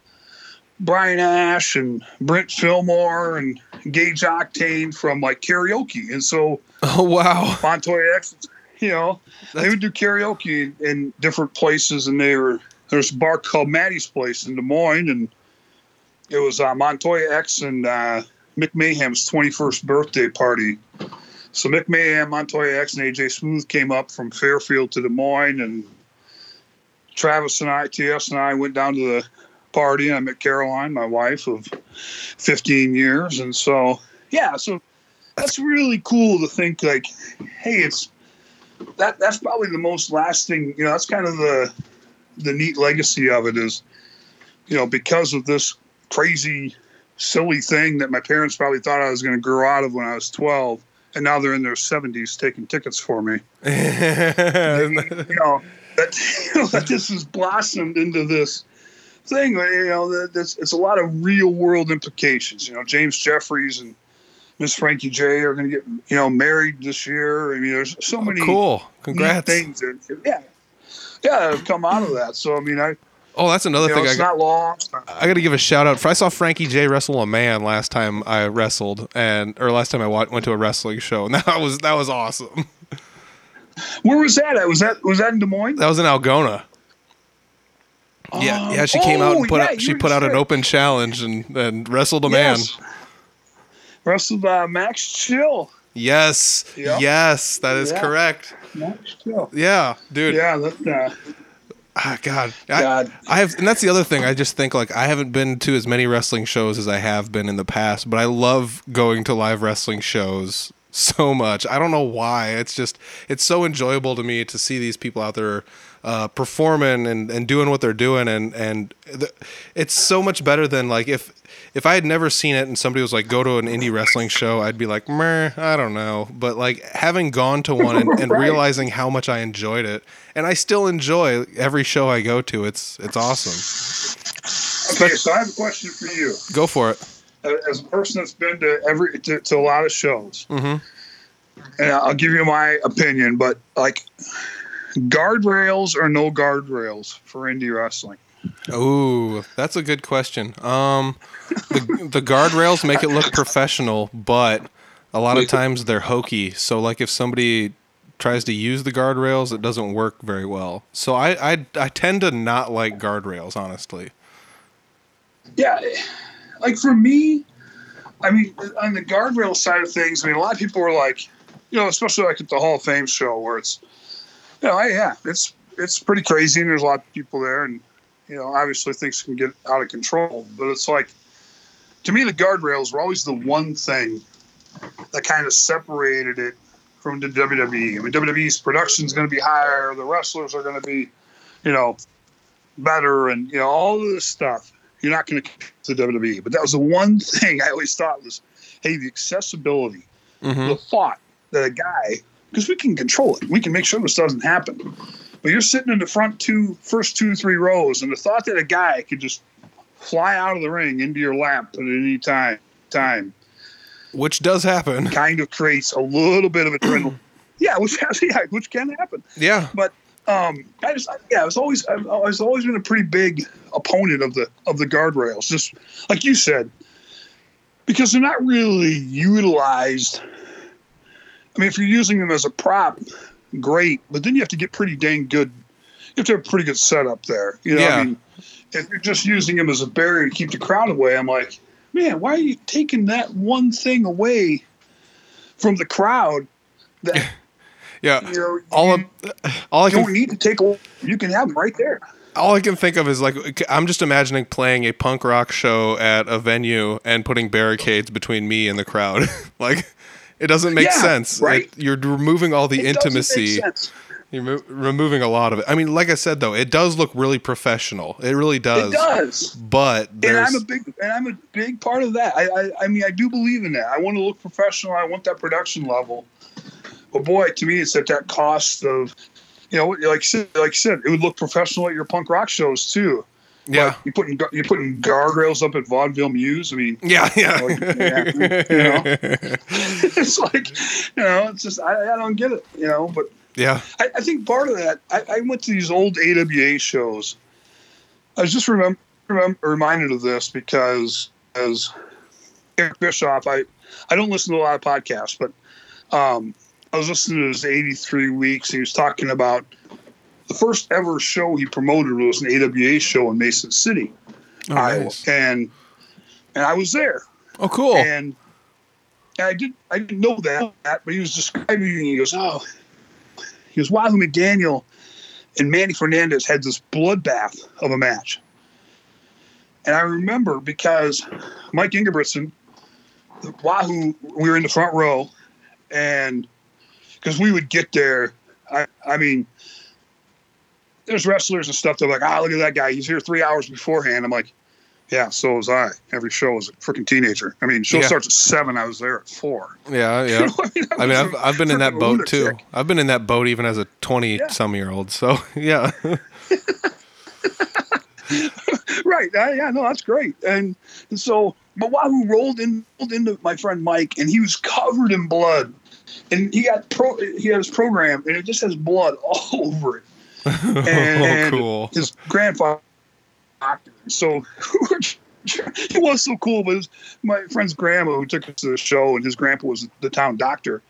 Brian Ash and Brent Fillmore and Gage Octane from like karaoke. And so oh wow Montoya X, you know, they would do karaoke in different places, and they were there's a bar called Maddie's Place in Des Moines, and it was uh, Montoya X and uh, Mick Mayhem's 21st birthday party. So Mick Mayhem, Montoya X, and AJ Smooth came up from Fairfield to Des Moines, and Travis and I, TS and I, went down to the party. I met Caroline, my wife of 15 years, and so yeah, so that's really cool to think like, hey, it's that that's probably the most lasting. You know, that's kind of the the neat legacy of it is, you know, because of this crazy, silly thing that my parents probably thought I was going to grow out of when I was 12 and now they're in their 70s taking tickets for me. you know, that, you know, that this has blossomed into this thing. You know, that it's, it's a lot of real world implications. You know, James Jeffries and Miss Frankie J are going to get you know married this year. I mean, there's so oh, many oh, cool. Congrats. Things that, yeah, yeah, have come out of that. So I mean, I Oh, that's another thing. know, it's I, not long. I got to give a shout out. For I saw Frankie J wrestle a man last time I wrestled, and or last time I went to a wrestling show, and that was that was awesome. Where was that at? Was that was that in Des Moines? That was in Algona. Yeah, yeah. She came out and oh, put yeah, out, she put out an open challenge and and wrestled a man. Wrestled uh, Max Chill. Yes, Yeah. yes, that is Yeah. correct. Max Chill. Yeah, dude. Yeah, that, uh, Ah, God. I, God. I have, and that's the other thing. I just think like I haven't been to as many wrestling shows as I have been in the past, but I love going to live wrestling shows so much. I don't know why. It's just it's so enjoyable to me to see these people out there uh, performing and, and doing what they're doing, and and the, it's so much better than like if if I had never seen it and somebody was like go to an indie wrestling show, I'd be like, Meh, I don't know. But like having gone to one and, and Right. realizing how much I enjoyed it, and I still enjoy every show I go to. It's it's awesome. okay, so I have a question for you. Go for it. As a person that's been to every to, to a lot of shows, Mhm. and I'll give you my opinion, but like guardrails or no guardrails for indie wrestling. Ooh, that's a good question. Um, the the guardrails make it look professional, but a lot of times they're hokey. So like if somebody tries to use the guardrails, it doesn't work very well. So I I, I tend to not like guardrails, honestly. Yeah, like for me, I mean, on the guardrail side of things, I mean, a lot of people were like, you know, especially like at the Hall of Fame show where it's, you know, yeah, it's it's pretty crazy and there's a lot of people there and you know, obviously things can get out of control, but it's like to me the guardrails were always the one thing that kind of separated it from the WWE. I mean, WWE's production is going to be higher, the wrestlers are going to be, you know, better, and you know all of this stuff. You're not going to to WWE, but that was the one thing I always thought was, hey, the accessibility, hmm the thought that a guy, because we can control it, we can make sure this doesn't happen. But you're sitting in the front two, first two, three rows, and the thought that a guy could just fly out of the ring into your lap at any time, time, Which does happen. kind of creates a little bit of adrenaline. yeah, which has, yeah, which can happen. Yeah. But um, I just yeah, I was always I've always always been a pretty big opponent of the of the guardrails. Just like you said, because they're not really utilized. I mean, if you're using them as a prop, great, but then you have to get pretty dang good. You have to have a pretty good setup there. You know, Yeah. I mean, if you're just using them as a barrier to keep the crowd away, I'm like, man, why are you taking that one thing away from the crowd? That Yeah. you know, All of, all I can don't need to take away. You can have them right there. all I can think of is like I'm just imagining playing a punk rock show at a venue and putting barricades between me and the crowd. like it doesn't make Yeah, sense. right? It- you're removing all the It intimacy. You're mo- removing a lot of it. I mean, like I said though, it does look really professional. It really does. It does. But And I'm a big and I'm a big part of that. I, I I mean I do believe in that. I want to look professional. I want that production level. But boy, to me, it's at that cost of, you know, like like you said, it would look professional at your punk rock shows too. Yeah. Like, you putting you're putting guardrails up at Vaudeville Mews. I mean, Yeah, yeah. Like, yeah, it's like, you know, it's just I, I don't get it, you know. But yeah. I, I think part of that, I, I went to these old AWA shows. I was just remember, remember reminded of this because as Eric Bischoff, I I don't listen to a lot of podcasts, but um, I was listening to his 83 weeks. He was talking about the first ever show he promoted was an AWA show in Mason City, Oh, Iowa, nice. and and I was there Oh, cool. and And I did I didn't know that, but he was describing it and he goes, Oh he goes, Wahoo McDaniel and Manny Fernandez had this bloodbath of a match. And I remember because Mike Ingebrigtsen, Wahoo, we were in the front row, and because we would get there, I, I mean, there's wrestlers and stuff. They're like, ah, look at that guy. He's here three hours beforehand. I'm like, yeah, so was I. Every show was a freaking teenager. I mean, show Yeah. starts at seven. I was there at four. Yeah, You yeah. know I mean, I mean I've, I've been in that boat too. I've been in that boat even as a 20 Yeah. some year old. So, yeah. right. Uh, yeah, no, that's great. And, and so, but Wahoo rolled in rolled into my friend Mike, and he was covered in blood, and he got pro. He had his program, and it just has blood all over it. And oh, cool. His grandfather, doctor. So. It was so cool, but it was my friend's grandma who took us to the show, and his grandpa was the town doctor.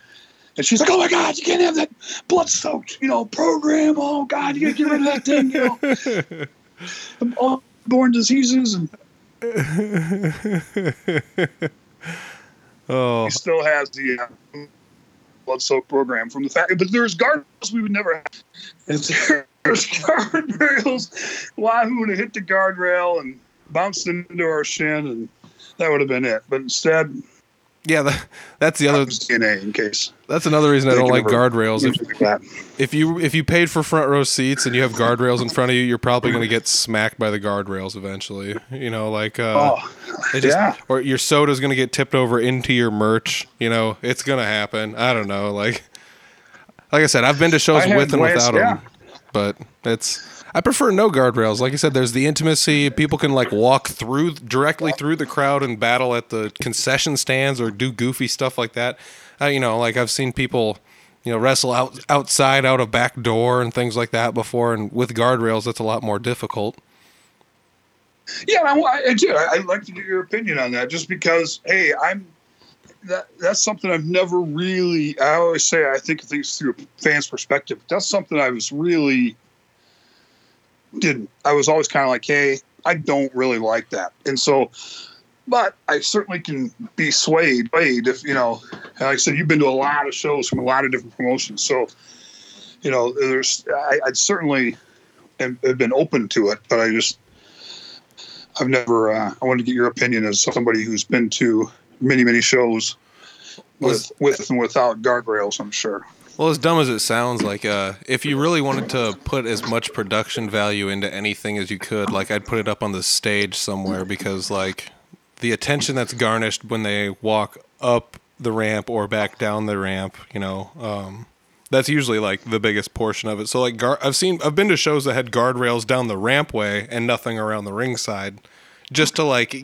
And she's like, "Oh my God, you can't have that blood-soaked, you know, program. Oh God, you gotta get rid of that thing, you know." all born diseases and Oh, he still has the uh, blood soak program from the fact but there's guardrails we would never have. If there's guardrails wahoo would have hit the guardrail and bounced into our shin and that would have been it. But instead yeah. That, that's the other. DNA in case That's another reason I don't like guardrails. If, if you if you paid for front row seats and you have guardrails in front of you, you're probably going to get smacked by the guardrails eventually. You know, like uh, oh just, yeah. or your soda's going to get tipped over into your merch. You know, it's going to happen. I don't know. Like, like I said, I've been to shows with and without them, but it's. I prefer no guardrails. Like I said, there's the intimacy. People can like walk through directly through the crowd and battle at the concession stands or do goofy stuff like that. Uh, you know, like I've seen people, you know, wrestle out outside out a back door and things like that before. And with guardrails, that's a lot more difficult. Yeah, I, I, do. I, I'd like to get your opinion on that, just because. Hey, I'm. That that's something I've never really. I always say I think of things through a fan's perspective. That's something I was really didn't. I was always kind of like, hey, I don't really like that, and so. But I certainly can be swayed, swayed if you know. and Like I said, you've been to a lot of shows from a lot of different promotions, so you know, there's. I, I'd certainly have have been open to it, but I just I've never. Uh, I wanted to get your opinion as somebody who's been to many, many shows with with and without guardrails. I'm sure. Well, as dumb as it sounds, like uh, if you really wanted to put as much production value into anything as you could, like I'd put it up on the stage somewhere because like the attention that's garnished when they walk up the ramp or back down the ramp, you know, um, that's usually like the biggest portion of it. So like gar- I've seen I've been to shows that had guardrails down the rampway and nothing around the ringside. Just to like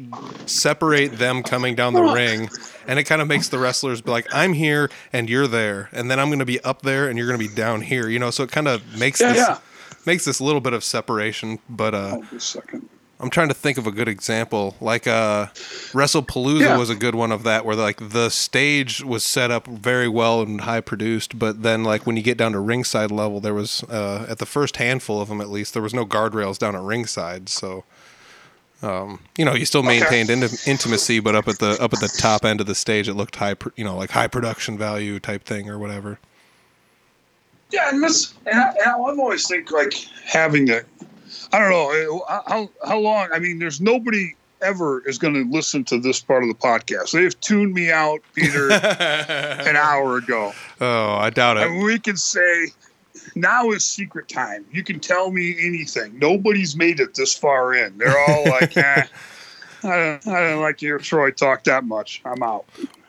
separate them coming down the ring, and it kind of makes the wrestlers be like, "I'm here and you're there, and then I'm going to be up there and you're going to be down here," you know. So it kind of makes Yeah, this yeah. makes this little bit of separation. But uh, Hold a second. I'm trying to think of a good example. Like uh WrestlePalooza Yeah. was a good one of that where like the stage was set up very well and high produced, but then like when you get down to ringside level there was uh at the first handful of them at least there was no guardrails down at ringside, so um, you know, you still maintained inti- intimacy, but up at the up at the top end of the stage, it looked high, you know, like high production value type thing or whatever. Yeah, and this, and, I, and I've always think like having a, I don't know uh, how how long. I mean, there's nobody ever is going to listen to this part of the podcast. They've tuned me out, Peter, an hour ago. Oh, I doubt it. And we can say now is secret time. You can tell me anything. Nobody's made it this far in. They're all like, eh, I don't, I don't like your Troy talk that much. I'm out.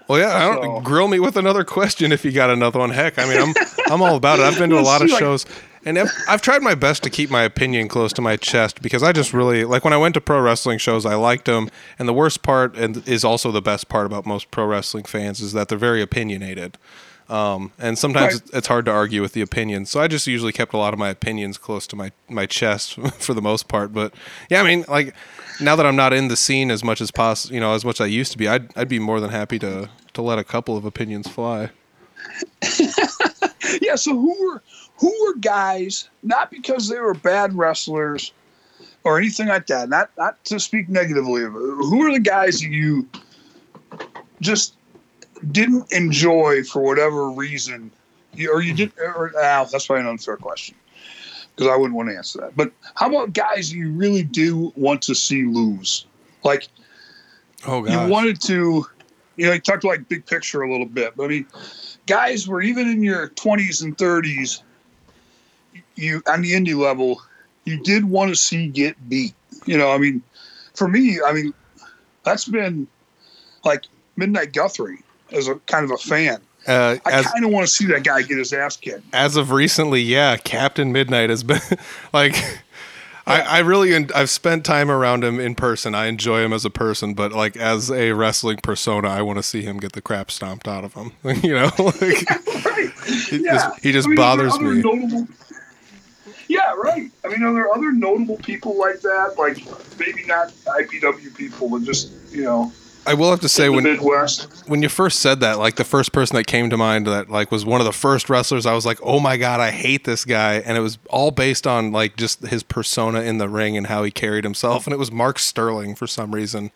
Well, yeah, I don't So- grill me with another question if you got another one. Heck, I mean, I'm I'm all about it. I've been to a lot of shows, and I've, I've tried my best to keep my opinion close to my chest because I just really like when I went to pro wrestling shows. I liked them, and the worst part, and is also the best part about most pro wrestling fans, is that they're very opinionated. Um, and sometimes Right. it's- it's hard to argue with the opinions. So I just usually kept a lot of my opinions close to my, my chest for the most part. But yeah, I mean, like now that I'm not in the scene as much as possible, you know, as much as I used to be, I'd, I'd be more than happy to, to let a couple of opinions fly. Yeah. So who were who were guys not because they were bad wrestlers or anything like that. Not not to speak negatively of it. Who are the guys that you just didn't enjoy for whatever reason, you, or you did, or ah, that's probably an unfair question because I wouldn't want to answer that. But how about guys you really do want to see lose? Like Oh you wanted to, you know, you talked like big picture a little bit, but I mean, guys were even in your 20s and 30s, you on the indie level, you did want to see get beat. You know, I mean, for me, I mean, that's been like Midnight Guthrie as a kind of a fan. Uh, I kind of want to see that guy get his ass kicked. as of recently, yeah, Captain Midnight has been like. I, I really I've spent time around him in person. I enjoy him as a person, but like as a wrestling persona, I want to see him get the crap stomped out of him. you know, like, right. he Yeah. just, he just I mean, bothers me. Notable, yeah, right. I mean, are there other notable people like that? Like maybe not IPW people, but just you know, I will have to say when Midwest. when you first said that, like the first person that came to mind that like was one of the first wrestlers, I was like, oh my god, I hate this guy, and it was all based on like just his persona in the ring and how he carried himself, and it was Mark Sterling for some reason.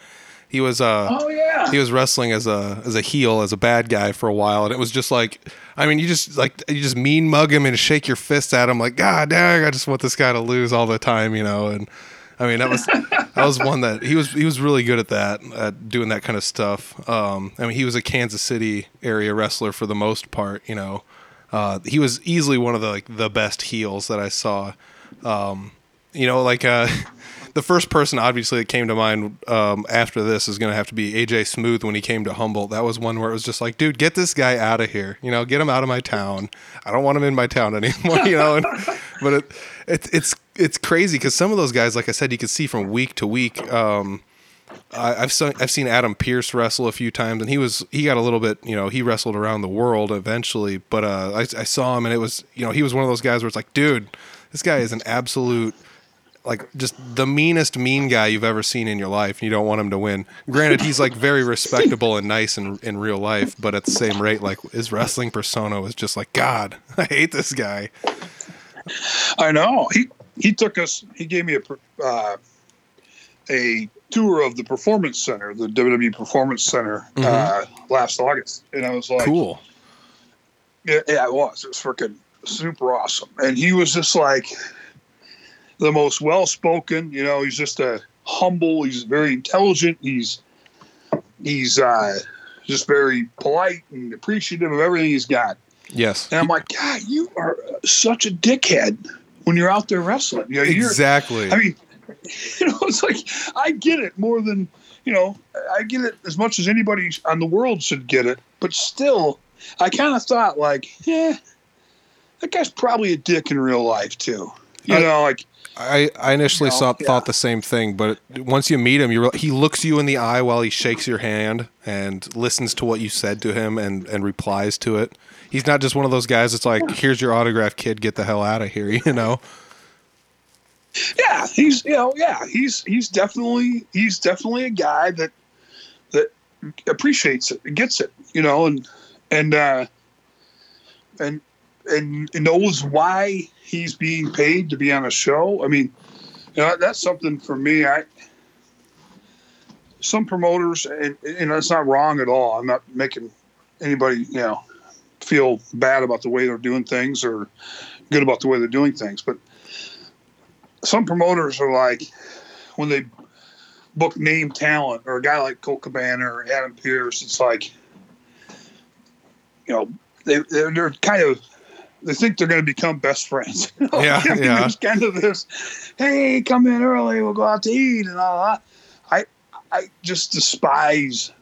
He was uh Oh yeah. he was wrestling as a as a heel as a bad guy for a while, and it was just like, I mean, you just like you just mean mug him and shake your fists at him, like God dang, I just want this guy to lose all the time, you know. And I mean, that was that was one that he was he was really good at that, at doing that kind of stuff. Um, I mean, he was a Kansas City area wrestler for the most part, you know. Uh, he was easily one of the like the best heels that I saw. Um, you know, like uh, the first person obviously that came to mind um, after this is going to have to be AJ Smooth when he came to Humboldt. That was one where it was just like, dude, get this guy out of here. You know, get him out of my town. I don't want him in my town anymore. You know, and, but it, it it's it's crazy because some of those guys, like I said, you could see from week to week. Um, I, I've seen I've seen Adam Pearce wrestle a few times, and he was he got a little bit you know he wrestled around the world eventually, but uh, I, I saw him and it was you know he was one of those guys where it's like, dude, this guy is an absolute like just the meanest mean guy you've ever seen in your life. and You don't want him to win. Granted, he's like very respectable and nice in in real life, but at the same rate, like his wrestling persona was just like, God, I hate this guy. I know. He he took us. He gave me a uh, a tour of the Performance Center, the WWE Performance Center, uh, last August, and I was like, Cool. Yeah, yeah, it was. It was freaking super awesome. And he was just like the most well spoken. You know, he's just a humble. He's very intelligent. He's he's uh, just very polite and appreciative of everything he's got. Yes. And I'm like, God, you are such a dickhead when you're out there wrestling. You know, Exactly. I mean, you know, it's like I get it more than you know. I get it as much as anybody on the world should get it, but still, I kind of thought like, yeah, that guy's probably a dick in real life too. You know, like I, I initially No, saw, yeah. thought the same thing, but once you meet him, you he looks you in the eye while he shakes your hand and listens to what you said to him and, and replies to it. He's not just one of those guys that's like, "Here's your autograph, kid. Get the hell out of here." You know? yeah, he's you know, yeah, he's he's definitely he's definitely a guy that that appreciates it, gets it, you know, and and uh, and and knows why he's being paid to be on a show. I mean, you know, that's something for me. I some promoters, and know, it's not wrong at all. I'm not making anybody, you know, feel bad about the way they're doing things or good about the way they're doing things, but some promoters are like when they book name talent or a guy like Colt Cabana or Adam Pearce, it's like you know they they're kind of they think they're going to become best friends. You know? Yeah, I mean, yeah. There's kind of this, hey, come in early, we'll go out to eat and all that. I I just despise.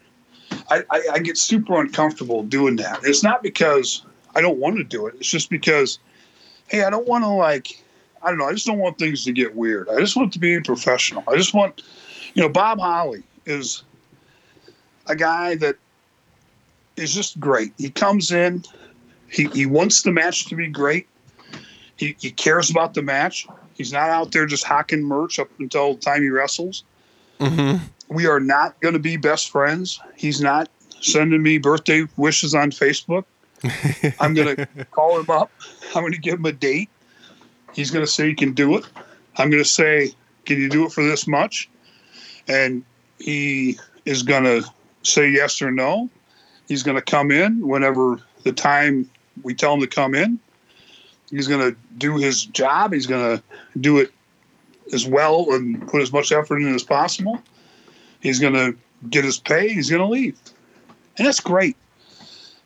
I, I, I get super uncomfortable doing that. It's not because I don't want to do it. It's just because, hey, I don't want to like I don't know. I just don't want things to get weird. I just want to be professional. I just want, you know, Bob Holly is a guy that is just great. He comes in, he, he wants the match to be great. He, he cares about the match. He's not out there just hawking merch up until the time he wrestles. Mm-hmm. We are not going to be best friends. He's not sending me birthday wishes on Facebook. I'm going to call him up. I'm going to give him a date. He's going to say he can do it. I'm going to say, can you do it for this much? And he is going to say yes or no. He's going to come in whenever the time we tell him to come in. He's going to do his job. He's going to do it as well and put as much effort in as possible. He's going to get his pay. He's going to leave, and that's great.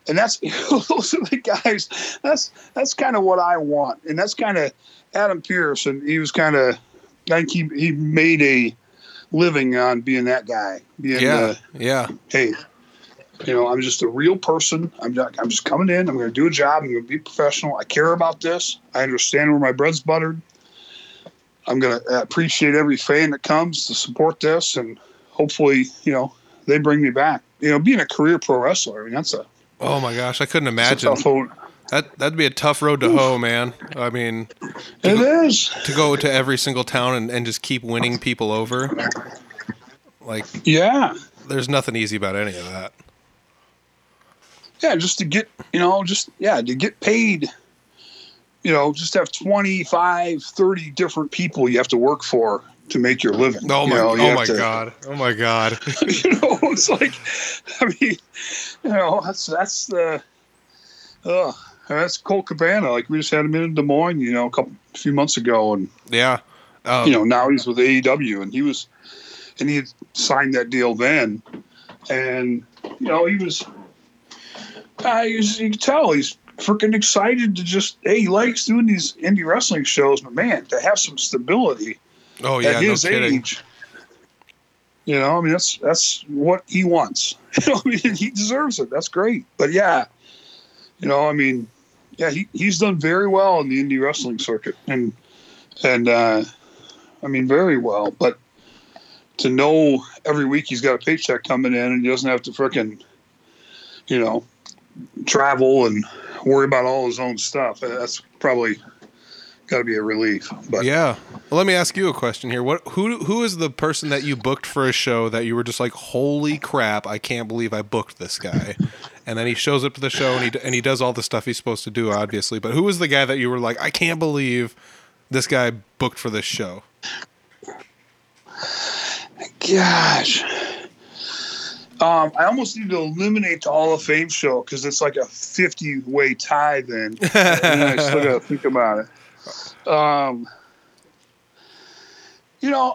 And that's those are the guys. That's that's kind of what I want, and that's kind of Adam Pearce. And he was kind of, I think he he made a living on being that guy. Being, Yeah, uh, yeah, hey, you know, I'm just a real person. I'm not, I'm just coming in. I'm going to do a job. I'm going to be professional. I care about this. I understand where my bread's buttered. I'm going to appreciate every fan that comes to support this, and hopefully, you know, they bring me back. You know, being a career pro wrestler, I mean, that's a, Oh my gosh, I couldn't imagine that. That'd be a tough road to hoe, man. I mean, It is. to go to every single town and, and just keep winning people over. Like, Yeah. there's nothing easy about any of that. Yeah, just to get, you know, just, yeah, to get paid, you know, just have 25, 30 different people you have to work for to make your living. Oh You my, know, you oh my to- god, oh my god. you know, it's like, I mean, you know, that's that's the, uh, that's Colt Cabana. Like we just had him in Des Moines, you know, a couple, a few months ago, and Yeah, um, you know now he's with AEW, and he was, and he had signed that deal then, and you know he was, uh, he you can tell he's freaking excited to just hey he likes doing these indie wrestling shows, but man, to have some stability oh yeah, at no his kidding. age. You know, I mean that's that's what he wants. You know, I mean he deserves it. That's great. But yeah, you know, I mean, yeah, he, he's done very well in the indie wrestling circuit, and and uh, I mean very well. But to know every week he's got a paycheck coming in and he doesn't have to freaking you know, travel and worry about all his own stuff. uh, That's probably got to be a relief. But Yeah. Well, let me ask you a question here. What who who is the person that you booked for a show that you were just like, "Holy crap, I can't believe I booked this guy." And then he shows up to the show and he and he does all the stuff he's supposed to do, obviously. But who was the guy that you were like, "I can't believe this guy booked for this show?" Gosh. Um, I almost need to eliminate the Hall of Fame show because it's like a 50 way tie then. I still got to think about it. Um, you know,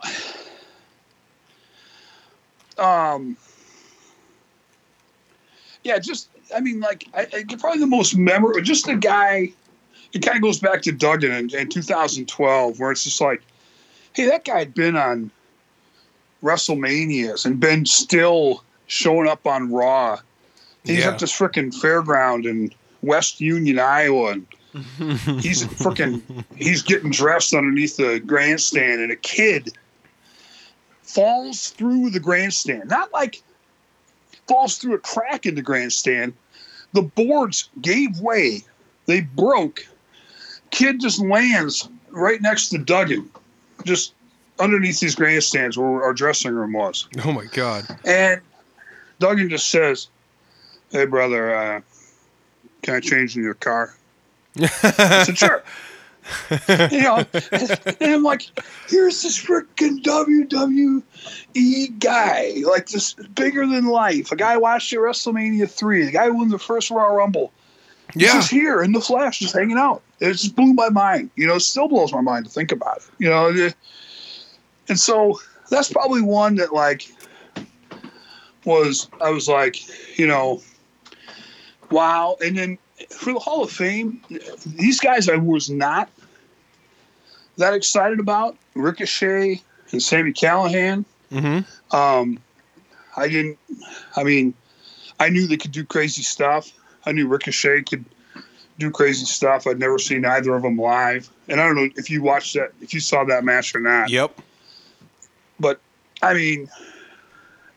um, yeah, just, I mean, like, I, I probably the most memorable, just the guy, it kind of goes back to Duggan in, in 2012, where it's just like, hey, that guy had been on WrestleManias and been still showing up on Raw. He's Yeah. at this freaking fairground in West Union, Iowa, and he's freaking he's getting dressed underneath the grandstand, and a kid falls through the grandstand. Not like falls through a crack in the grandstand. The boards gave way. They broke. Kid just lands right next to Duggan, just underneath these grandstands where our dressing room was. Oh my god. And Duggan just says, Hey, brother, uh, can I change in your car? I said, Sure. you know, and I'm like, here's this freaking WWE guy, like this bigger than life. A guy watched at WrestleMania 3, the guy who won the first Royal Rumble. He's Yeah. just here in the flesh, just hanging out. It just blew my mind. You know, it still blows my mind to think about it. You know, and so that's probably one that like was I was like, you know, wow. And then for the Hall of Fame, these guys I was not that excited about Ricochet and Sami Callihan. Mm-hmm. Um, I didn't. I mean, I knew they could do crazy stuff. I knew Ricochet could do crazy stuff. I'd never seen either of them live, and I don't know if you watched that, if you saw that match or not. Yep. But I mean,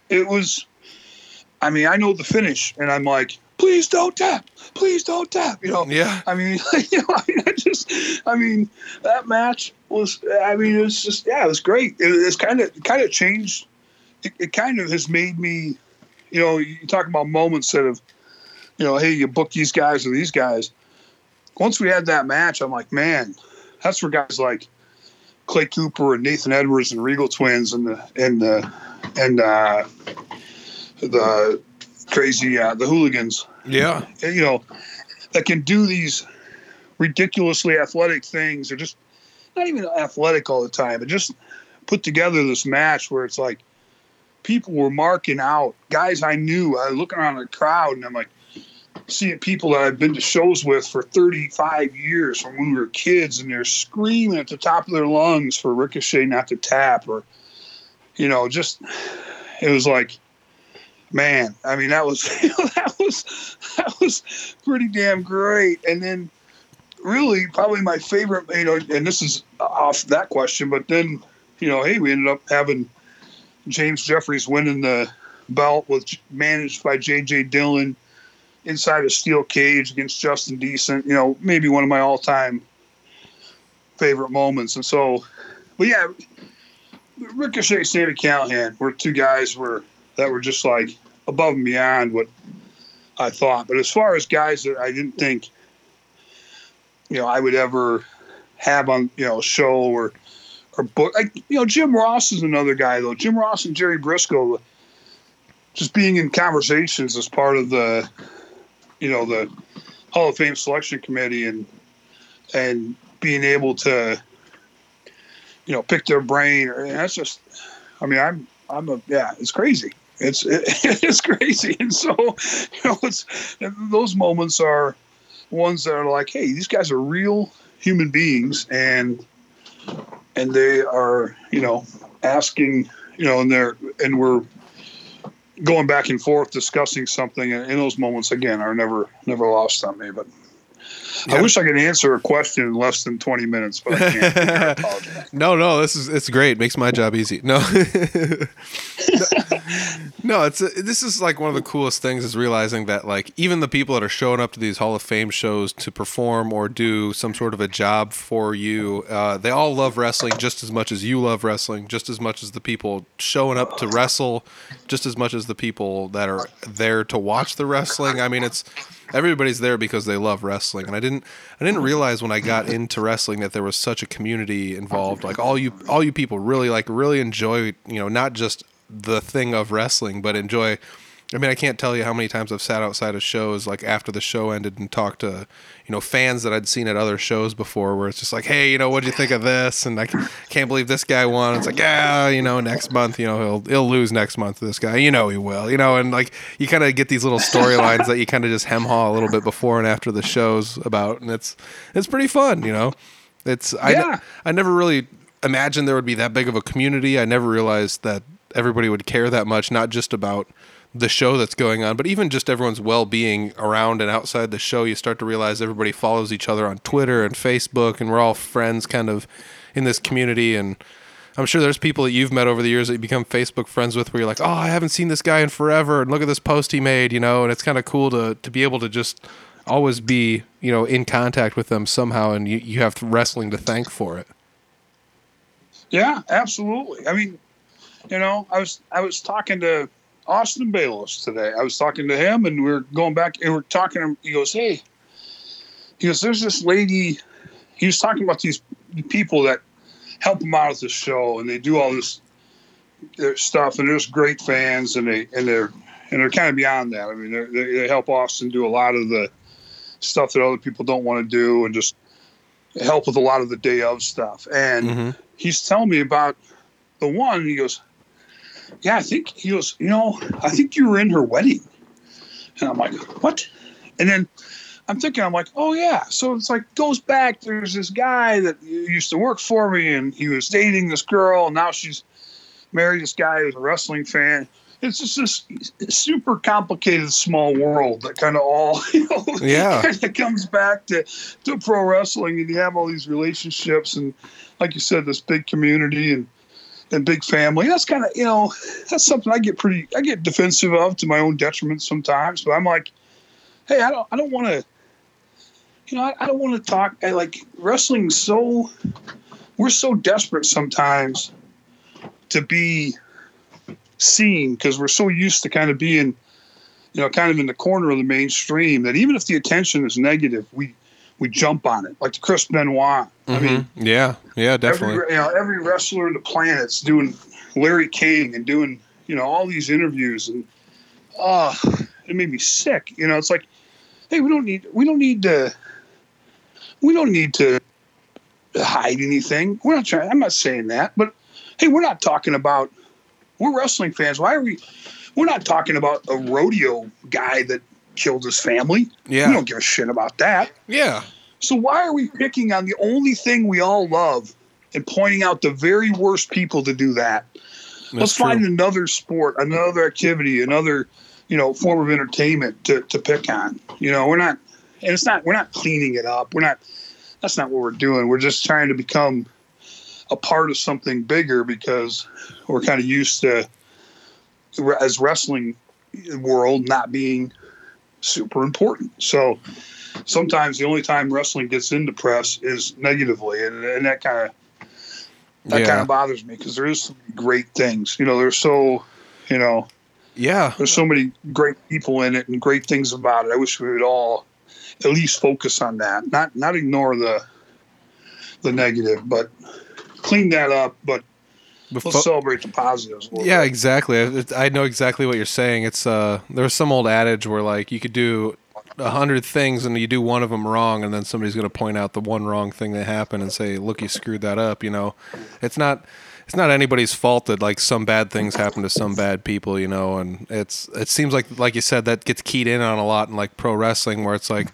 it was. I mean, I know the finish, and I'm like, please don't tap, please don't tap. You know, Yeah. I mean, you know, I mean, I just, I mean, that match was, I mean, it was just, yeah, it was great. It, it's kind of, kind of changed. It, it kind of has made me, you know, you talk about moments that have, you know, hey, you book these guys or these guys. Once we had that match, I'm like, man, that's for guys like Clay Cooper and Nathan Edwards and Regal Twins and the and the and uh, the crazy uh, the hooligans. Yeah. You know, that can do these ridiculously athletic things, or just not even athletic all the time, but just put together this match where it's like people were marking out guys I knew. I looking around the crowd and I'm like seeing people that I've been to shows with for 35 years from when we were kids, and they're screaming at the top of their lungs for Ricochet not to tap, or you know, just it was like. Man, I mean that was that was that was pretty damn great. And then really probably my favorite, you know, and this is off that question, but then, you know, hey, we ended up having James Jeffries winning the belt with managed by J.J. Dillon inside a steel cage against Justin Decent. You know, maybe one of my all-time favorite moments. And so, but yeah, Ricochet, Sami Callihan were two guys were that were just like above and beyond what I thought. But as far as guys that I didn't think you know I would ever have on you know show or or book. Like you know, Jim Ross is another guy though. Jim Ross and Jerry Brisco, just being in conversations as part of the you know the Hall of Fame selection committee and and being able to you know pick their brain. And that's just, I mean, I'm I'm a yeah, it's crazy. It's it, it's crazy, and so you know, it's those moments are ones that are like, hey, these guys are real human beings, and and they are, you know, asking, you know, and they're and we're going back and forth discussing something, and in those moments again are never never lost on me. But I wish I could answer a question in less than twenty minutes, but I can't. no, no, this is it's great. Makes my job easy. No, no, it's this is like one of the coolest things is realizing that like even the people that are showing up to these Hall of Fame shows to perform or do some sort of a job for you, uh, they all love wrestling just as much as you love wrestling, just as much as the people showing up to wrestle, just as much as the people that are there to watch the wrestling. I mean, it's everybody's there because they love wrestling and i didn't i didn't realize when i got into wrestling that there was such a community involved like all you all you people really like really enjoy you know not just the thing of wrestling but enjoy I mean, I can't tell you how many times I've sat outside of shows like after the show ended and talked to, you know, fans that I'd seen at other shows before where it's just like, hey, you know, what'd you think of this? And I can't believe this guy won. It's like, yeah, you know, next month, you know, he'll he'll lose next month. This guy, you know, he will, you know, and like you kind of get these little storylines that you kind of just hem haw a little bit before and after the shows about, and it's it's pretty fun, you know. It's Yeah. I I never really imagined there would be that big of a community. I never realized that everybody would care that much, not just about the show that's going on, but even just everyone's well being around and outside the show, you start to realize everybody follows each other on Twitter and Facebook, and we're all friends kind of in this community. And I'm sure there's people that you've met over the years that you become Facebook friends with where you're like, oh, I haven't seen this guy in forever, and look at this post he made, you know, and it's kind of cool to, to be able to just always be, you know, in contact with them somehow, and you, you have wrestling to thank for it. Yeah, absolutely. I mean, you know, I was I was talking to Austin Bayless today. I was talking to him, and we are going back, and we are talking. He goes, "Hey," he goes, "There's this lady." He was talking about these people that help him out at the show, and they do all this stuff, and there's great fans, and they and they're and they're kind of beyond that. I mean, they they help Austin do a lot of the stuff that other people don't want to do, and just help with a lot of the day of stuff. And Mm-hmm. he's telling me about the one. He goes, "Yeah, I think he goes. You know, I think you were in her wedding." And I'm like, "What?" And then I'm thinking, I'm like, "Oh yeah." So it's like goes back. There's this guy that used to work for me, and he was dating this girl, and now she's married this guy who's a wrestling fan. It's just this super complicated small world that kind of all you know Yeah. kind of comes back to, to pro wrestling and you have all these relationships and like you said this big community and and big family. That's kind of you know that's something i get pretty i get defensive of to my own detriment sometimes but i'm like hey i don't i don't want to you know i, I don't want to talk I, like wrestling so we're so desperate sometimes to be seen because we're so used to kind of being you know kind of in the corner of the mainstream that even if the attention is negative we we jump on it. Like the chris benoit i mean Mm-hmm. yeah, yeah, every definitely. you know every wrestler in the planet's doing larry king and doing you know all these interviews and uh it made me sick. You know, it's like, hey, we don't need we don't need to we don't need to hide anything. We're not trying. I'm not saying that, but hey, we're not talking about. We're wrestling fans. Why are we? We're not talking about a rodeo guy that killed his family. Yeah. We don't give a shit about that. Yeah. So why are we picking on the only thing we all love and pointing out the very worst people to do that? Let's true. find another sport, another activity, another, you know, form of entertainment to, to pick on. You know, we're not, and it's not, we're not cleaning it up. We're not, that's not what we're doing. We're just trying to become a part of something bigger because we're kind of used to, as wrestling world, not being super important. So sometimes the only time wrestling gets into press is negatively, and, and that kind of that Yeah. kind of bothers me because there is some great things. You know, there's so, you know, Yeah. there's so many great people in it and great things about it. I wish we would all at least focus on that, not not ignore the the negative, but clean that up. But Befo- let's celebrate the positives. a Yeah, bit. exactly. I I know exactly what you're saying. It's uh, there's some old adage where like you could do a hundred things and you do one of them wrong, and then somebody's gonna point out the one wrong thing that happened and say, "Look, you screwed that up." You know, it's not it's not anybody's fault that like some bad things happen to some bad people. You know, and it's it seems like like you said that gets keyed in on a lot in like pro wrestling where it's like.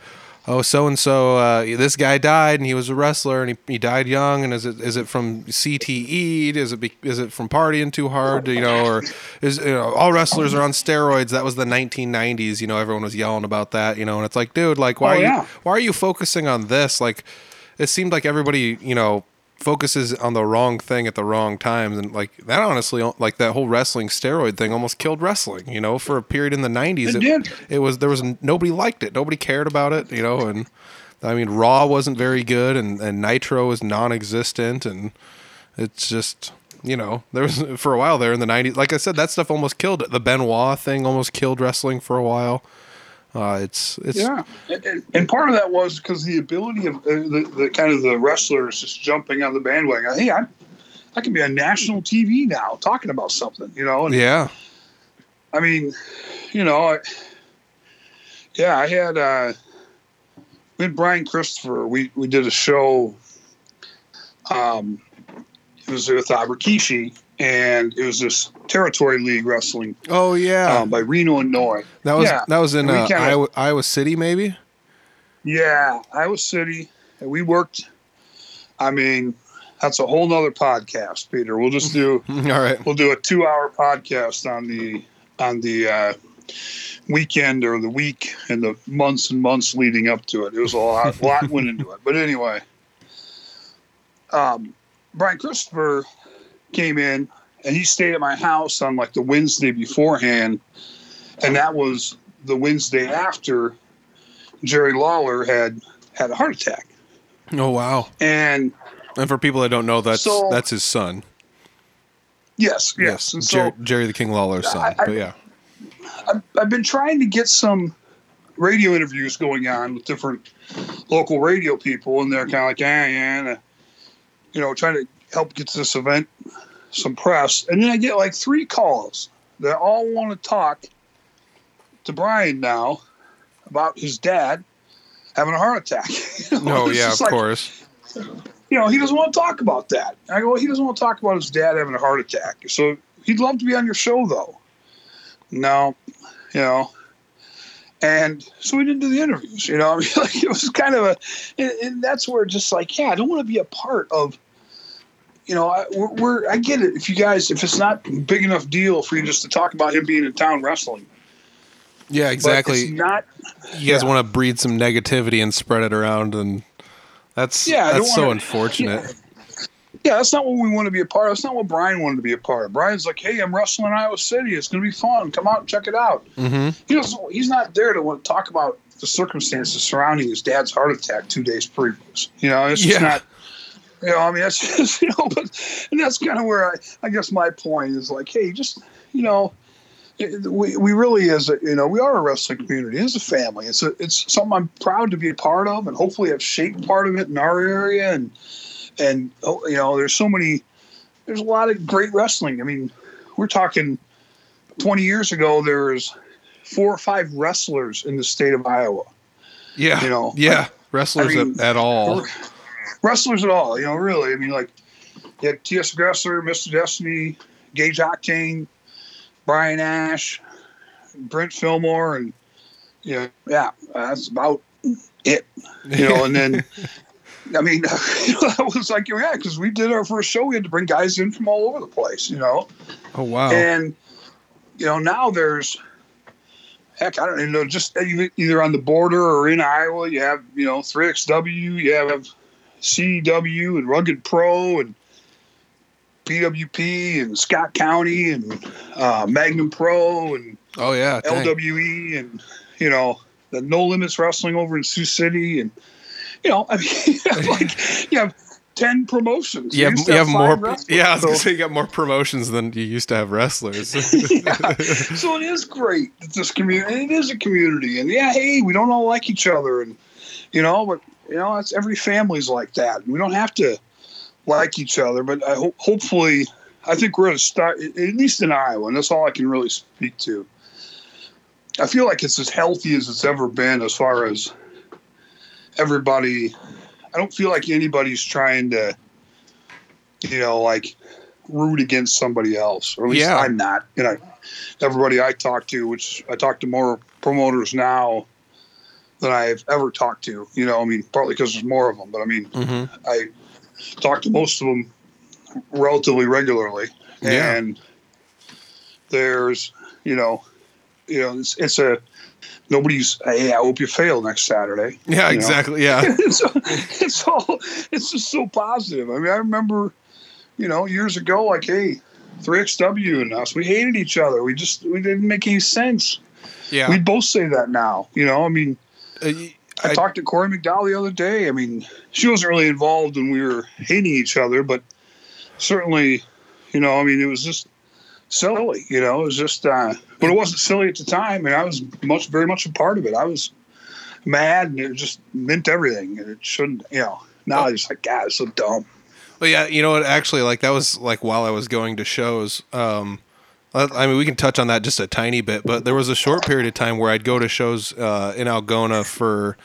Oh, so and so, this guy died, and he was a wrestler, and he, he died young. And is it is it from CTE? Is it be, is it from partying too hard? You know, or is you know all wrestlers are on steroids? That was the 1990s. You know, everyone was yelling about that. You know, and it's like, dude, like why Oh, are you why are you focusing on this? Like, it seemed like everybody, you know, focuses on the wrong thing at the wrong times, and like that honestly, like that whole wrestling steroid thing almost killed wrestling. You know, for a period in the 90s, It did. it was there was nobody liked it, nobody cared about it. You know, and I mean, Raw wasn't very good, and and Nitro was non-existent, and it's just. You know, there was for a while there in the '90s. Like I said, that stuff almost killed it. The Benoit thing almost killed wrestling for a while. Uh, it's it's Yeah, and- part of that was because the ability of uh, the, the kind of the wrestlers just jumping on the bandwagon. Hey, I, I can be on national TV now talking about something, you know. And yeah, I mean, you know, I, yeah, I had uh, we had Brian Christopher. We we did a show. Um, it was with uh, Rikishi, and it was this territory league wrestling Oh yeah, um, by Reno, Illinois. that was yeah. that was in uh, kinda- Iowa, Iowa City, maybe. Yeah, Iowa City. And we worked. I mean, that's a whole nother podcast, Peter. We'll just do All right. we'll do a two hour podcast on the on the uh, weekend or the week and the months and months leading up to it. It was a lot, a lot went into it. But anyway, um, Brian Christopher came in and he stayed at my house on like the Wednesday beforehand, and that was the Wednesday after Jerry Lawler had had a heart attack. Oh wow. And And for people that don't know, that's So- that's his son. yes, yes. And so Jerry, Jerry the King Lawler's son. I- I- but yeah. I've, I've been trying to get some radio interviews going on with different local radio people, and they're kind of like, yeah, yeah, you know, trying to help get to this event some press. And then I get like three calls that all want to talk to Brian now about his dad having a heart attack. You know, Oh yeah, of like, course. You know, he doesn't want to talk about that. I go, well, he doesn't want to talk about his dad having a heart attack. So he'd love to be on your show, though. No, you know. And so we didn't do the interviews, you know. I mean, like it was kind of a, and, and that's where just like, yeah, I don't want to be a part of, you know, I, we're, we're, I get it. If you guys, if it's not a big enough deal for you just to talk about him being in town wrestling, Yeah, But exactly. it's not. you guys yeah. want to breed some negativity and spread it around, and that's Yeah, that's so wanna- unfortunate. Yeah, that's not what we want to be a part of. That's not what Brian wanted to be a part of. Brian's like, hey, I'm wrestling in Iowa City. It's going to be fun. Come out and check it out. hmm He doesn't, he's not there to want to talk about the circumstances surrounding his dad's heart attack two days previous. You know, it's just Yeah. not. You know, I mean, that's just, you know, but and that's kind of where I, I guess my point is like, hey, just you know, we, we really is a, you know we are a wrestling community. It's a family. It's a it's something I'm proud to be a part of, and hopefully have shaped part of it in our area. And and oh, you know, there's so many. There's a lot of great wrestling. I mean, we're talking 20 years ago. There was four or five wrestlers in the state of Iowa. Yeah. You know, yeah. Wrestlers I mean, at, at all. Wrestlers at all, you know, really. I mean, like, you had T.S. Aggressor, Mr. Destiny, Gage Octane, Brian Ash, Brent Fillmore, and, you know, yeah, that's about it. You know, and then, I mean, that was like, yeah, because we did our first show, we had to bring guys in from all over the place, you know. Oh wow. And you know now there's heck I don't even know just either- either on the border or in Iowa you have you know 3XW you have CW and Rugged Pro and PWP and Scott County and uh, Magnum Pro and oh yeah. dang. LWE and you know the No Limits Wrestling over in Sioux City and you know I mean like you have ten promotions You have, you have more. Yeah, I was gonna so- say you got more promotions than you used to have wrestlers. yeah. So it is great that this community. It is a community, and yeah, hey, we don't all like each other, and you know, but you know, it's every family's like that. We don't have to like each other, but uh, I hope hopefully, I think we're at a start. At least in Iowa, and that's all I can really speak to. I feel like it's as healthy as it's ever been, as far as everybody. I don't feel like anybody's trying to, you know, like root against somebody else, or at least Yeah. I'm not. You know, everybody I talk to, which I talk to more promoters now than I've ever talked to. You know, I mean, partly because there's more of them, but I mean, hmm I talk to most of them relatively regularly, Yeah. and there's, you know, you know, it's, it's a nobody's. Hey, I hope you fail next Saturday. Yeah, you know? exactly. Yeah. it's, it's all it's just so positive. I mean, I remember, you know, years ago, like, hey, 3XW and us, we hated each other. We just we didn't make any sense. Yeah. We both say that now. You know, I mean, I, I- talked to Corey McDowell the other day. I mean, she wasn't really involved when we were hating each other, but certainly, you know, I mean, it was just silly. You know, it was just, uh, but it wasn't silly at the time, and I was much, very much a part of it. I was mad, and it just meant everything, and it shouldn't. You know, now I just like, God, it's so dumb. Well, yeah, you know what? Actually, like that was like while I was going to shows. Um, I mean, we can touch on that just a tiny bit, but there was a short period of time where I'd go to shows uh, in Algona for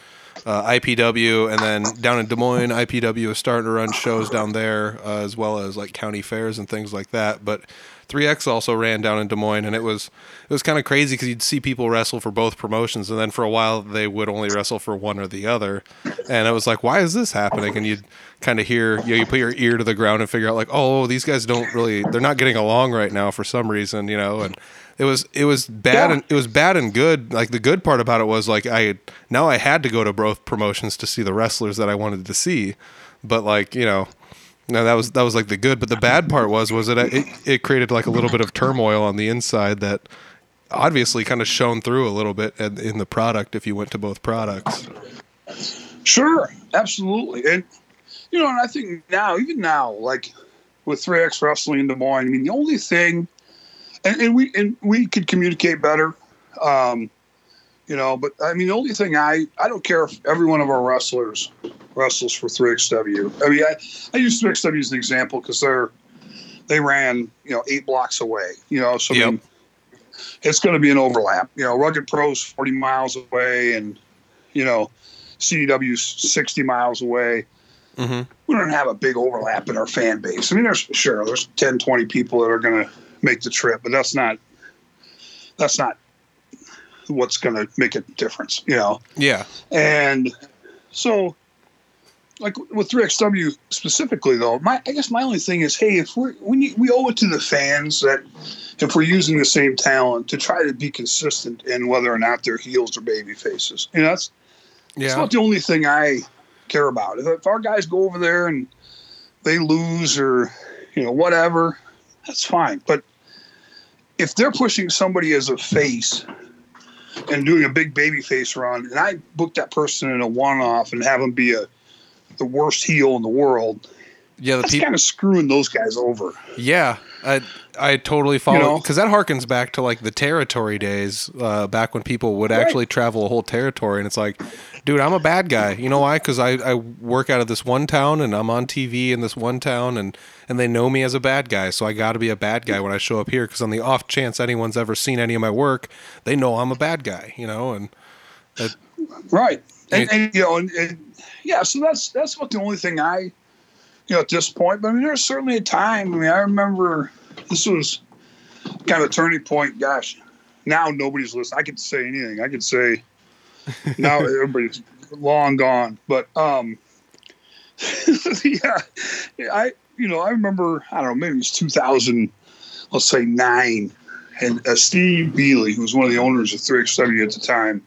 uh, IPW, and then down in Des Moines, IPW was starting to run shows down there, uh, as well as like county fairs and things like that. But 3X also ran down in Des Moines, and it was it was kind of crazy because you'd see people wrestle for both promotions, and then for a while they would only wrestle for one or the other, and it was like, why is this happening? And you'd kind of hear, you know, you put your ear to the ground and figure out like, oh, these guys don't really, they're not getting along right now for some reason, you know, and it was it was bad Yeah. and it was bad and good. Like the good part about it was like I now I had to go to both promotions to see the wrestlers that I wanted to see, but like you know. No, that was that was like the good, but the bad part was was it it, it created like a little bit of turmoil on the inside that obviously kind of shone through a little bit in, in the product if you went to both products. Sure, absolutely, and you know, and I think now, even now, like with 3X Wrestling in Des Moines, I mean, the only thing, and, and we and we could communicate better, um, you know, but I mean, the only thing I I don't care if every one of our wrestlers wrestles for 3XW. I mean, I I use 3XW as an example because they're they ran you know eight blocks away, you know, so I mean, it's going to be an overlap. You know, Rugged Pros 40 miles away, and you know. CDW's 60 miles away. Mm-hmm. We don't have a big overlap in our fan base. I mean, there's sure there's 10, 20 people that are going to make the trip, but that's not that's not what's going to make a difference, you know. Yeah, And so, like with 3XW specifically, though, my I guess my only thing is, hey, if we're we need, we owe it to the fans that if we're using the same talent to try to be consistent in whether or not they're heels or baby faces, you know, that's yeah, not the only thing I care about. If, if our guys go over there and they lose or you know whatever, that's fine. But if they're pushing somebody as a face and doing a big baby face run, and I book that person in a one-off and have them be a the worst heel in the world, yeah. The that's kind of screwing those guys over. Yeah, I I totally follow You know? because that harkens back to like the territory days, uh, back when people would Right. actually travel a whole territory, and it's like, dude, I'm a bad guy. You know why? Because I, I work out of this one town and I'm on TV in this one town and, and they know me as a bad guy. So I got to be a bad guy when I show up here. Because on the off chance anyone's ever seen any of my work, they know I'm a bad guy. You know, and that, right. And, and you know, and, and yeah, so that's that's about the only thing I, you know, at this point. But I mean, there's certainly a time. I mean, I remember this was kind of a turning point. Gosh, now nobody's listening. I could say anything. I could say now everybody's long gone. But um, yeah, I you know I remember I don't know maybe it was 2000, let's say nine, and uh, Steve Bealey, who was one of the owners of 3X70 at the time,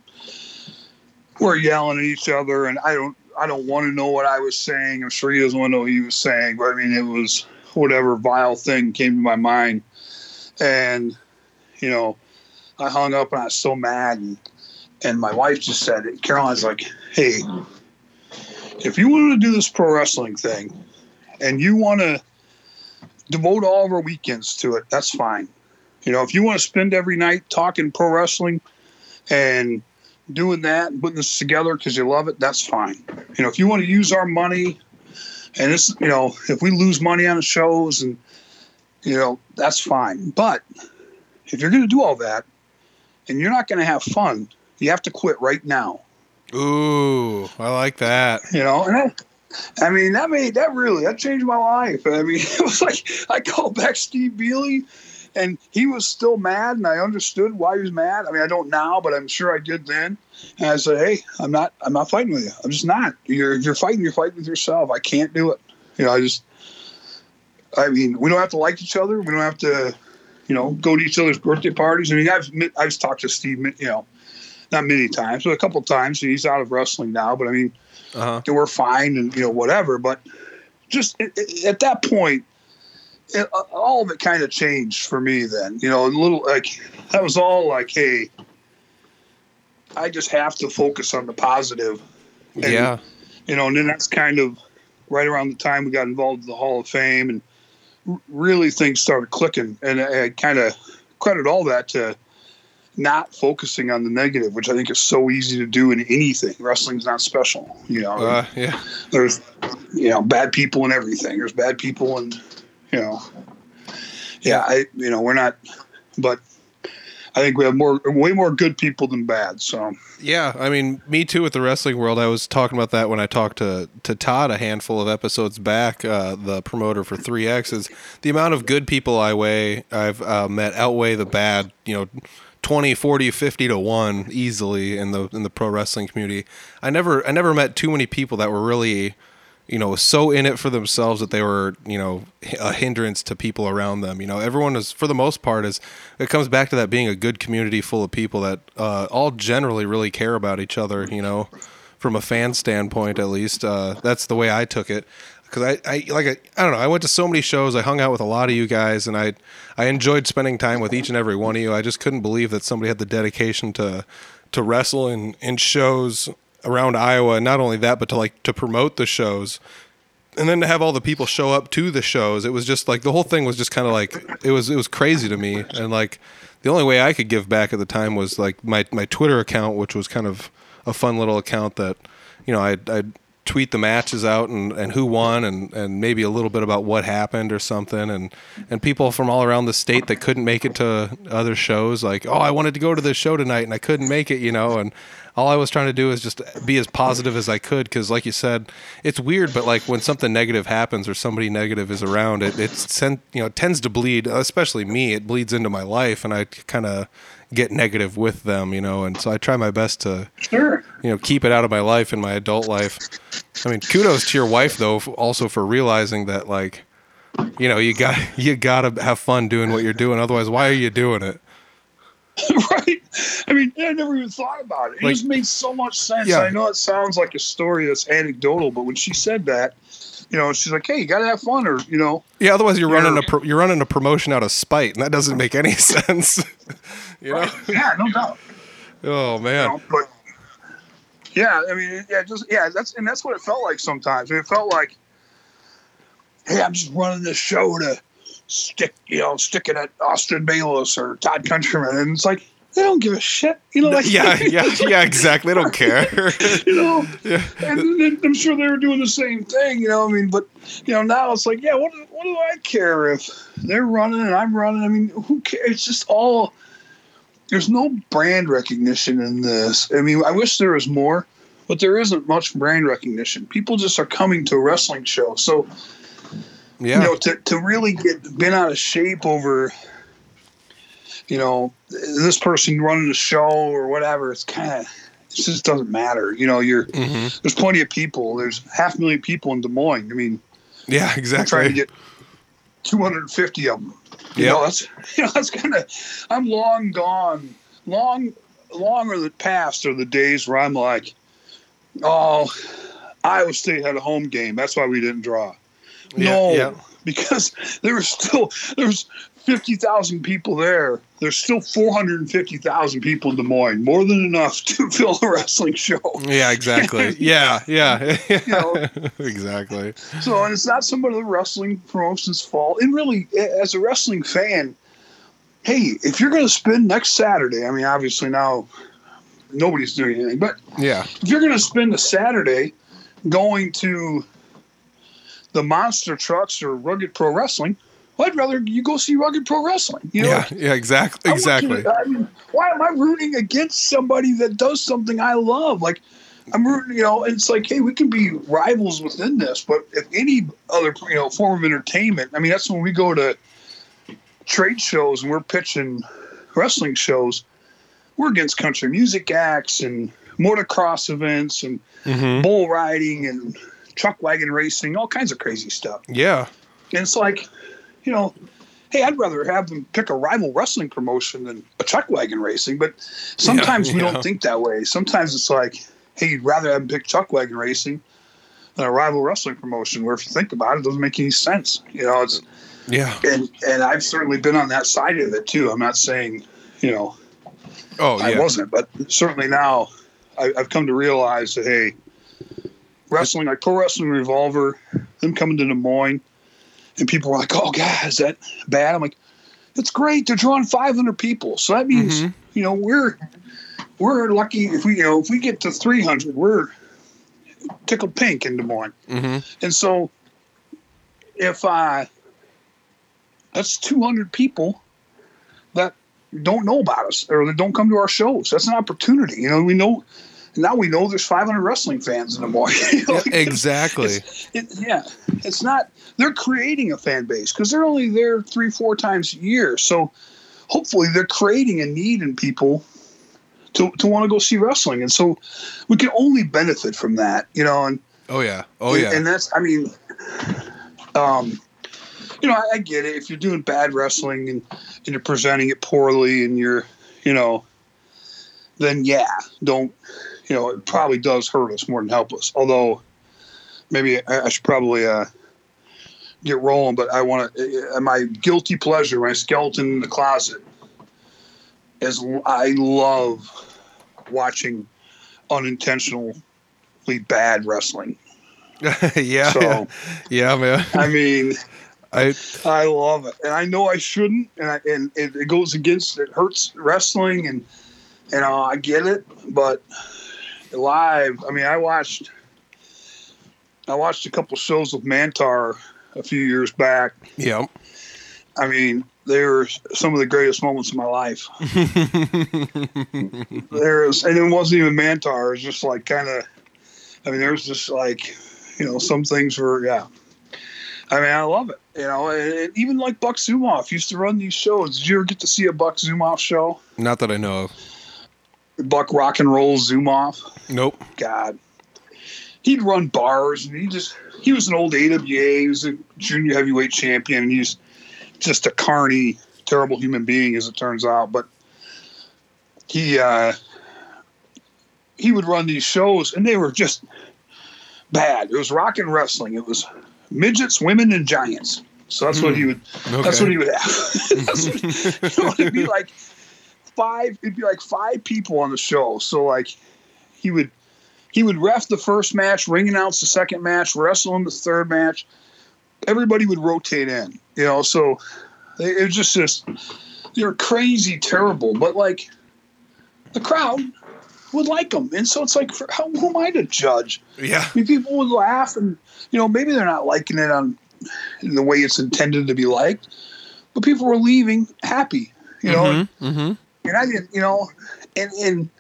were yelling at each other, and I don't I don't want to know what I was saying. I'm sure he doesn't want to know what he was saying, but I mean it was whatever vile thing came to my mind, and you know I hung up and I was so mad. And and my wife just said Caroline's like, hey, if you want to do this pro wrestling thing and you want to devote all of our weekends to it, that's fine. You know, if you want to spend every night talking pro wrestling and doing that and putting this together because you love it, that's fine. You know, if you want to use our money and it's, you know, if we lose money on the shows and, you know, that's fine. But if you're going to do all that and you're not going to have fun, you have to quit right now. Ooh, I like that. You know, and I, I mean that made that really that changed my life. I mean, it was like I called back Steve Bealey, and he was still mad, and I understood why he was mad. I mean, I don't now, but I'm sure I did then. And I said, "Hey, I'm not I'm not fighting with you. I'm just not. You're you're fighting, you're fighting with yourself. I can't do it. You know, I just. I mean, we don't have to like each other. We don't have to, you know, go to each other's birthday parties. I mean, I've I've talked to Steve, you know, not many times, but a couple times. He's out of wrestling now, but I mean, uh-huh. we're fine and you know whatever. But just it, it, at that point, it, all of it kind of changed for me. Then you know, a little like that was all like, hey, I just have to focus on the positive. And, yeah. You know, and then that's kind of right around the time we got involved in the Hall of Fame, and really things started clicking. And I, I kind of credit all that to not focusing on the negative, which I think is so easy to do in anything. Wrestling's not special, you know. Uh, yeah. There's, you know, bad people and everything. There's bad people and, you know, yeah, I, you know, we're not, but I think we have more, way more good people than bad. So yeah, I mean, me too with the wrestling world. I was talking about that when I talked to to Todd a handful of episodes back, uh, the promoter for Three X. Is the amount of good people I weigh I've uh, met outweigh the bad. You know 20 40 50 to 1 easily in the in the pro wrestling community. I never i never met too many people that were really you know so in it for themselves that they were you know a hindrance to people around them. You know everyone is for the most part is it comes back to that being a good community full of people that uh, all generally really care about each other you know from a fan standpoint at least. Uh, that's the way i took it because I, I like I, I don't know I went to so many shows I hung out with a lot of you guys and I I enjoyed spending time with each and every one of you. I just couldn't believe that somebody had the dedication to to wrestle in in shows around Iowa not only that but to like to promote the shows. And then to have all the people show up to the shows it was just like the whole thing was just kind of like it was it was crazy to me. And like the only way I could give back at the time was like my my Twitter account which was kind of a fun little account that you know I I tweet the matches out and, and who won and, and maybe a little bit about what happened or something. And and people from all around the state that couldn't make it to other shows like oh I wanted to go to this show tonight and I couldn't make it you know? And all I was trying to do is just be as positive as I could because like you said it's weird but like when something negative happens or somebody negative is around it it's you know it tends to bleed especially me it bleeds into my life and I kind of get negative with them, you know, and so I try my best to, sure. you know, keep it out of my life in my adult life. I mean, kudos to your wife though, also for realizing that, like, you know, you got you got to have fun doing what you're doing. Otherwise, why are you doing it? right. I mean, I never even thought about it. It like, just made so much sense. Yeah. I know it sounds like a story that's anecdotal, but when she said that, you know, she's like, "Hey, you gotta have fun," or you know. Yeah. Otherwise, you're running a pro- you're running a promotion out of spite, and that doesn't make any sense. you know. Yeah, no doubt. oh man. You know, but yeah, I mean, yeah, just yeah, that's and that's what it felt like sometimes. I mean, it felt like, hey, I'm just running this show to stick, you know, stick it at Austin Bayless or Todd Countryman, and it's like, they don't give a shit. You know, like yeah, yeah, yeah, exactly. They don't care. you know, yeah. and I'm sure they were doing the same thing. You know, I mean, but you know, now it's like, yeah, what what do I care if they're running and I'm running? I mean, who cares? It's just all. There's no brand recognition in this. I mean, I wish there was more, but there isn't much brand recognition. People just are coming to a wrestling show, so Yeah. you know, to, to really get bent out of shape over, you know, this person running the show or whatever, it's kind of, it just doesn't matter. You know, you're, hmm there's plenty of people. There's half a million people in Des Moines. I mean, Yeah, I'm trying to exactly. get 250 of them. You Yep. know, that's, you know, that's kind of, I'm long gone, long, long are the past are the days where I'm like, oh, Iowa State had a home game. That's why we didn't draw. Yeah, no, yeah. because there was still there's fifty thousand people there. There's still four hundred and fifty thousand people in Des Moines, more than enough to fill a wrestling show. Yeah, exactly. Yeah, yeah. know. exactly. So, and it's not some of the wrestling promotion's fault. And really, as a wrestling fan, hey, if you're going to spend next Saturday, I mean, obviously now nobody's doing anything, but Yeah. if you're going to spend a Saturday going to the monster trucks or rugged pro wrestling, well, I'd rather you go see rugged pro wrestling. You know, yeah, yeah, exactly. Exactly. to- I mean, why am I rooting against somebody that does something I love? Like, I'm rooting, you know, and it's like, hey, we can be rivals within this, but if any other, you know, form of entertainment, I mean, that's when we go to trade shows and we're pitching wrestling shows. We're against country music acts and motocross events and hmm bull riding and chuck wagon racing, all kinds of crazy stuff. Yeah. And it's like, you know, hey, I'd rather have them pick a rival wrestling promotion than a chuck wagon racing. But sometimes we yeah. don't think that way. Sometimes it's like, hey, you'd rather have them pick chuck wagon racing than a rival wrestling promotion. Where if you think about it, it doesn't make any sense. You know, it's Yeah. and and I've certainly been on that side of it too. I'm not saying, you know, Oh, I yeah. wasn't, but certainly now I, I've come to realize that hey, wrestling like pro wrestling revolver, them coming to Des Moines, and people were like, "Oh God, is that bad?" I'm like, "It's great. They're drawing 500 people, so that means Mhm. you know we're we're lucky if we you know if we get to 300, we're tickled pink in Des Moines." hmm And so, if I, that's 200 people that don't know about us or that don't come to our shows. That's an opportunity. You know, we know, now we know there's 500 wrestling fans in the morning. You know, Yeah, like, it's- exactly. it, yeah, it's not. They're creating a fan base because they're only there three, four times a year. So hopefully, they're creating a need in people to to want to go see wrestling, and so we can only benefit from that. You know, and Oh yeah. Oh and, yeah. and that's, I mean, um, you know, I, I get it. If you're doing bad wrestling and, and you're presenting it poorly and you're, you know, then yeah, don't, you know, it probably does hurt us more than help us. Although maybe I, I should probably uh, get rolling, but I want to, uh, my guilty pleasure, my skeleton in the closet is I love watching unintentionally bad wrestling. yeah. So- yeah, man. I mean, I I love it, and I know I shouldn't, and I, and it, it goes against it hurts wrestling, and you know I get it, but live, I mean, I watched I watched a couple shows with Mantar a few years back. yeah. I mean, they were some of the greatest moments of my life. There's, and it wasn't even Mantar. It was just like kind of, I mean, there's just like, you know, some things were, yeah. I mean, I love it. You know, and, and even like Buck Zumhofe used to run these shows. Did you ever get to see a Buck Zumhofe show? Not that I know of. Buck Rock and Roll Zumhofe. Nope. God, he'd run bars, and he just he was an old AWA. He was a junior heavyweight champion, and he's just a carny, terrible human being, as it turns out. But he uh, he would run these shows, and they were just bad. It was rock and wrestling. It was midgets, women, and giants. So that's what he would. Okay. That's what he would have. That's what, you know, it'd be like five. It'd be like five people on the show. So like, he would he would ref the first match, ring announce the second match, wrestle in the third match. Everybody would rotate in. You know, so it was just this. They were crazy, terrible, but like the crowd would like them. And so it's like, for, how, who am I to judge? Yeah. I mean, people would laugh, and you know, maybe they're not liking it on in the way it's intended to be liked, but people were leaving happy. You know, Mm-hmm. mm-hmm. And I didn't, you know, and and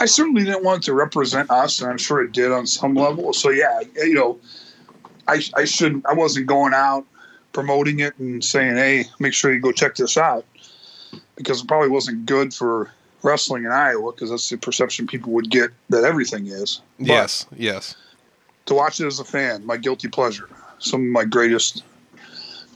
I certainly didn't want to represent us, and I'm sure it did on some level. So yeah, you know, I I shouldn't, I wasn't going out promoting it and saying, hey, make sure you go check this out, because it probably wasn't good for wrestling in Iowa, because that's the perception people would get that everything is. But Yes. Yes. to watch it as a fan, my guilty pleasure, some of my greatest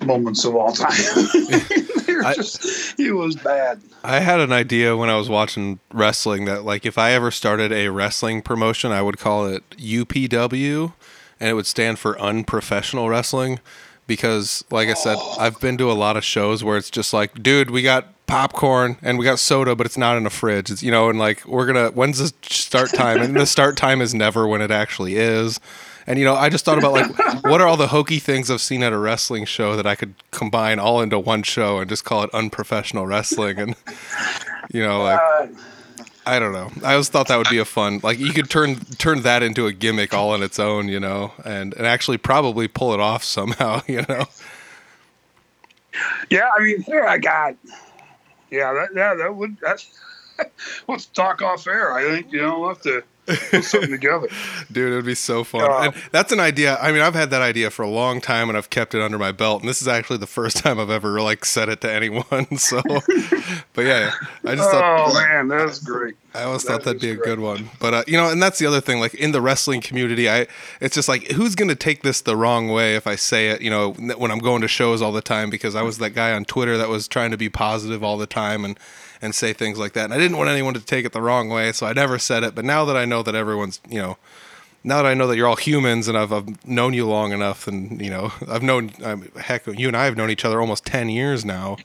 moments of all time. They I- just, it was bad. I had an idea when I was watching wrestling that like if I ever started a wrestling promotion, I would call it UPW and it would stand for unprofessional wrestling because like I said, oh. I've been to a lot of shows where it's just like, dude, we got popcorn and we got soda, but it's not in a fridge. It's you know, and like we're gonna when's the start time? And the start time is never when it actually is. And you know, I just thought about like what are all the hokey things I've seen at a wrestling show that I could combine all into one show and just call it unprofessional wrestling and you know, like Uh, I don't know. I always thought that would be a fun like you could turn turn that into a gimmick all on its own, you know, and and actually probably pull it off somehow, you know. yeah, I mean, yeah, I got, yeah, that, yeah, that would, that's, let's talk off air. I think, you know, we'll have to put something together. Dude, it would be so fun. Uh, and that's an idea. I mean, I've had that idea for a long time and I've kept it under my belt. And this is actually the first time I've ever like said it to anyone. So, but yeah, I just thought Oh, man, that's great. I always That thought that'd be a great. good one. But uh, you know, and that's the other thing. Like in the wrestling community, I it's just like who's going to take this the wrong way if I say it. You know, when I'm going to shows all the time because I was that guy on Twitter that was trying to be positive all the time and and say things like that. And I didn't want anyone to take it the wrong way, so I never said it. But now that I know that everyone's, you know. Now that I know that you're all humans and I've, I've known you long enough, and you know I've known, um, heck, you and I have known each other almost ten years now.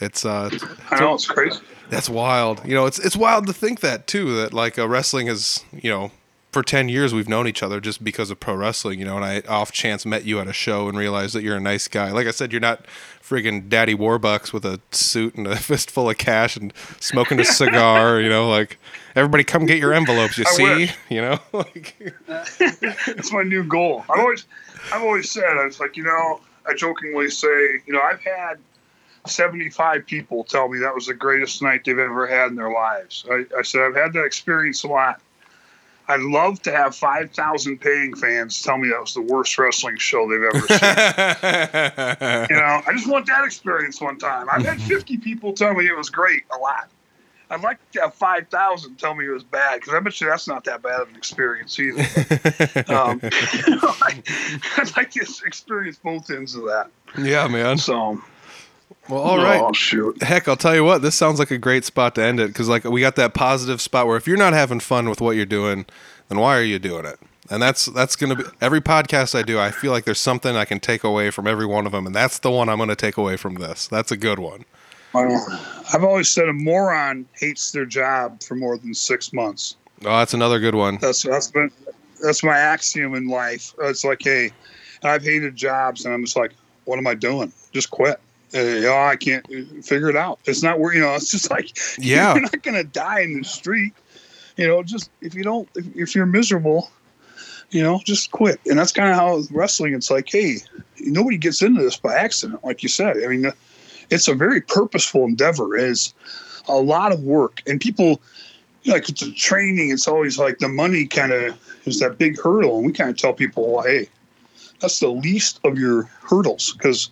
It's uh, I know, it's crazy. that's wild. You know, it's it's wild to think that too. That like uh, wrestling is, you know, for ten years we've known each other just because of pro wrestling. You know, and I off chance met you at a show and realized that you're a nice guy. Like I said, you're not friggin' Daddy Warbucks with a suit and a fistful of cash and smoking a cigar. You know, like everybody come get your envelopes. You I see, wish. you know, like It's my new goal. I've always, I've always said, I was like, you know, I jokingly say, you know, I've had 75 people tell me that was the greatest night they've ever had in their lives. I, I said, I've had that experience a lot. I'd love to have 5,000 paying fans tell me that was the worst wrestling show they've ever seen. you know, I just want that experience one time. I've had 50 people tell me it was great a lot. I'd like to have 5,000 tell me it was bad because I bet you that's not that bad of an experience either. um, I, I'd like to experience both ends of that. yeah, man. So, Well, all right. Oh, shoot. Heck, I'll tell you what. This sounds like a great spot to end it because, like, we got that positive spot where if you're not having fun with what you're doing, then why are you doing it? And that's that's gonna be every podcast I do. I feel like there's something I can take away from every one of them, and that's the one I'm gonna take away from this. That's a good one. Oh, I've always said a moron hates their job for more than six months. Oh, that's another good one. That's that's been that's my axiom in life. It's like, hey, I've hated jobs, and I'm just like, what am I doing? Just quit. Uh, you know, I can't figure it out. It's not where you know. It's just like Yeah. you're not gonna die in the street. You know, just if you don't, if, if you're miserable, you know, just quit. And that's kind of how wrestling. It's like, hey, nobody gets into this by accident, like you said. I mean, it's a very purposeful endeavor. It's a lot of work, and people like it's a training. It's always like the money kind of is that big hurdle, and we kind of tell people, well, hey, that's the least of your hurdles because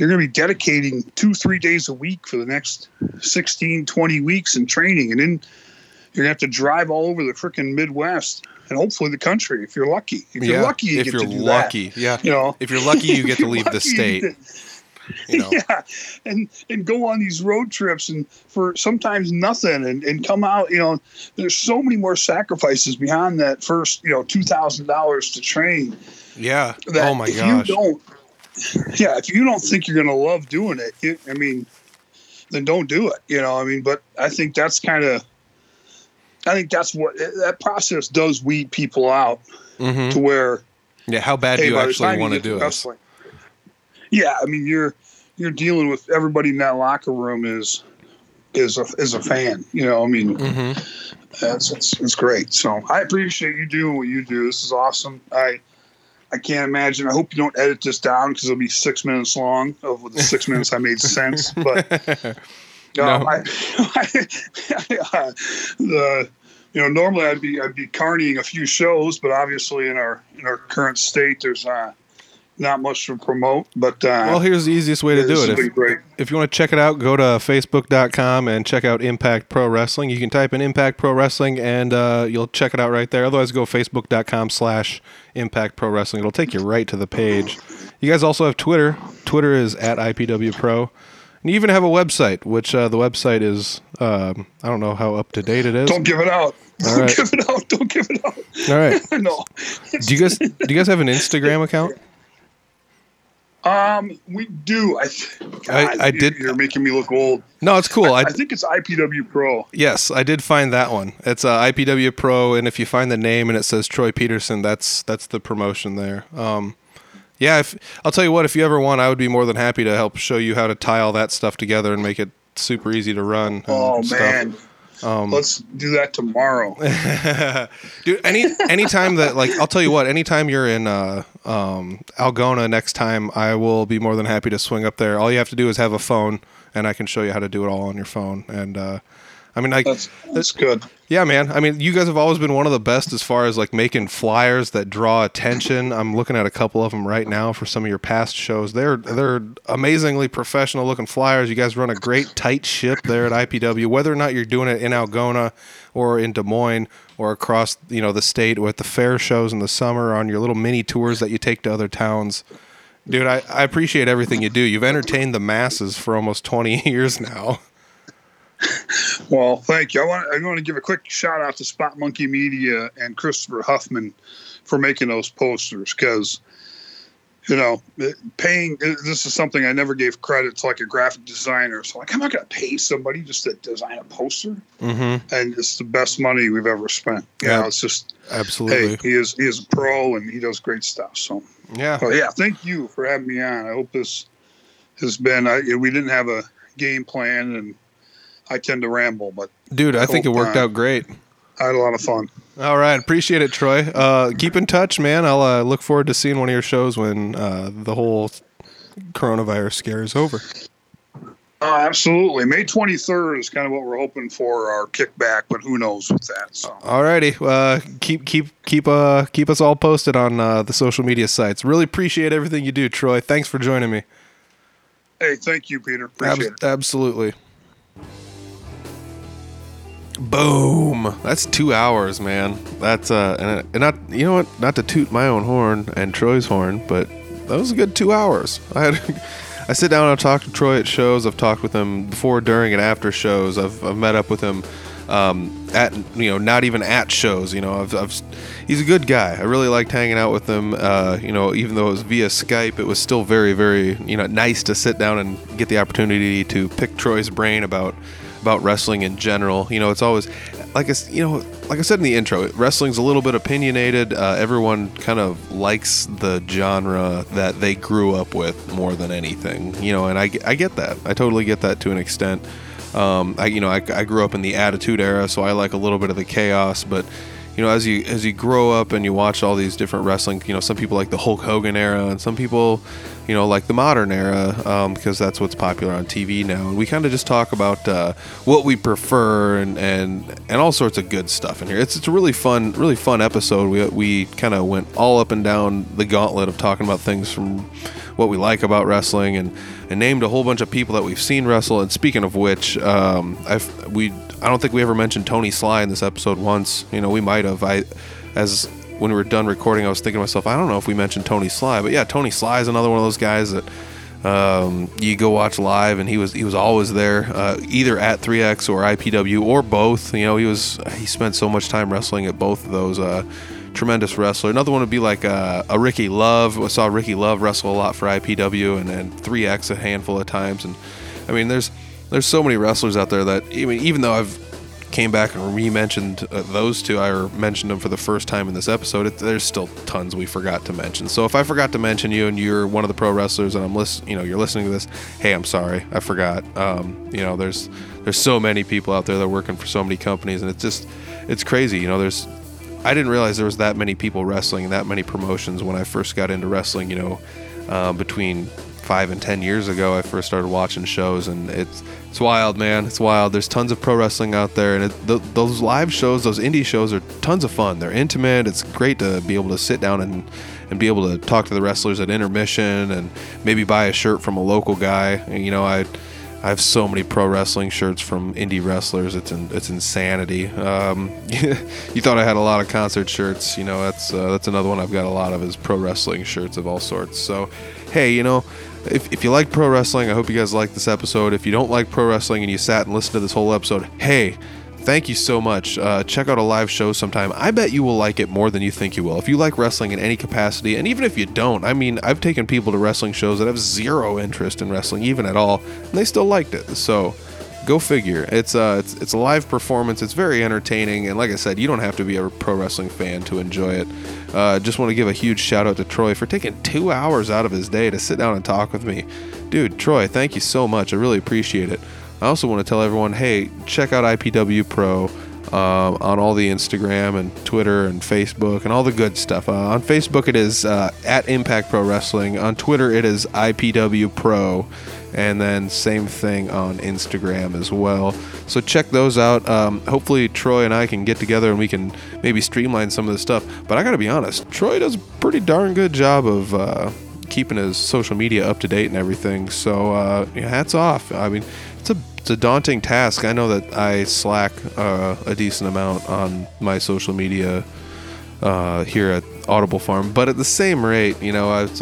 you're going to be dedicating two, three days a week for the next 16, 20 weeks in training. And then you're going to have to drive all over the freaking Midwest and hopefully the country if you're lucky. If you're lucky, you if get you're to do lucky, yeah. You know, If you're lucky, you get to leave the state. You know. yeah, and and go on these road trips and for sometimes nothing and, and come out. You know, there's so many more sacrifices beyond that first you know two thousand dollars to train. Yeah. That Oh my if gosh. you don't, yeah, if you don't think you're gonna love doing it, you, I mean, then don't do it. You know, I mean, but I think that's kind of. I think that's what that process does weed people out hmm to where Yeah. How bad hey, do you actually want to do it? wrestling- Yeah, I mean you're you're dealing with everybody in that locker room is is a is a fan. You know, I mean, Mm-hmm. it's, it's it's great. So I appreciate you doing what you do. This is awesome. I I can't imagine. I hope you don't edit this down because it'll be six minutes long. Of the six minutes I made sense, but No. um, I, uh, the you know normally I'd be I'd be carnying a few shows, but obviously in our in our current state, there's uh, not much to promote. But uh, Well, here's the easiest way to do it. If, great. if you want to check it out, go to facebook.com and check out Impact Pro Wrestling. You can type in Impact Pro Wrestling and uh, you'll check it out right there. Otherwise, go facebook.com slash Impact Pro Wrestling. It'll take you right to the page. You guys also have Twitter. Twitter is at IPW Pro. And you even have a website, which uh, the website is, um, I don't know how up to date it is. Don't give it out. All Don't right. give it out. Don't give it out. All right. no. Do you guys do you guys have an Instagram account? Um, we do. I, I- I did- You're making me look old. No, it's cool. I, I, think it's IPW Pro. Yes, I did find that one. It's uh, IPW Pro, and if you find the name and it says Troy Peterson, that's that's the promotion there. Um, yeah, if, I'll tell you what. If you ever want, I would be more than happy to help show you how to tie all that stuff together and make it super easy to run. Oh stuff. man, Um, let's do that tomorrow. dude any anytime that like i'll tell you what anytime you're in uh um algona next time i will be more than happy to swing up there all you have to do is have a phone and i can show you how to do it all on your phone and uh i mean like That's that's good. yeah man. I mean you guys have always been one of the best as far as like making flyers that draw attention. I'm looking at a couple of them right now for some of your past shows. They're they're amazingly professional looking flyers. You guys run a great tight ship there at ipw whether or not you're doing it in algona or in des moines or across you know the state with the fair shows in the summer on your little mini tours that you take to other towns. Dude I, I appreciate everything you do. You've entertained the masses for almost 20 years now Well, thank you. I want I want to give a quick shout out to Spot Monkey Media and Christopher Huffman for making those posters because you know paying this is something I never gave credit to like a graphic designer. So like I'm not going to pay somebody just to design a poster, mm-hmm and it's the best money we've ever spent. You Yeah. know, it's just absolutely hey, he is he is a pro and he does great stuff. So yeah Well, yeah, thank you for having me on. I hope this has been. I, we didn't have a game plan, and I tend to ramble, but Dude, I think it worked uh, out great. I had a lot of fun. All right, appreciate it, Troy. Uh, keep in touch, man. I'll uh, look forward to seeing one of your shows when uh, the whole coronavirus scare is over. Oh, absolutely. May 23rd is kind of what we're hoping for our kickback, but who knows with that. So, All righty, uh, keep keep keep uh keep us all posted on uh, the social media sites. Really appreciate everything you do, Troy. Thanks for joining me. hey, thank you, Peter. It. absolutely. Boom. That's two hours, man. That's uh, and, and not you know what? Not to toot my own horn and Troy's horn, but that was a good two hours. I had. I sit down and I talk to Troy at shows. I've talked with him before, during, and after shows. I've, I've met up with him um, at you know not even at shows. You know, I've, I've he's a good guy. I really liked hanging out with him. Uh, you know, even though it was via Skype, it was still very very you know nice to sit down and get the opportunity to pick Troy's brain about about wrestling in general. You know, it's always like I, you know, like I said in the intro, wrestling's a little bit opinionated. Uh, everyone kind of likes the genre that they grew up with more than anything. You know, and I, I get that. I totally get that to an extent. Um, I you know I, I grew up in the Attitude Era, so I like a little bit of the chaos, but you know, as you as you grow up and you watch all these different wrestling, you know, some people like the Hulk Hogan era, and some people, you know, like the modern era, um, because that's what's popular on TV now. And we kind of just talk about uh, what we prefer and and and all sorts of good stuff in here. It's it's a really fun, really fun episode. We we kind of went all up and down the gauntlet of talking about things from what we like about wrestling and, and named a whole bunch of people that we've seen wrestle. And speaking of which, um, I've, we I don't think we ever mentioned Tony Sly in this episode once. You know, we might have. I as when we were done recording, I was thinking to myself, I don't know if we mentioned Tony Sly, but yeah, Tony Sly is another one of those guys that um, you go watch live, and he was he was always there, uh, either at 3X or IPW or both. You know, he was he spent so much time wrestling at both of those. Uh, tremendous wrestler. Another one would be like uh, a Ricky Love. I saw Ricky Love wrestle a lot for IPW and, then 3X a handful of times. And I mean, there's there's so many wrestlers out there that even even though I've came back and re-mentioned uh, those two. I mentioned them for the first time in this episode. It, there's still tons we forgot to mention. So if I forgot to mention you and you're one of the pro wrestlers and I'm listen, you know, you're listening to this, hey, I'm sorry, I forgot. Um, you know, there's there's so many people out there that are working for so many companies, and it's just it's crazy. You know, there's I didn't realize there was that many people wrestling and that many promotions when I first got into wrestling. You know, uh, between five and ten years ago, I first started watching shows, and it's it's wild, man. It's wild. There's tons of pro wrestling out there, and it, th- those live shows, those indie shows, are tons of fun. They're intimate. It's great to be able to sit down and and be able to talk to the wrestlers at intermission, and maybe buy a shirt from a local guy. And, you know, I. I have so many pro wrestling shirts from indie wrestlers. It's in, it's insanity. Um, you thought I had a lot of concert shirts. You know, that's uh, that's another one I've got a lot of is pro wrestling shirts of all sorts. So, hey, you know, if, if you like pro wrestling, I hope you guys like this episode. If you don't like pro wrestling and you sat and listened to this whole episode, hey, thank you so much. Uh, check out a live show sometime. I bet you will like it more than you think you will. If you like wrestling in any capacity, and even if you don't, I mean, I've taken people to wrestling shows that have zero interest in wrestling, even at all, and they still liked it. So go figure. It's uh, it's it's a live performance. It's very entertaining, and like I said, you don't have to be a pro wrestling fan to enjoy it. Uh, just want to give a huge shout out to Troy for taking two hours out of his day to sit down and talk with me, dude. Troy, thank you so much. I really appreciate it. I also want to tell everyone, hey, check out IPW Pro. Uh, on all the Instagram and Twitter and Facebook and all the good stuff. Uh, on Facebook, it is uh, at Impact Pro Wrestling. On Twitter, it is IPW Pro and then same thing on Instagram as well. So check those out. Um, hopefully, Troy and I can get together and we can maybe streamline some of this stuff. But I got to be honest, Troy does a pretty darn good job of uh, keeping his social media up to date and everything. So uh, hats off. I mean, it's a it's a daunting task. I know that I slack uh, a decent amount on my social media uh, here at Audible Farm, but at the same rate, you know, I was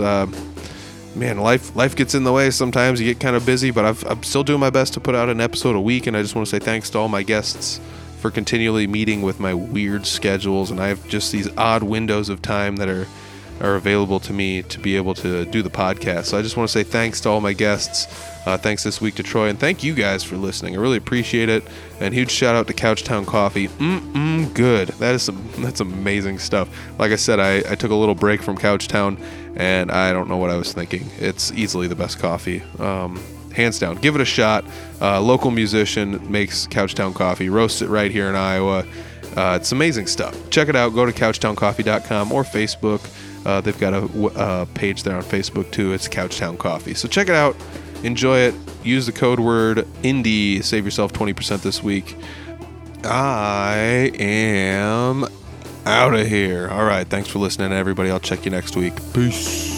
man, life life gets in the way sometimes. You get kind of busy, but I've, I'm still doing my best to put out an episode a week. And I just want to say thanks to all my guests for continually meeting with my weird schedules. And I have just these odd windows of time that are are available to me to be able to do the podcast. So I just want to say thanks to all my guests. Uh, thanks this week to Troy, and thank you guys for listening. I really appreciate it. And huge shout out to Couchtown Coffee. Mmm, good. That is some that's amazing stuff. Like I said, I, I took a little break from Couchtown, and I don't know what I was thinking. It's easily the best coffee. Um, hands down. Give it a shot. Uh, local musician makes Couchtown Coffee, roasts it right here in Iowa. Uh, it's amazing stuff. Check it out. Go to couchtowncoffee.com or Facebook. Uh, they've got a, a, page there on Facebook too. It's Couchtown Coffee. So check it out. Enjoy it. Use the code word indie. Save yourself 20% this week. I am out of here. All right. Thanks for listening, everybody. I'll check you next week. Peace.